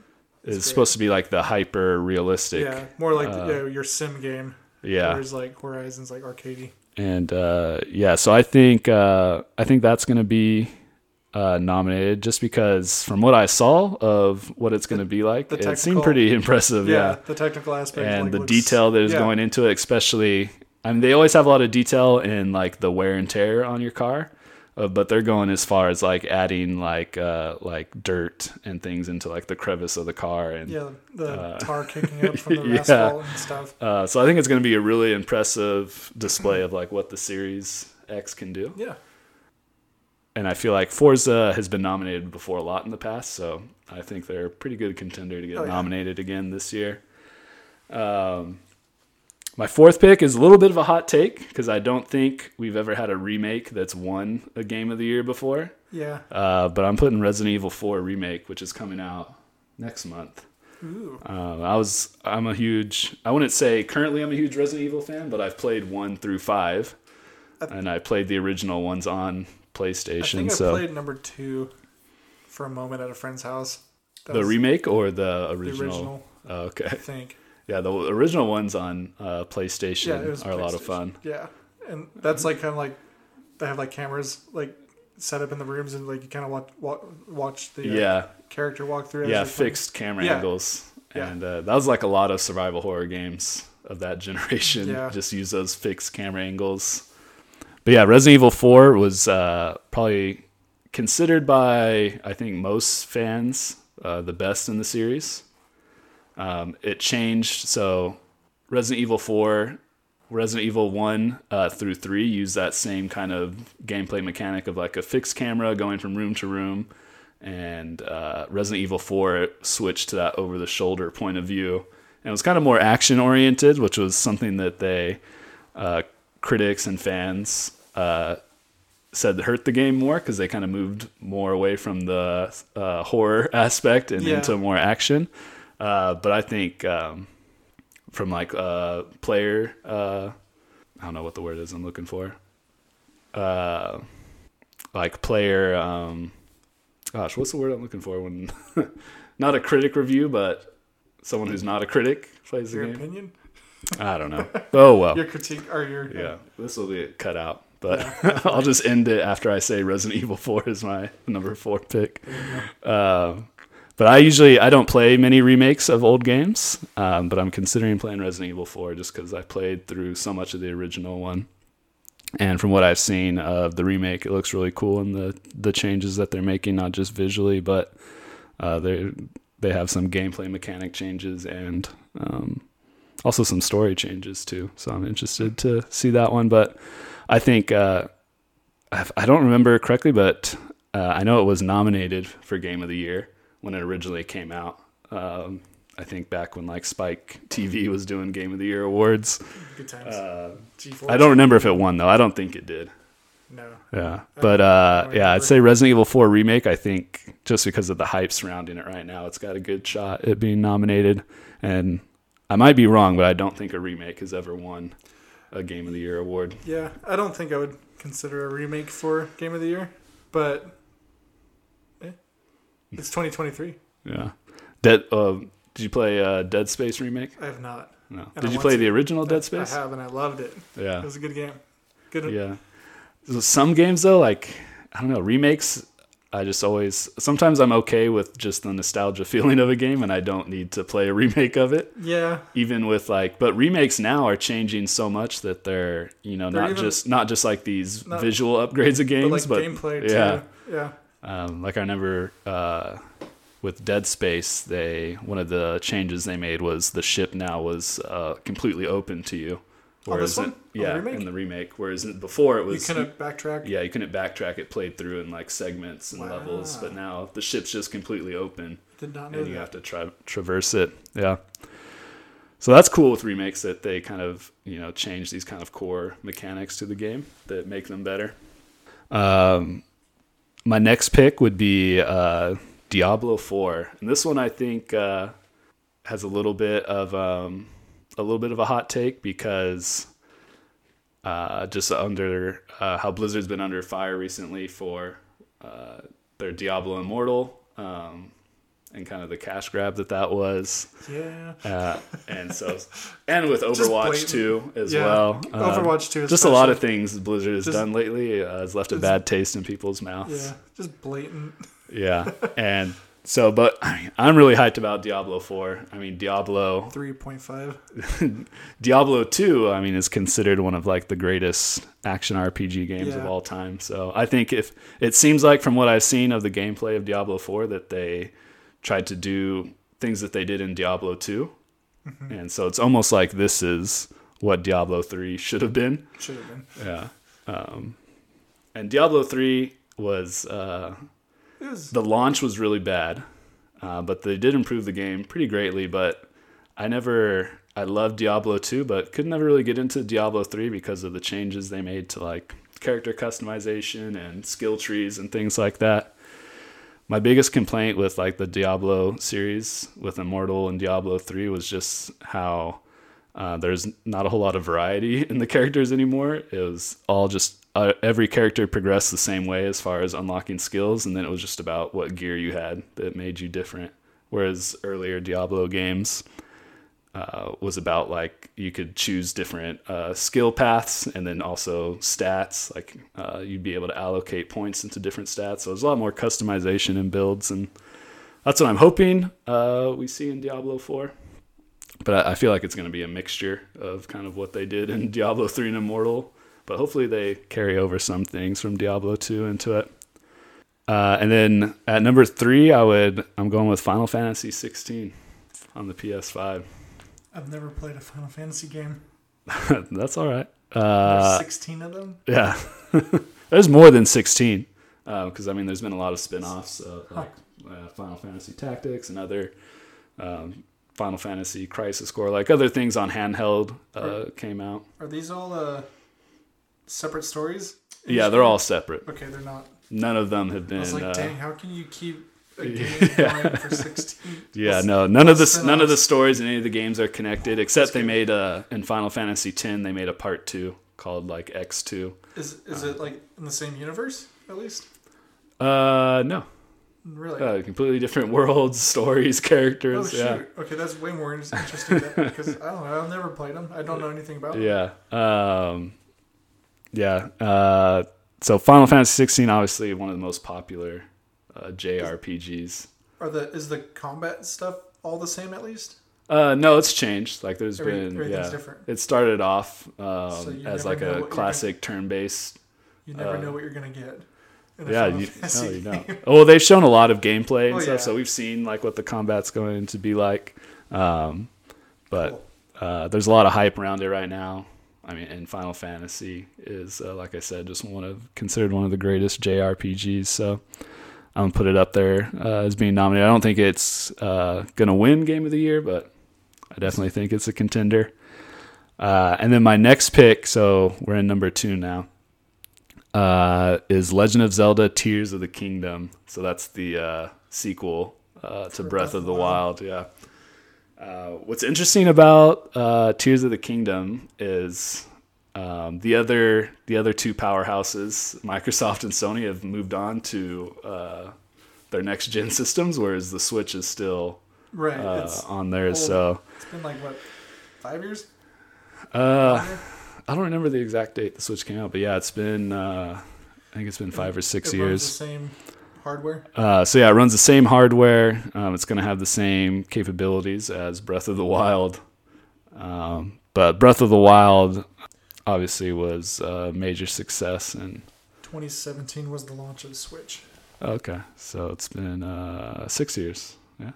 it's
great.
supposed to be like the hyper realistic.
yeah, more like
uh,
your sim game.
yeah.
Whereas like Horizon's like arcadey.
and uh, yeah, so I think uh, I think that's going to be uh, nominated just because from what I saw of what it's going to be like,
the
it seemed pretty impressive.
Yeah,
Yeah,
the technical aspect
and
like,
the
looks-
detail that is
yeah.
going into it, especially. I mean, they always have a lot of detail in like the wear and tear on your car, uh, but they're going as far as like adding like uh, like dirt and things into like the crevice of the car and
Yeah, the
uh,
tar kicking up from the
yeah.
asphalt and stuff.
Uh, so I think it's going to be a really impressive display of like what the Series X can do.
Yeah,
And I feel like Forza has been nominated before a lot in the past, so I think they're a pretty good contender to get
Oh, yeah.
nominated again this year. Um, my fourth pick is a little bit of a hot take because I don't think we've ever had a remake that's won a game of the year before.
yeah.
Uh, but I'm putting Resident Evil 4 remake, which is coming out next month.
Ooh,
Um, I was I'm a huge I wouldn't say currently I'm a huge Resident Evil fan, but I've played one through five, and I played the original ones on PlayStation.
I think
so
I played number two for a moment at a friend's house. That
the remake or the
the
original?
original,
Oh, okay,
I think.
Yeah, the original ones on uh, PlayStation
Yeah,
are a lot of fun.
Yeah, and that's like kind of like they have like cameras like set up in the rooms and like you kind of watch watch, watch the uh,
Yeah,
character walk through.
yeah,
they're playing.
fixed camera
Yeah.
angles,
Yeah.
and uh, that was like a lot of survival horror games of that generation.
Yeah.
Just use those fixed camera angles. But yeah, Resident Evil Four was uh, probably considered by I think most fans uh, the best in the series. Um, it changed so Resident Evil Four. Resident Evil 1 uh, through 3 use that same kind of gameplay mechanic of like a fixed camera going from room to room and uh, Resident Evil 4 switched to that over the shoulder point of view. And it was kind of more action oriented, which was something that they, uh, critics and fans, uh, said hurt the game more because they kind of moved more away from the uh, horror aspect and
Yeah.
into more action. Uh, but I think um, from like uh, player, uh, I don't know what the word is I'm looking for. Uh, like player, um, gosh, what's the word I'm looking for when not a critic review, but someone who's not a critic plays the
Your
game?
opinion,
I don't know. Oh well.
your critique, or your
Yeah, this will be cut out, but I'll just end it after I say Resident Evil Four is my number four pick. Uh, but I usually I don't play many remakes of old games, um, but I'm considering playing Resident Evil Four just because I played through so much of the original one, and from what I've seen of the remake, it looks really cool and the the changes that they're making, not just visually, but uh, they they have some gameplay mechanic changes and um, also some story changes too. So I'm interested to see that one. But I think uh, I I don't remember correctly, but uh, I know it was nominated for Game of the Year when it originally came out. Um, I think back when like Spike TV was doing Game of the Year awards.
good times.
Uh, I don't remember if it won though. I don't think it did.
No.
Yeah, but uh, yeah, I'd say Resident Evil 4 remake. I think just because of the hype surrounding it right now, it's got a good shot at being nominated. And I might be wrong, but I don't think a remake has ever won a Game of the Year award.
Yeah, I don't think I would consider a remake for Game of the Year, but it's 2023.
Yeah, Dead. Uh, did you play uh, Dead Space remake?
I have not.
No.
And
Did
I
you play the original Dead Space?
I have, and I loved it.
Yeah.
It was a good game. Good.
Yeah. Some games though, like I don't know, remakes. I just always sometimes I'm okay with just the nostalgia feeling of a game, and I don't need to play a remake of it.
Yeah.
even with like but remakes now are changing so much that they're you know
They're
not
even-
just not just like these
Not-
visual upgrades of games
But like
but,
gameplay too.
yeah
Yeah.
Um, like i remember uh, with dead space they one of the changes they made was the ship now was uh, completely open to you
On this
it-
one? On the
yeah in the remake whereas before it was You
couldn't backtrack.
yeah you couldn't backtrack it played through in like segments and levels but now the ship's just completely open
Did not know
and you
that.
have to tra- traverse it. Yeah. so that's cool with remakes that they kind of you know change these kind of core mechanics to the game that make them better. Um, my next pick would be uh, Diablo Four, and this one I think uh, has a little bit of um, a little bit of a hot take because uh, just under uh, how Blizzard's been under fire recently for uh, their Diablo Immortal. Um, and kind of the cash grab that that was.
Yeah.
Uh, and so, and with Overwatch
blatant.
2 as
Yeah,
well. Uh,
Overwatch 2
Just a lot of things Blizzard has
Just-
done lately uh, has left a bad taste in people's mouths.
Yeah. Just blatant.
Yeah. and so, but I mean, I'm really hyped about Diablo 4. I mean, Diablo
3.5.
Diablo 2, I mean, is considered one of like the greatest action RPG games of all time. So I think if it seems like from what I've seen of the gameplay of Diablo 4 that they tried to do things that they did in Diablo 2.
Mm-hmm.
And so it's almost like this is what Diablo 3 should have been.
Should have been.
Yeah. Um, and Diablo 3 was uh,
was.
the launch was really bad, uh, but they did improve the game pretty greatly. But I never, I loved Diablo 2, but could never really get into Diablo 3 because of the changes they made to like character customization and skill trees and things like that. My biggest complaint with like the Diablo series with Immortal and Diablo 3 was just how uh, there's not a whole lot of variety in the characters anymore. It was all just uh, every character progressed the same way as far as unlocking skills, and then it was just about what gear you had that made you different. Whereas earlier Diablo games uh, was about like you could choose different uh, skill paths and then also stats. Like uh, you'd be able to allocate points into different stats. So there's a lot more customization in builds, and that's what I'm hoping uh, we see in Diablo 4 but I, I feel like it's going to be a mixture of kind of what they did in Diablo 3 and Immortal. But hopefully they carry over some things from Diablo 2 into it. Uh, and then at number three, I would I'm going with Final Fantasy 16 on the PS5.
I've never played a Final Fantasy game.
That's all right. Uh,
16 of them.
yeah, there's more than 16 because I mean there's been a lot of spin-offs uh, like uh, Final Fantasy Tactics and other um, Final Fantasy Crisis Core, like other things on handheld uh, came out.
Are these all uh, separate stories?
Yeah, they're all separate.
Okay, they're not.
None of them have
I
been.
was like,
uh,
dang, how can you keep
Yeah.
16?
yeah, no, none of the
plus
none of the stories in any of the games are connected, except they made uh in Final Fantasy X they made a part two called like X two.
Is, is it like in the same universe, at least?
Uh, no,
Really?
uh, completely different worlds, stories,
oh,
characters.
shoot.
yeah,
Okay, that's way more interesting because I don't know. I've never played them. I don't know anything about them.
yeah, um, yeah. Uh, so Final Fantasy 16, obviously one of the most popular uh, JRPGs.
Are the is the combat stuff all the same at least?
Uh, no, it's changed. Like there's
Every-
been
everything's
yeah,
different.
it started off um,
So
as like a classic turn-based.
You never
Uh,
know what you're gonna get.
Yeah, you, no, you
game.
Well, they've shown a lot of gameplay and
Oh,
stuff,
yeah.
so we've seen like what the combat's going to be like. Um, but uh, there's a lot of hype around it right now. I mean, and Final Fantasy is, uh, like I said, just one of considered one of the greatest JRPGs. So I'm gonna put it up there uh, as being nominated. I don't think it's uh, gonna win Game of the Year, but I definitely think it's a contender. Uh, and then my next pick, so we're in number two now, uh, is Legend of Zelda: Tears of the Kingdom. So that's the uh, sequel uh, to Breath of the Wild. Yeah. Uh, what's interesting about uh, Tears of the Kingdom is um, the other the other two powerhouses, Microsoft and Sony, have moved on to uh, their next gen systems, whereas the Switch is still
Right.
uh, on there. So
it's been like what, five years?
uh? I don't remember the exact date the Switch came out, but yeah, it's been uh, I think it's been five or six
It runs
years.
The same hardware.
Uh, so yeah, it runs the same hardware. Um, it's going to have the same capabilities as Breath of the Wild. Um, but Breath of the Wild obviously was a major success. And
2017 was the launch of the Switch.
okay, so it's been uh, six years. Yeah,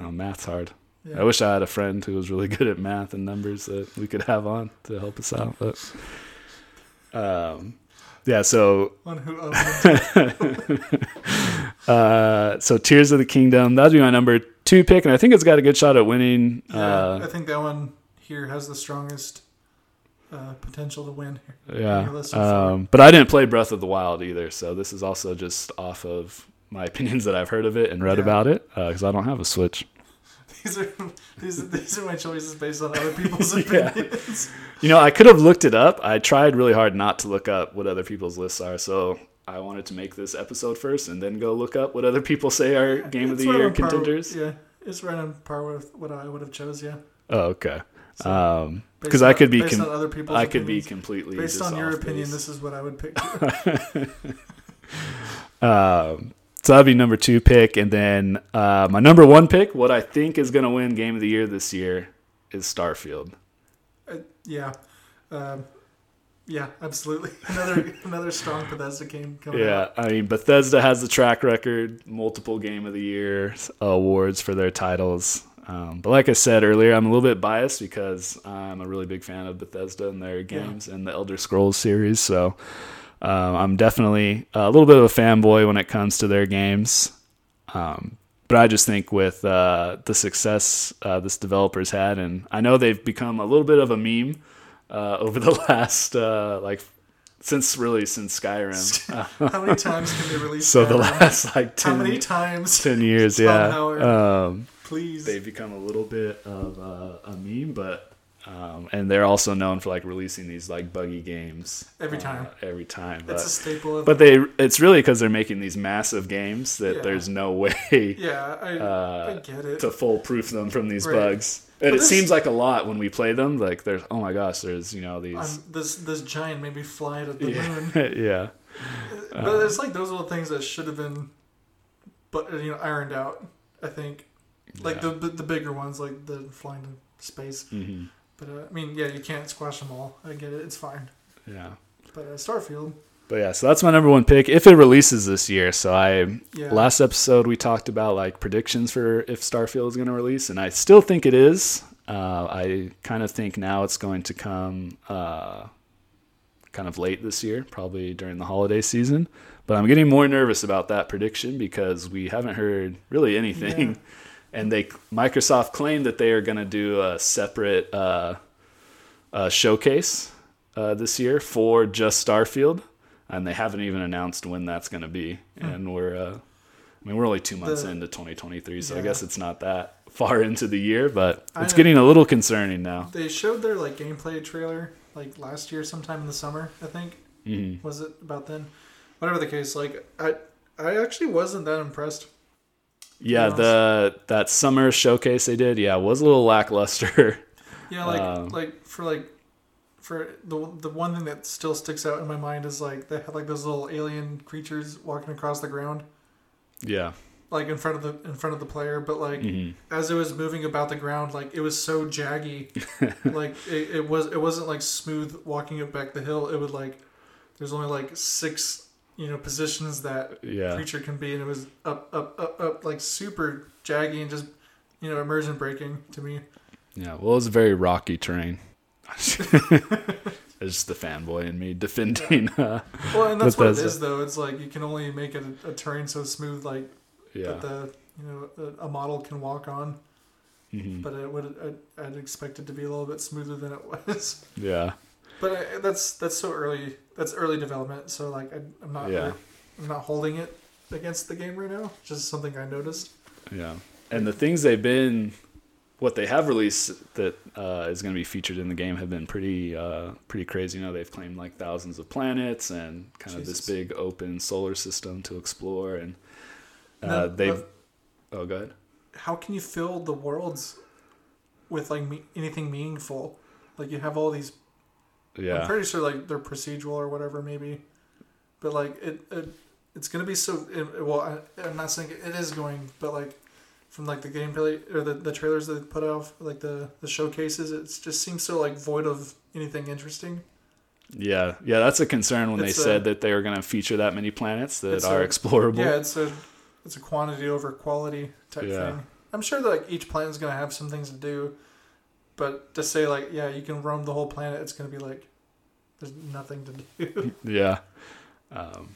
oh, math's hard.
Yeah.
I wish I had a friend who was really good at math and numbers that we could have on to help us out. But um, yeah, so uh, so Tears of the Kingdom. That'd be my number two pick, and I think it's got a good shot at winning.
Yeah,
Uh,
I think that one here has the strongest uh, potential to win. Here.
yeah,
your list so far.
um, but I didn't play Breath of the Wild either, so this is also just off of my opinions that I've heard of it and read
Yeah.
about it because I don't have a Switch.
These are these, these are my choices based on other people's
Yeah.
opinions.
You know, I could have looked it up. I tried really hard not to look up what other people's lists are, so I wanted to make this episode first and then go look up what other people say are game of the
right
year contenders.
yeah, it's right on par with what I would have chose. Yeah,
Oh, okay.
So,
Um, because I could be
based
com-
on other people's
I could be completely
based on your opinion.
base.
This is what I would pick.
Um, so that'd be number two pick, and then uh, my number one pick, what I think is going to win Game of the Year this year, is Starfield.
Uh, yeah, um, yeah, absolutely. Another another strong Bethesda game coming
Yeah,
out.
I mean Bethesda has the track record, multiple Game of the Year awards for their titles. Um, but like I said earlier, I'm a little bit biased because I'm a really big fan of Bethesda and their games and the Elder Scrolls series. So um, I'm definitely a little bit of a fanboy when it comes to their games. Um, but I just think with uh, the success uh, this developer's had, and I know they've become a little bit of a meme uh, over the last uh, like since really since Skyrim. Uh,
How many times can they release?
so the last like
How
10,
many times?
10 years, yeah. Um,
Please.
they've become a little bit of uh, a meme, but um, and they're also known for like releasing these like buggy games
Every
uh,
time.
every time.
It's a
But
staple of.
but they it's really because they're making these massive games that
Yeah.
there's no way
yeah, I,
uh,
I get it.
to foolproof them from these
Right.
bugs. And
But
it seems like a lot when we play them. Like there's oh my gosh, there's you know these
Um, this this giant made me fly to the
yeah
moon.
yeah
but it's like those little things that should have been, but you know, ironed out. I think, like
Yeah.
the, the the bigger ones, like the flying to space.
hmm
But uh, I mean, yeah, you can't squash them all. I get it. It's fine.
yeah.
But uh, Starfield,
But yeah, so that's my number one pick if it releases this year. So I
yeah,
last episode we talked about like predictions for if Starfield is going to release, and I still think it is. Uh, I kind of think now it's going to come uh, kind of late this year, probably during the holiday season. But I'm getting more nervous about that prediction because we haven't heard really anything.
Yeah.
And they Microsoft claimed that they are going to do a separate uh, uh, showcase uh, this year for just Starfield, and they haven't even announced when that's going to be. And we're, uh, I mean, we're only two months
Hmm. The-
into 2023, so I guess it's not that far into the year, but it's getting a little concerning now.
they showed their like gameplay trailer like last year, sometime in the summer. I think
hmm
was it about then? Whatever the case, like I I actually wasn't that impressed.
Yeah, the that summer showcase they did, yeah, was a little lackluster.
Yeah, like
Um,
like for like for the the one thing that still sticks out in my mind is like they had like those little alien creatures walking across the ground,
yeah.
like in front of the in front of the player. But like
hmm
as it was moving about the ground, like it was so jaggy, like it, it was it wasn't like smooth walking it back the hill. It would like there's only like six you know positions that
Yeah.
creature can be, and it was up up up up like super jaggy and just you know immersion breaking to me.
Yeah, well, it was a very rocky terrain. it's just the fanboy in me defending. Uh,
Well, and that's what it is, though. It's like you can only make it a, a terrain so smooth, like
yeah.
that the you know a, a model can walk on.
Mhm.
But it would I'd, I'd expect it to be a little bit smoother than it was.
Yeah.
But I, that's that's so early. That's early development. So like I, I'm not
Yeah.
I'm not holding it against the game right now. Just something I noticed.
Yeah. And the things they've been, what they have released that uh, is going to be featured in the game have been pretty, uh, pretty crazy. You know, they've claimed like thousands of planets and kind of this big open solar system to explore. And uh, they've,
but-
oh, go ahead.
How can you fill the worlds with like me, anything meaningful? Like you have all these I'm pretty sure like they're procedural or whatever maybe, but like it, it it's gonna be so. It, well, I, I'm not saying it is going, but like from like the gameplay or the, the trailers that they put out, like the the showcases, it just seems so like void of anything interesting.
Yeah. Yeah. That's a concern when
It's
they
a-
said that they were going to feature that many planets that are
a-
explorable.
Yeah, it's a it's a quantity over quality type
Yeah.
thing. I'm sure that like each planet is gonna have some things to do, but to say like yeah you can roam the whole planet, it's gonna be like there's nothing to do.
Yeah. Um,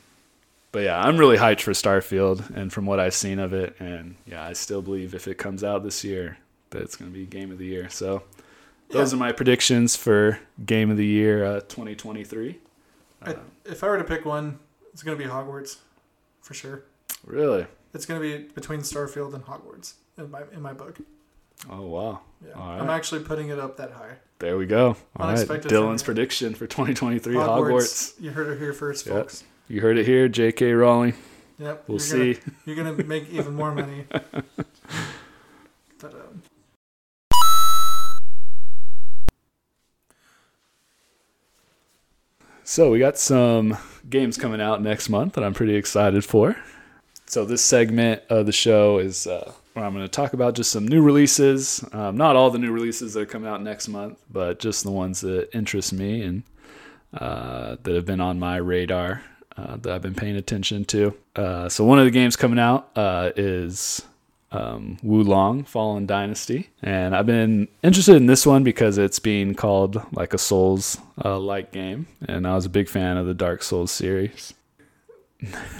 but yeah, I'm really hyped for Starfield, and from what I've seen of it, and yeah, I still believe if it comes out this year, that it's going to be game of the year. So those
Yeah.
are my predictions for game of the year uh, 2023.
I, if I were to pick one, it's gonna be Hogwarts, for sure.
Really?
It's gonna be between Starfield and Hogwarts in my in my book.
Oh wow!
Yeah, I'm actually putting it up that high.
There we go. All right,
Unexpected Dillon's
prediction for 2023 Hogwarts.
You heard it here first,
Yep.
folks.
You heard it here, J.K. Rowling.
Yep.
We'll
you're
see.
Gonna, you're gonna make even more money. but um,
So we got some games coming out next month that I'm pretty excited for. So this segment of the show is uh, where I'm going to talk about just some new releases. Um, not all the new releases that are coming out next month, but just the ones that interest me and uh, that have been on my radar uh, that I've been paying attention to. Uh, so one of the games coming out uh, is um, Wo Long Fallen Dynasty, and I've been interested in this one because it's being called like a Souls uh, like game, and I was a big fan of the Dark Souls series.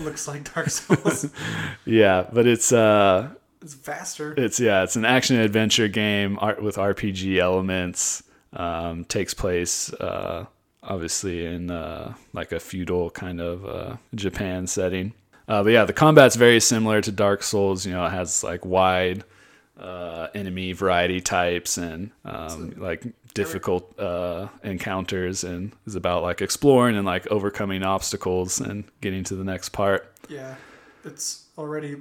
looks like Dark Souls.
Yeah, but it's uh,
it's faster.
it's yeah, it's an action adventure game art with RPG elements. Um, takes place uh, obviously in uh, like a feudal kind of uh, Japan setting. Uh, but yeah, the combat's very similar to Dark Souls. You know, it has like wide uh, enemy variety types and um, like difficult uh, encounters, and is about like exploring and like overcoming obstacles and getting to the next part.
Yeah, it's already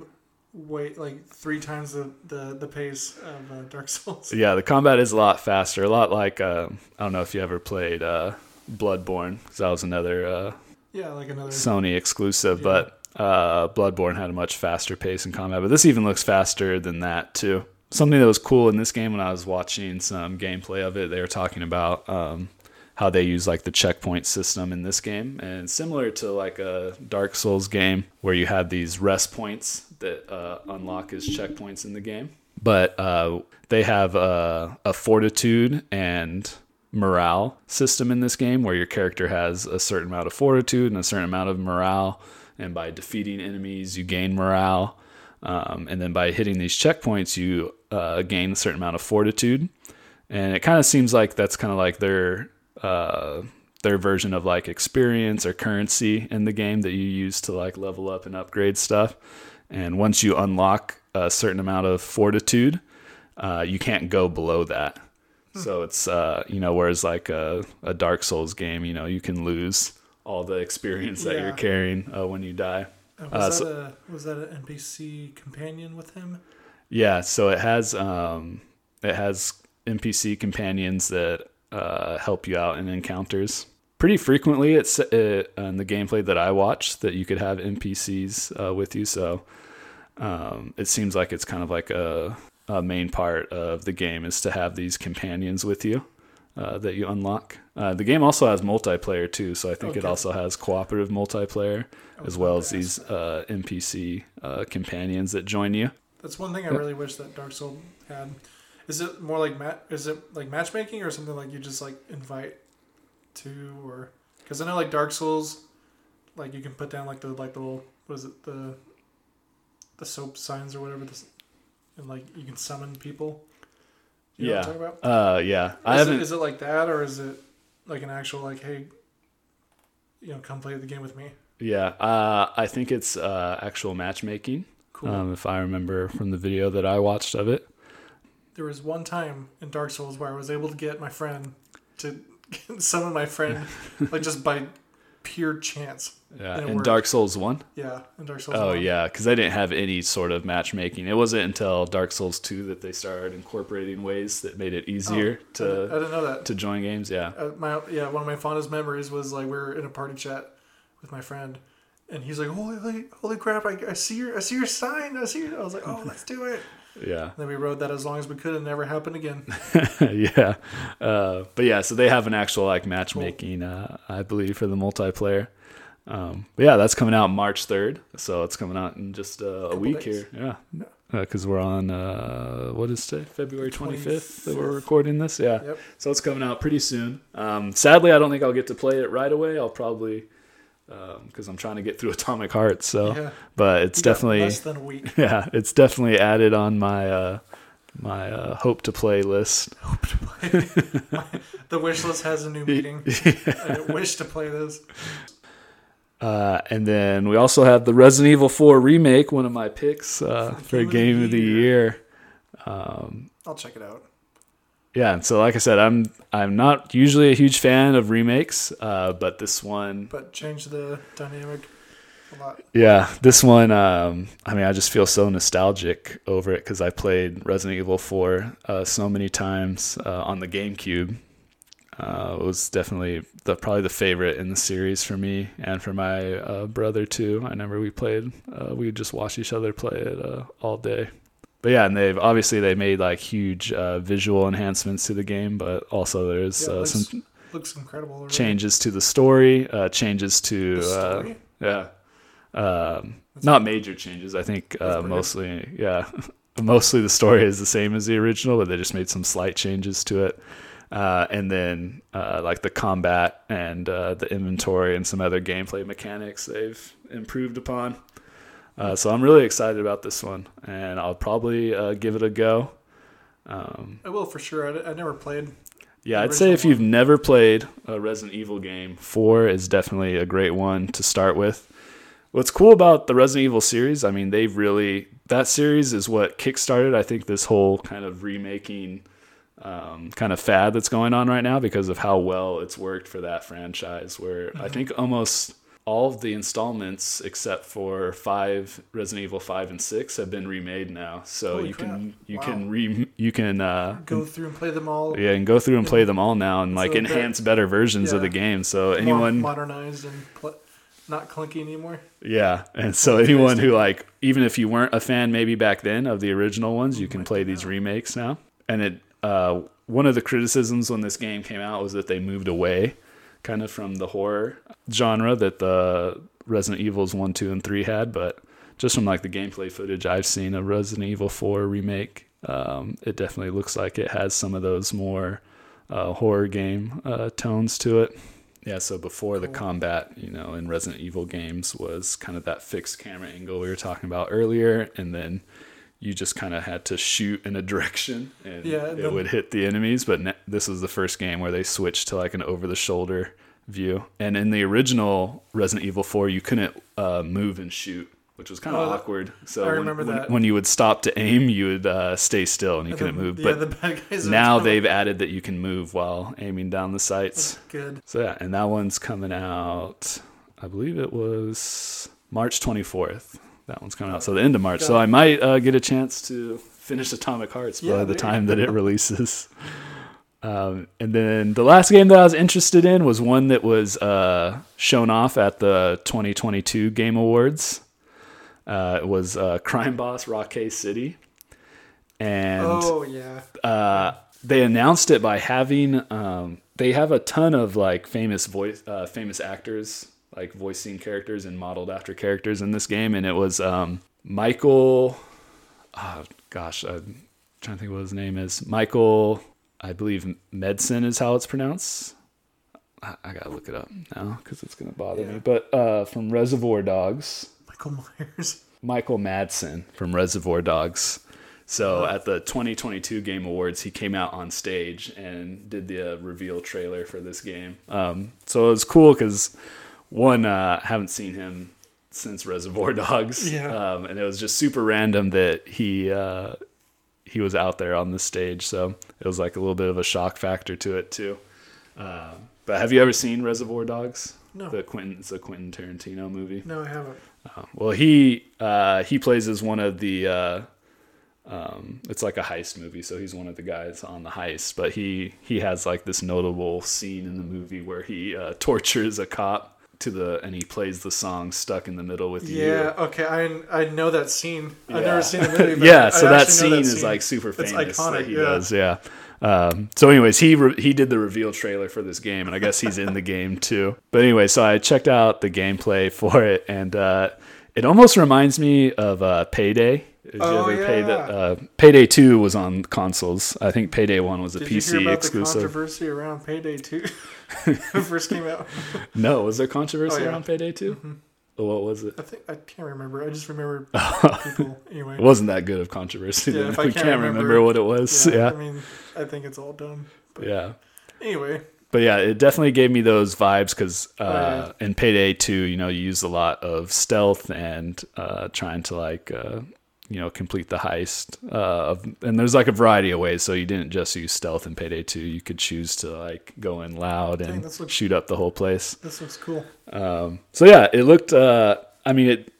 way like three times the the, the pace of uh, Dark Souls.
Yeah, the combat is a lot faster. A lot like uh, I don't know if you ever played uh, Bloodborne, 'cause that was another uh,
Yeah, like another.
Sony exclusive.
Yeah.
But uh, Bloodborne had a much faster pace in combat. But this even looks faster than that too. Something that was cool in this game when I was watching some gameplay of it, they were talking about um, how they use like the checkpoint system in this game, and similar to like a Dark Souls game where you have these rest points that uh, unlock as checkpoints in the game. But uh, they have a, a fortitude and morale system in this game where your character has a certain amount of fortitude and a certain amount of morale, and by defeating enemies, you gain morale. Um, and then by hitting these checkpoints, you uh, gain a certain amount of fortitude. And it kind of seems like that's kind of like their uh, their version of like experience or currency in the game that you use to like level up and upgrade stuff. And once you unlock a certain amount of fortitude, uh, you can't go below that. So it's uh, you know, whereas like a, a Dark Souls game, you know, you can lose all the experience that you're carrying uh, when you die.
Uh,
uh,
was,
so-
that a, was that an NPC companion with him?
Yeah, so it has um, it has NPC companions that uh, help you out in encounters. Pretty frequently, it's it, in the gameplay that I watch that you could have NPCs uh, with you. So um, it seems like it's kind of like a, a main part of the game is to have these companions with you uh, that you unlock. Uh, the game also has multiplayer too, so I think it also has cooperative multiplayer as well as these uh, NPC uh, companions that join you.
That's one thing I really wish that Dark Souls had. Is it more like mat? Is it like matchmaking or something like you just like invite to or? Because I know like Dark Souls, like you can put down like the like the little what is it the the soap signs or whatever this, and like you can summon people. You know
Yeah.
what I'm talking about?
Uh, yeah, I
Is
haven't.
it, is it like that or is it like an actual like hey, you know, come play the game with me?
Yeah, uh, I think it's uh, actual matchmaking.
Cool.
Um, if I remember from the video that I watched of it.
There was one time in Dark Souls where I was able to get my friend to summon my friend, like just by pure chance.
Yeah, in
worked.
Dark Souls One.
Yeah, in Dark Souls.
Oh
1.
yeah, because they didn't have any sort of matchmaking. It wasn't until Dark Souls Two that they started incorporating ways that made it easier
I, didn't, I didn't know that.
to join games. Yeah,
Uh, my yeah, one of my fondest memories was like we were in a party chat with my friend, and he's like, "Holy, holy, holy crap! I, I see your, I see your sign. I see." Your, I was like, "Oh, let's do it."
Yeah,
then we rode that as long as we could, and never happened again.
yeah. Uh, but yeah, so they have an actual like matchmaking, uh, I believe, for the multiplayer. Um, but yeah, that's coming out March third, so it's coming out in just uh, a
Couple
week
days.
here. Yeah, because we're on uh, what is today? February twenty fifth that we're recording this. Yeah,
Yep.
so it's coming out pretty soon. Um, sadly, I don't think I'll get to play it right away. I'll probably because I'm trying to get through Atomic Heart. So,
Yeah.
but it's
You
definitely
less than a week.
yeah, it's definitely added on my uh, my uh, hope to play list.
The wish list has a new meeting. I wish to play this.
Uh, and then we also have the Resident Evil 4 remake, one of my picks uh, for Game of the Year.
I'll check it out.
Yeah, and so like I said, I'm I'm not usually a huge fan of remakes, uh, but this one,
But change the dynamic a lot.
yeah, this one, um, I mean, I just feel so nostalgic over it because I played Resident Evil 4 uh, so many times uh, on the GameCube. Uh, it was definitely the probably the favorite in the series for me and for my uh, brother too. I remember we played, uh, we would just watch each other play it uh, all day. But yeah, and they've obviously they made like huge uh, visual enhancements to the game, but also there's
Yeah,
uh,
looks,
some
looks incredible. already.
changes to the story, uh, changes to
The story?
Uh, yeah, um, not major changes. I think uh, mostly yeah, mostly the story is the same as the original, but they just made some slight changes to it. Uh, and then uh, like the combat and uh, the inventory and some other gameplay mechanics they've improved upon. Uh, so I'm really excited about this one, and I'll probably uh, give it a go. Um,
I will for sure. I, I never played.
yeah, I'd say if
original
you've never played a Resident Evil game, 4 is definitely a great one to start with. What's cool about the Resident Evil series, I mean, they've really, that series is what kickstarted, I think, this whole kind of remaking um, kind of fad that's going on right now because of how well it's worked for that franchise. Where
Mm-hmm.
I think almost all of the installments, except for five, Resident Evil 5 and 6, have been remade now. So
Holy
you can, you
Wow.
can, re, you can, uh,
Go through and play them all.
yeah, and go through and play them all now and like
So
enhance better versions of the game. So
More
anyone,
modernized and pl- not clunky anymore.
yeah, and so anyone who like, even if you weren't a fan maybe back then of the original ones, you can play these remakes now. And it, uh, one of the criticisms when this game came out was that they moved away, kind of from the horror genre that the Resident Evils one, two, and three had, but just from like the gameplay footage I've seen of Resident Evil 4 remake, um, it definitely looks like it has some of those more uh, horror game uh, tones to it. Yeah, so before the combat, you know, in Resident Evil games was kind of that fixed camera angle we were talking about earlier, and then you just kind of had to shoot in a direction and
Yeah,
it
the-
would hit the enemies. But ne- this was the first game where they switched to like an over the shoulder view. And in the original Resident Evil 4, you couldn't uh, move and shoot, which was kind of
Oh,
awkward. So
I remember
when,
that.
when you would stop to aim, you would uh, stay still and you couldn't
The-
move.
Yeah,
But
the bad guys.
now they've added that you can move while aiming down the sights.
good.
So yeah, and that one's coming out. I believe it was March 24th. That one's coming out, so the end of March. So I might uh, get a chance to finish Atomic Hearts by
Yeah,
the time that it releases. Um, and then the last game that I was interested in was one that was uh, shown off at the 2022 Game Awards. Uh, it was uh, Crime Boss Rockay City, and
Oh yeah.
uh, they announced it by having um, they have a ton of like famous voice uh, famous actors like voicing characters and modeled after characters in this game and it was um, michael oh, gosh i'm trying to think what his name is michael i believe medicine is how it's pronounced i, I gotta look it up now because it's gonna bother me but uh, from reservoir dogs
Michael Myers.
Michael Madsen from Reservoir Dogs. So at the 2022 Game Awards, he came out on stage and did the uh, reveal trailer for this game. Um, so it was cool because one, uh, haven't seen him since Reservoir Dogs,
Yeah.
um, and it was just super random that he uh, he was out there on the stage. So it was like a little bit of a shock factor to it too. Uh, but have you ever seen Reservoir Dogs?
No.
The Quentin, it's a Quentin Tarantino movie.
No, I haven't.
Well, he uh, he plays as one of the. Uh, um, it's like a heist movie, so he's one of the guys on the heist. But he he has like this notable scene in the movie where he uh, tortures a cop to the and he plays the song "Stuck in the Middle with You."
Yeah. Okay. I I know that scene. I've never seen the movie. But
yeah, so that
actually know
scene is like super
It's
famous
iconic,
that he
yeah.
does. Yeah. Um, so, anyways, he re- he did the reveal trailer for this game, and I guess he's in the game too. But anyway, so I checked out the gameplay for it, and uh, it almost reminds me of uh, Payday. Did
Oh,
you ever pay the
yeah.
uh, Payday Two was on consoles. I think Payday One was a
Did you
PC
hear about the controversy around Payday 2 when it first came out?
No, was there controversy
Oh, yeah.
around Payday 2
Mhm.
What was it?
I think I can't remember. I just remember people anyway.
It wasn't that good of controversy.
Yeah,
then.
if I
we
can't
can't remember,
remember-
what it was.
yeah,
Yeah,
I mean, I think it's all done. But
yeah.
anyway,
But yeah, it definitely gave me those vibes because uh,
Oh,
in Payday 2, you know, you use a lot of stealth and uh, trying to like, uh, you know, complete the heist. Uh, and there's like a variety of ways. So you didn't just use stealth in Payday 2. You could choose to like go in loud and
this looks-
shoot up the whole place.
this looks cool.
Um, so yeah, it looked. Uh, I mean, it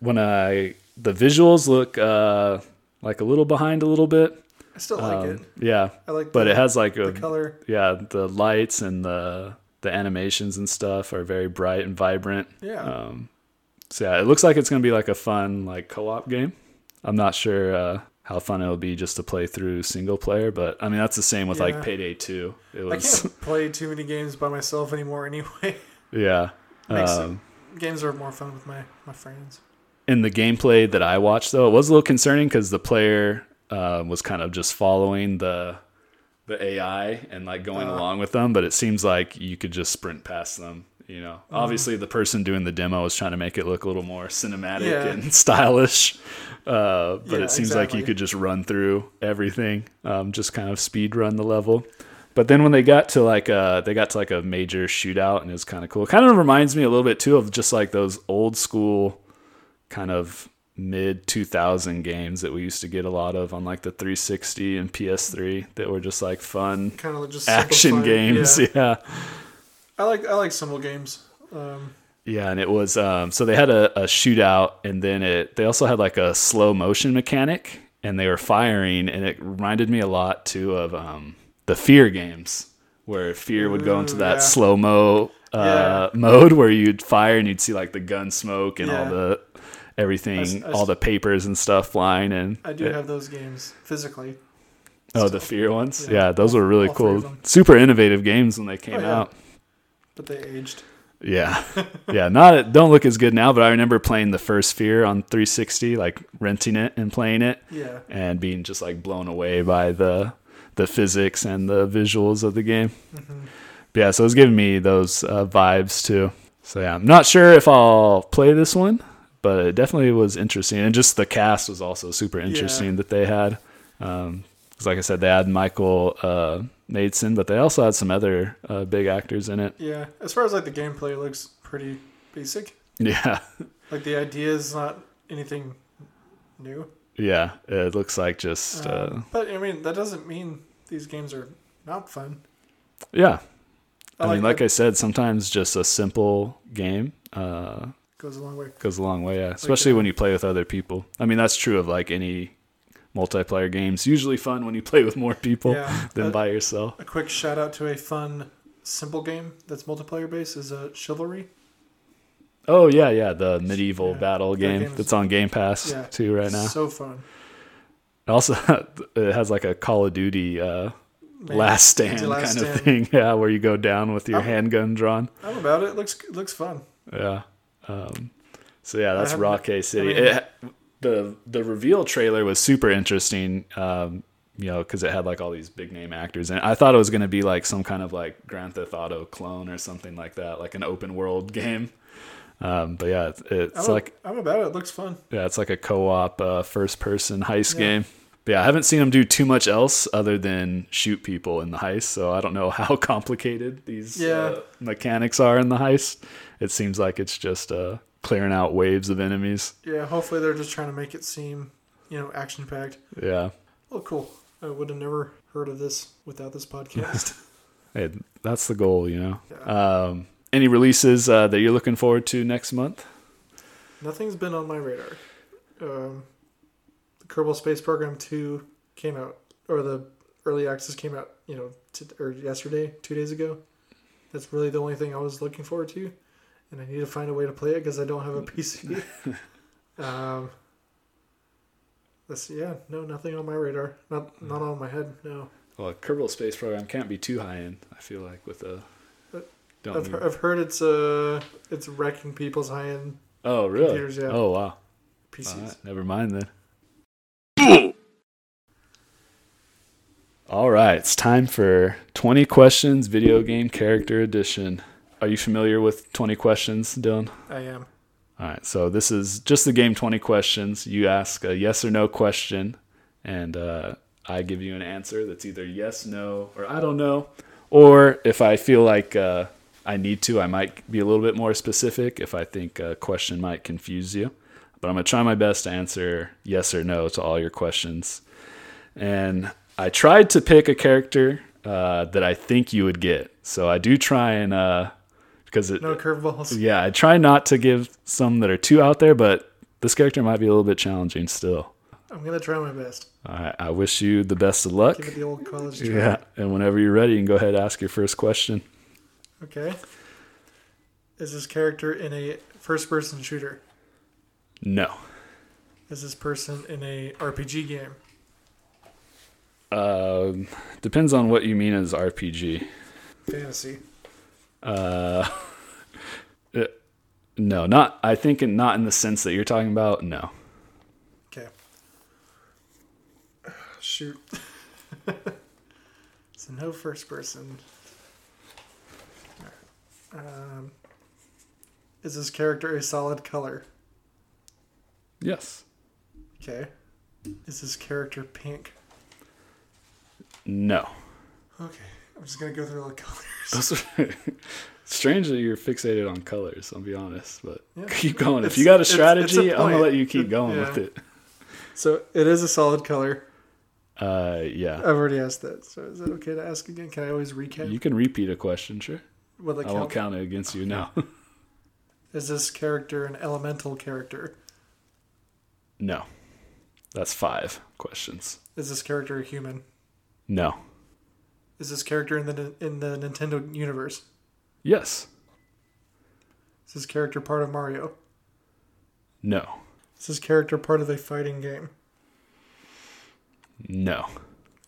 when I the visuals look uh, like a little behind a little bit.
I still like
Um,
it.
Yeah,
I like,
but
the,
it has like
the
a
color.
yeah the lights and the the animations and stuff are very bright and vibrant.
Yeah,
Um, so yeah, it looks like it's gonna be like a fun like co-op game. I'm not sure uh, how fun it'll be just to play through single player, but I mean that's the same with
Yeah.
like Payday 2. It
I
was
can't play too many games by myself anymore. Anyway,
yeah. Um,
games are more fun with my my friends.
in the gameplay that I watched, though, it was a little concerning because the player uh, was kind of just following the the AI and like going
Uh.
along with them. But it seems like you could just sprint past them. You know,
Mm-hmm.
obviously the person doing the demo is trying to make it look a little more cinematic
Yeah.
and stylish. Uh, but
Yeah,
it seems like you could just run through everything, um, just kind of speed run the level. But then when they got to like uh they got to like a major shootout and it was kind of cool. Kind of reminds me a little bit too of just like those old school kind of mid 2000 games that we used to get a lot of on like the 360 and PS3 that were just like fun
Kind of just
action games.
Yeah.
Yeah.
I like I like simple games. Um,
Yeah, and it was um so they had a, a shootout and then it they also had like a slow motion mechanic and they were firing and it reminded me a lot too of um the fear games where fear would go into that
yeah.
slow mo uh mode where you'd fire and you'd see like the gun smoke and all the everything
I I
all the papers and stuff flying and
I do
it-
have those games physically.
Oh, the fear ones.
Yeah.
Yeah, those were really
All
cool. Super innovative games when they came
Oh, yeah.
out.
But they aged.
Yeah, yeah. Not don't look as good now, but I remember playing the first Fear on 360, like renting it and playing it,
Yeah,
and being just like blown away by the the physics and the visuals of the game.
Mm-hmm.
But yeah, so it was giving me those uh, vibes too. So yeah, I'm not sure if I'll play this one, but it definitely was interesting, and just the cast was also super interesting that they had. Um 'cause like I said, they had Michael uh, Madsen, but they also had some other uh, big actors in it.
yeah. As far as like the gameplay, it looks pretty basic.
Yeah,
Like the idea is not anything new.
yeah. It looks like just uh,
Um, but I mean, that doesn't mean these games are not fun.
yeah. I, mean, like I said, sometimes just a simple game uh,
goes a long way.
goes a long way. Yeah, especially
uh,
when you play with other people. I mean, that's true of like any multiplayer games. Usually fun when you play with more people
Yeah.
than
Uh,
by yourself.
A quick shout out to a fun, simple game that's multiplayer based is uh, Chivalry.
Oh yeah, yeah. The medieval
Yeah,
battle
that
game
game
that's on Game Pass
Yeah.
too right now.
So fun.
Also, it has like a Call of Duty uh,
Man,
last stand
last
kind of
stand.
thing. Yeah, where you go down with your
I'm-
handgun drawn.
I'm about it. Looks looks fun.
Yeah. Um, so yeah, that's Rockay City.
I mean-
it, the the reveal trailer was super interesting. Um, you know, because it had like all these big name actors, and I thought it was going to be like some kind of like Grand Theft Auto clone or something like that, like an open world game. Um, but yeah, it's, it's
I'm,
like
I'm about it. It looks fun.
yeah, it's like a co-op uh, first-person heist
Yeah.
game. But yeah, I haven't seen them do too much else other than shoot people in the heist. So I don't know how complicated these
Yeah.
uh, mechanics are in the heist. It seems like it's just uh, clearing out waves of enemies.
Yeah. Hopefully they're just trying to make it seem, you know, action packed.
Yeah,
Oh, cool. I would have never heard of this without this podcast.
hey, that's the goal, you know.
Yeah.
Um, any releases uh, that you're looking forward to next month?
Nothing's been on my radar. Um, the Kerbal Space Program 2 came out, or the early access came out, you know, t- or yesterday, two days ago. That's really the only thing I was looking forward to and I need to find a way to play it because I don't have a PC. um, that's yeah, no, nothing on my radar. Not mm. not on my head. No.
Well, a Kerbal Space Program can't be too high end. I feel like with a.
Uh,
don't
I've, heard, I've heard it's uh it's wrecking people's high end.
Oh really?
Computers, yeah.
Oh wow.
PCs.
Never mind then. All right, it's time for 20 questions video game character edition. Are you familiar with 20 questions, Dillon?
I am.
All right, so this is just the game 20 questions. You ask a yes or no question, and uh, I give you an answer that's either yes, no, or I don't know. Or if I feel like uh, I need to, I might be a little bit more specific if I think a question might confuse you. But I'm going to try my best to answer yes or no to all your questions. And I tried to pick a character uh, that I think you would get. So I do try and, uh, because it,
No curveballs.
yeah, I try not to give some that are too out there, but this character might be a little bit challenging still.
I'm gonna try my best.
Right, I wish you the best of luck.
Give it the old college try.
Yeah, and whenever you're ready, you can go ahead and ask your first question.
Okay. Is this character in a first-person shooter?
No.
Is this person in a RPG game?
Um, depends on what you mean as RPG.
Fantasy.
Uh, no, not. I think not in the sense that you're talking about. No.
Okay. Shoot. so no first person. Um, is this character a solid color?
Yes.
Okay. Is this character pink?
No.
Okay. I'm just gonna go through all the colors.
Strange that you're fixated on colors. I'll be honest, but
Yeah.
keep going. If you got a
it's- it's a
strategy, I'm gonna let you keep going
Yeah.
with it.
So it is a solid color.
Uh, yeah.
I've already asked that. So is it okay to ask again? Can I always recap?
You can repeat a question, sure.
Will
I won't
count?
count it against you now.
Is this character an elemental character?
no. That's five questions.
Is this character a human?
No.
Is this character in the in the Nintendo universe?
Yes.
Is this character part of Mario?
No.
Is this character part of a fighting game?
No.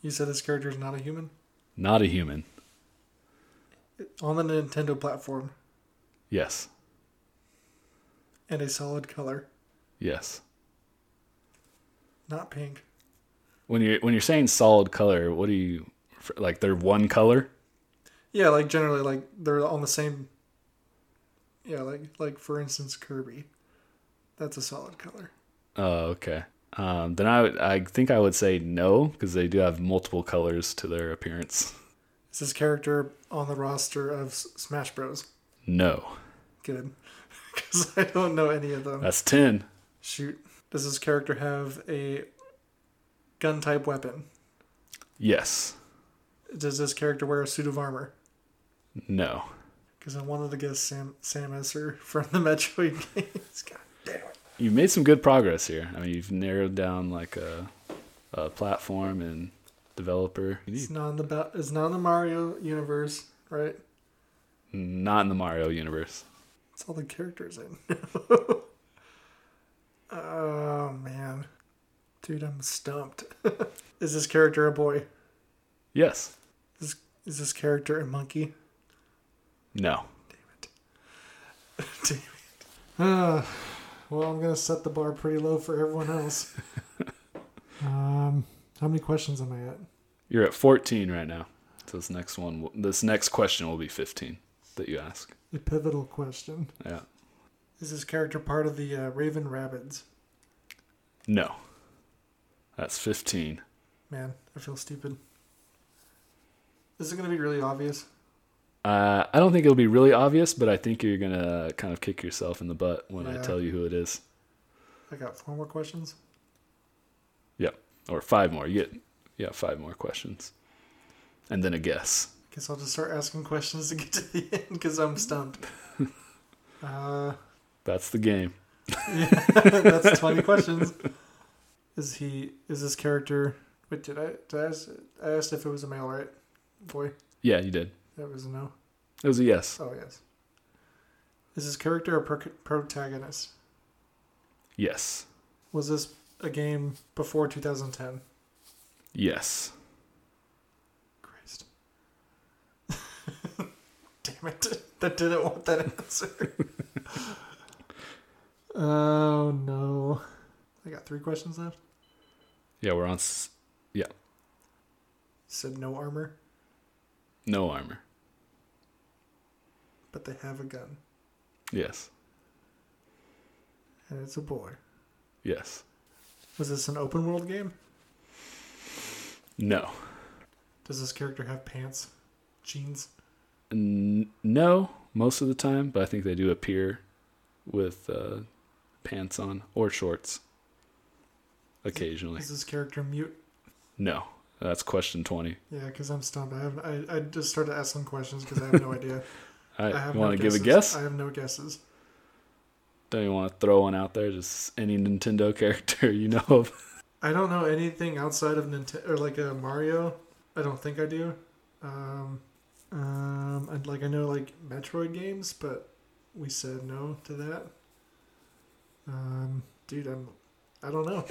You said this character is not a human?
Not a human.
On the Nintendo platform
Yes.
and a solid color,
Yes.
not pink.
When you're when you're saying solid color, what do you like? They're one color.
Yeah, like generally like they're on the same Yeah, like like for instance Kirby. That's a solid color.
Oh, okay. Um, then I would- I think I would say no because they do have multiple colors to their appearance.
Is this character on the roster of S- Smash Bros?
No.
Good. Because I don't know any of them.
That's ten.
Shoot. Does this character have a gun type weapon?
Yes.
Does this character wear a suit of armor?
No.
Because I wanted to guess Sam Samus from the Metroid games. God damn it.
You've made some good progress here. I mean, you've narrowed down like a, a platform and developer.
It's not in the it's not in the Mario universe, right?
Not in the Mario universe.
It's all the characters in. oh man, dude, I'm stumped. is this character a boy?
Yes.
Is is this character a monkey?
No.
Damn it. Uh, well, I'm gonna set the bar pretty low for everyone else. um, how many questions am I at?
You're at 14 right now. So this next one, will- this next question will be 15 that you ask.
A pivotal question.
Yeah.
Is this character part of the uh, Raving Rabbids?
No. That's 15.
Man, I feel stupid. Is it gonna be really obvious?
Uh, I don't think it'll be really obvious, but I think you're gonna kind of kick yourself in the butt when I tell you who it is.
I got four more questions.
Yep, or five more. You get yeah, five more questions, and then a guess.
Guess I'll just start asking questions to get to the end because I'm stumped. uh,
That's the game.
yeah, that's 20 questions. Is he? Is this character? Wait, did I? Did I, ask, I asked if it was a male, right? Boy,
Yeah, you did.
that was a no.
It was a yes.
Oh yes. Is this character a pro- protagonist?
Yes.
Was this a game before 2010?
Yes.
Christ. Damn it. That didn't want that answer. oh no. I got three questions left.
Yeah, we're on. S- yeah.
said no armor,
No armor.
but they have a gun,
Yes.
and it's a boy.
Yes.
Was this an open world game?
No.
Does this character have pants, jeans?
N- no, most of the time, but I think they do appear with uh, pants on or shorts. Occasionally.
Is this character mute?
No. That's question 20.
Yeah, because I'm stumped. I have I, I just started asking questions because I have no idea.
I,
I have
want to give a guess?
I have no guesses.
Don't you want to throw one out there? Just any Nintendo character you know of?
I don't know anything outside of Nintendo or like a Mario. I don't think I do. Um, um, I'd like I know like Metroid games, but we said no to that. Um, dude, I'm I don't know.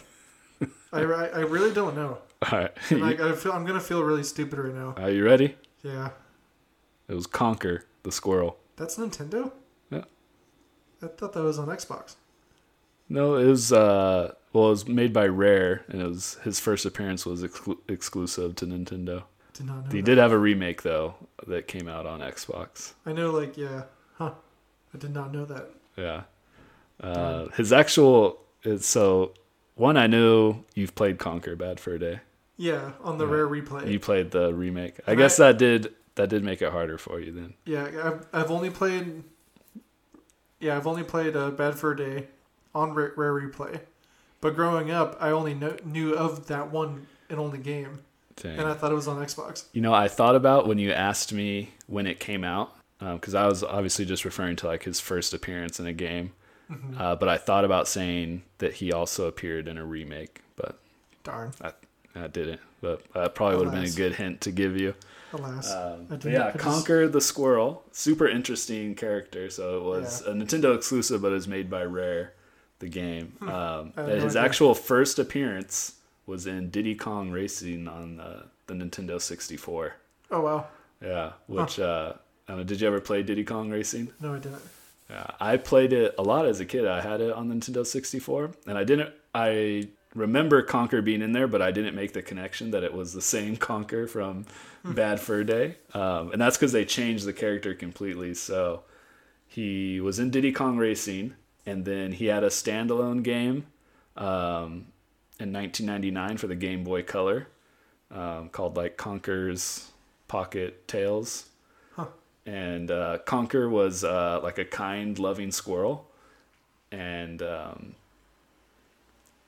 I, I, I really don't know.
All right.
And like I feel I'm gonna feel really stupid right now.
Are you ready?
Yeah,
It was Conker the squirrel.
that's Nintendo.
Yeah.
I thought that was on Xbox.
No, it was uh well, it was made by Rare, and it was his first appearance was exclu- exclusive to Nintendo.
Did not know.
He
that.
did have a remake though that came out on Xbox.
I know, like yeah, huh? I did not know that.
Yeah, uh, his actual so one I know you've played Conker Bad for a Day.
Yeah, on the
Yeah.
rare replay.
You played the remake. I
And
guess
I-
that did that did make it harder for you then.
Yeah, I've, I've only played. Yeah, I've only played uh, Bad for a Day on Rare, rare Replay, but growing up, I only kno- knew of that one and only game,
Dang.
and I thought it was on Xbox.
You know, I thought about when you asked me when it came out, because I was obviously just referring to like his first appearance in a game.
Mm-hmm.
Uh, but I thought about saying that he also appeared in a remake, but
Darn,
I didn't. But that probably would have been a good hint to give you.
alas.
Um,
I
yeah,
I just-
Conker the Squirrel, super interesting character. So it was
Yeah.
a Nintendo exclusive, but it was made by Rare, the game. Um,
Hmm. I
and
no
his
idea.
actual first appearance was in Diddy Kong Racing on uh, the Nintendo 64.
oh wow,
Yeah, which uh, I don't know, did you ever play Diddy Kong Racing?
no, I didn't.
Yeah, I played it a lot as a kid. I had it on the Nintendo 64, and I didn't. I remember Conker being in there, but I didn't make the connection that it was the same Conker from Bad Fur Day, um, and that's because they changed the character completely. So he was in Diddy Kong Racing, and then he had a standalone game um, in 1999 for the Game Boy Color um, called like Conker's Pocket Tales and uh, Conker was uh, like a kind, loving squirrel. And um,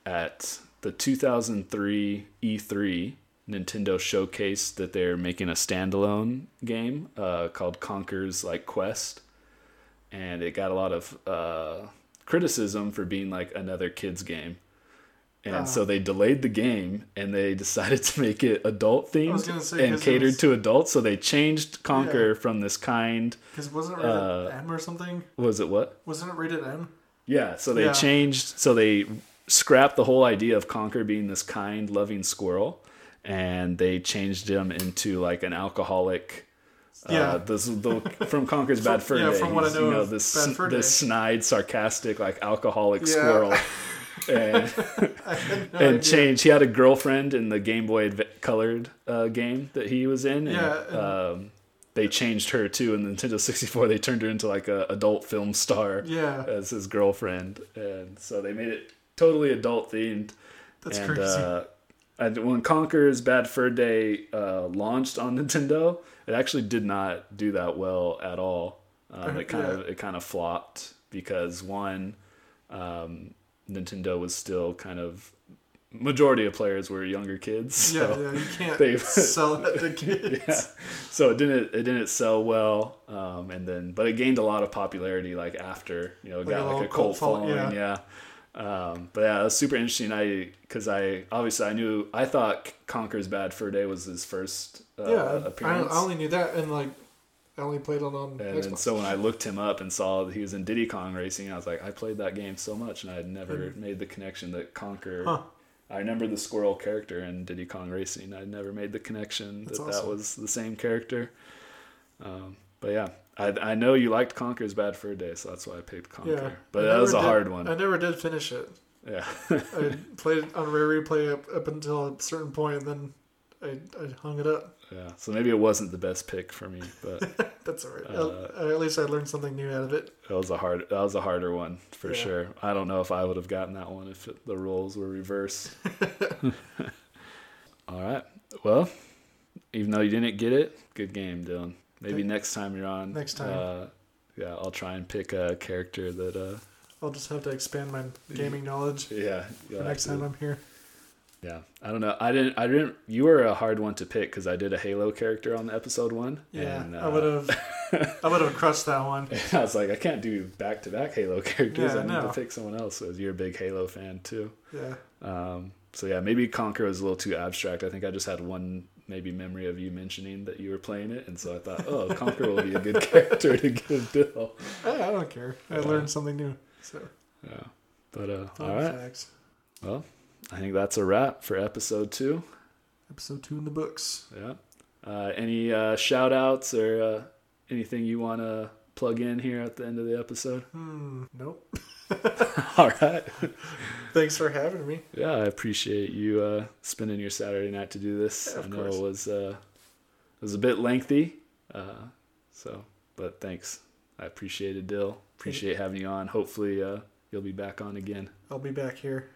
at the 2003 E3, Nintendo showcased that they're making a standalone game uh, called Conker's like Quest, and it got a lot of uh, criticism for being like another kids game. And
Ah.
so they delayed the game, and they decided to make it adult themed
was gonna say,
and catered
was-
to adults. So they changed Conker
Yeah.
from this kind.
Because wasn't it rated
Uh,
M or something?
Was it what?
Wasn't it rated M?
Yeah. So they
Yeah.
changed. So they scrapped the whole idea of Conker being this kind, loving squirrel, and they changed him into like an alcoholic.
Yeah.
Uh, this the from Conker's Bad Fur
yeah,
Day.
from what I know
you know this this snide, sarcastic, like alcoholic
Yeah.
squirrel. and
I had no
and
idea.
changed. He had a girlfriend in the Game Boy Adv- Colored uh, game that he was in. And,
Yeah, and-
um, they changed her too in the Nintendo 64. They turned her into like a adult film star
Yeah,
as his girlfriend, and so they made it totally adult themed.
that's
and,
crazy.
Uh, and when Conker's Bad Fur Day uh, launched on Nintendo, it actually did not do that well at all. Um,
Uh,
it kind
yeah.
of it kind of flopped because one, um, Nintendo was still kind of majority of players were younger kids.
yeah,
so-
yeah, you can't
they-
sell that to kids.
yeah. So it didn't it didn't sell well, um, and then but it gained a lot of popularity like after you know it
Like a
got like a cult
cult follow-
following, yeah. Um, but yeah, it was super interesting. I because I obviously I knew I thought Conker's Bad Fur Day was his first uh,
yeah, I,
appearance.
I only knew that, and like, I only played it on
and
Xbox.
so when I looked him up and saw that he was in Diddy Kong Racing, I was like, I played that game so much, and I had never made the connection that Conker.
Huh.
I remember the squirrel character in Diddy Kong Racing. I never made the connection
That's
that that was the same character. Um, but yeah, I, I know you liked Conker's Bad Fur Day, so that's why I picked Conker.
yeah,
But
I
that was a
did-
hard one.
I never did finish it.
yeah.
I played it on rare replay up, up until a certain point, and then I, I hung it up.
Yeah. So maybe it wasn't the best pick for me, but
That's all right.
Uh,
at least I learned something new out of it.
that was a hard that was a harder one for
Yeah.
sure. I don't know if I would have gotten that one if it, the roles were reversed. All right. Well, even though you didn't get it, good game, Dillon. Maybe
Thank-
next time you're on.
Next time.
Uh, yeah, I'll try and pick a character that. Uh,
I'll just have to expand my gaming knowledge
yeah.
next time I'm here.
Yeah, I don't know. I didn't. I didn't. You were a hard one to pick because I did a Halo character on episode one.
Yeah,
and,
I
uh,
would have. I would have crushed that one.
I was like, I can't do back to back Halo characters.
Yeah,
I need
no.
to pick someone else. So you're a big Halo fan too.
Yeah.
Um, so yeah, maybe Conker was a little too abstract. I think I just had one maybe memory of you mentioning that you were playing it, and so I thought, oh, Conker will be a good character to give Bill.
I, I don't care. I learned something new. So,
Yeah, but uh,
fun
all right.
facts.
Well, I think that's a wrap for episode two.
Episode two in the books.
Yeah. Uh, any uh, shout outs or uh, anything you want to plug in here at the end of the episode?
Hmm. Nope.
All right.
Thanks for having me.
Yeah, I appreciate you uh, spending your Saturday night to do this.
Yeah,
I know
course.
it was uh, it was a bit lengthy, uh, so but thanks. I appreciate it, Dill. Appreciate having you on. Hopefully, uh, you'll be back on again.
I'll be back here,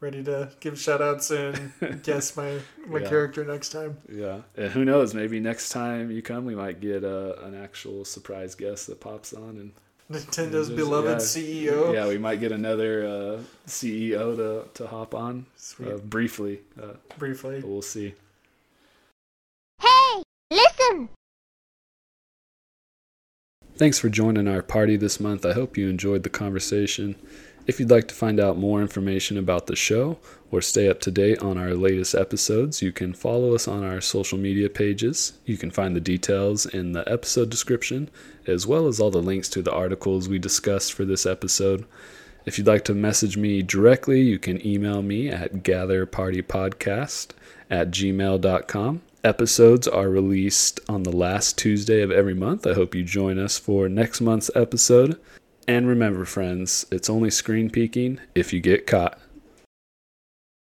ready to give shout outs and guess my my
Yeah.
character next time.
Yeah, and who knows? Maybe next time you come, we might get uh, an actual surprise guest that pops on, and
Nintendo's
Just-
beloved
yeah.
CEO.
yeah, we might get another uh, CEO to to hop on
Sweet.
uh, briefly. Uh,
Briefly.
but we'll see.
Hey, listen!
Thanks for joining our party this month. I hope you enjoyed the conversation. If you'd like to find out more information about the show or stay up to date on our latest episodes, you can follow us on our social media pages. You can find the details in the episode description, as well as all the links to the articles we discussed for this episode. If you'd like to message me directly, you can email me at gatherpartypodcast at gmail.com. Episodes are released on the last Tuesday of every month. I hope you join us for next month's episode. And remember, friends, it's only screen peeking if you get caught.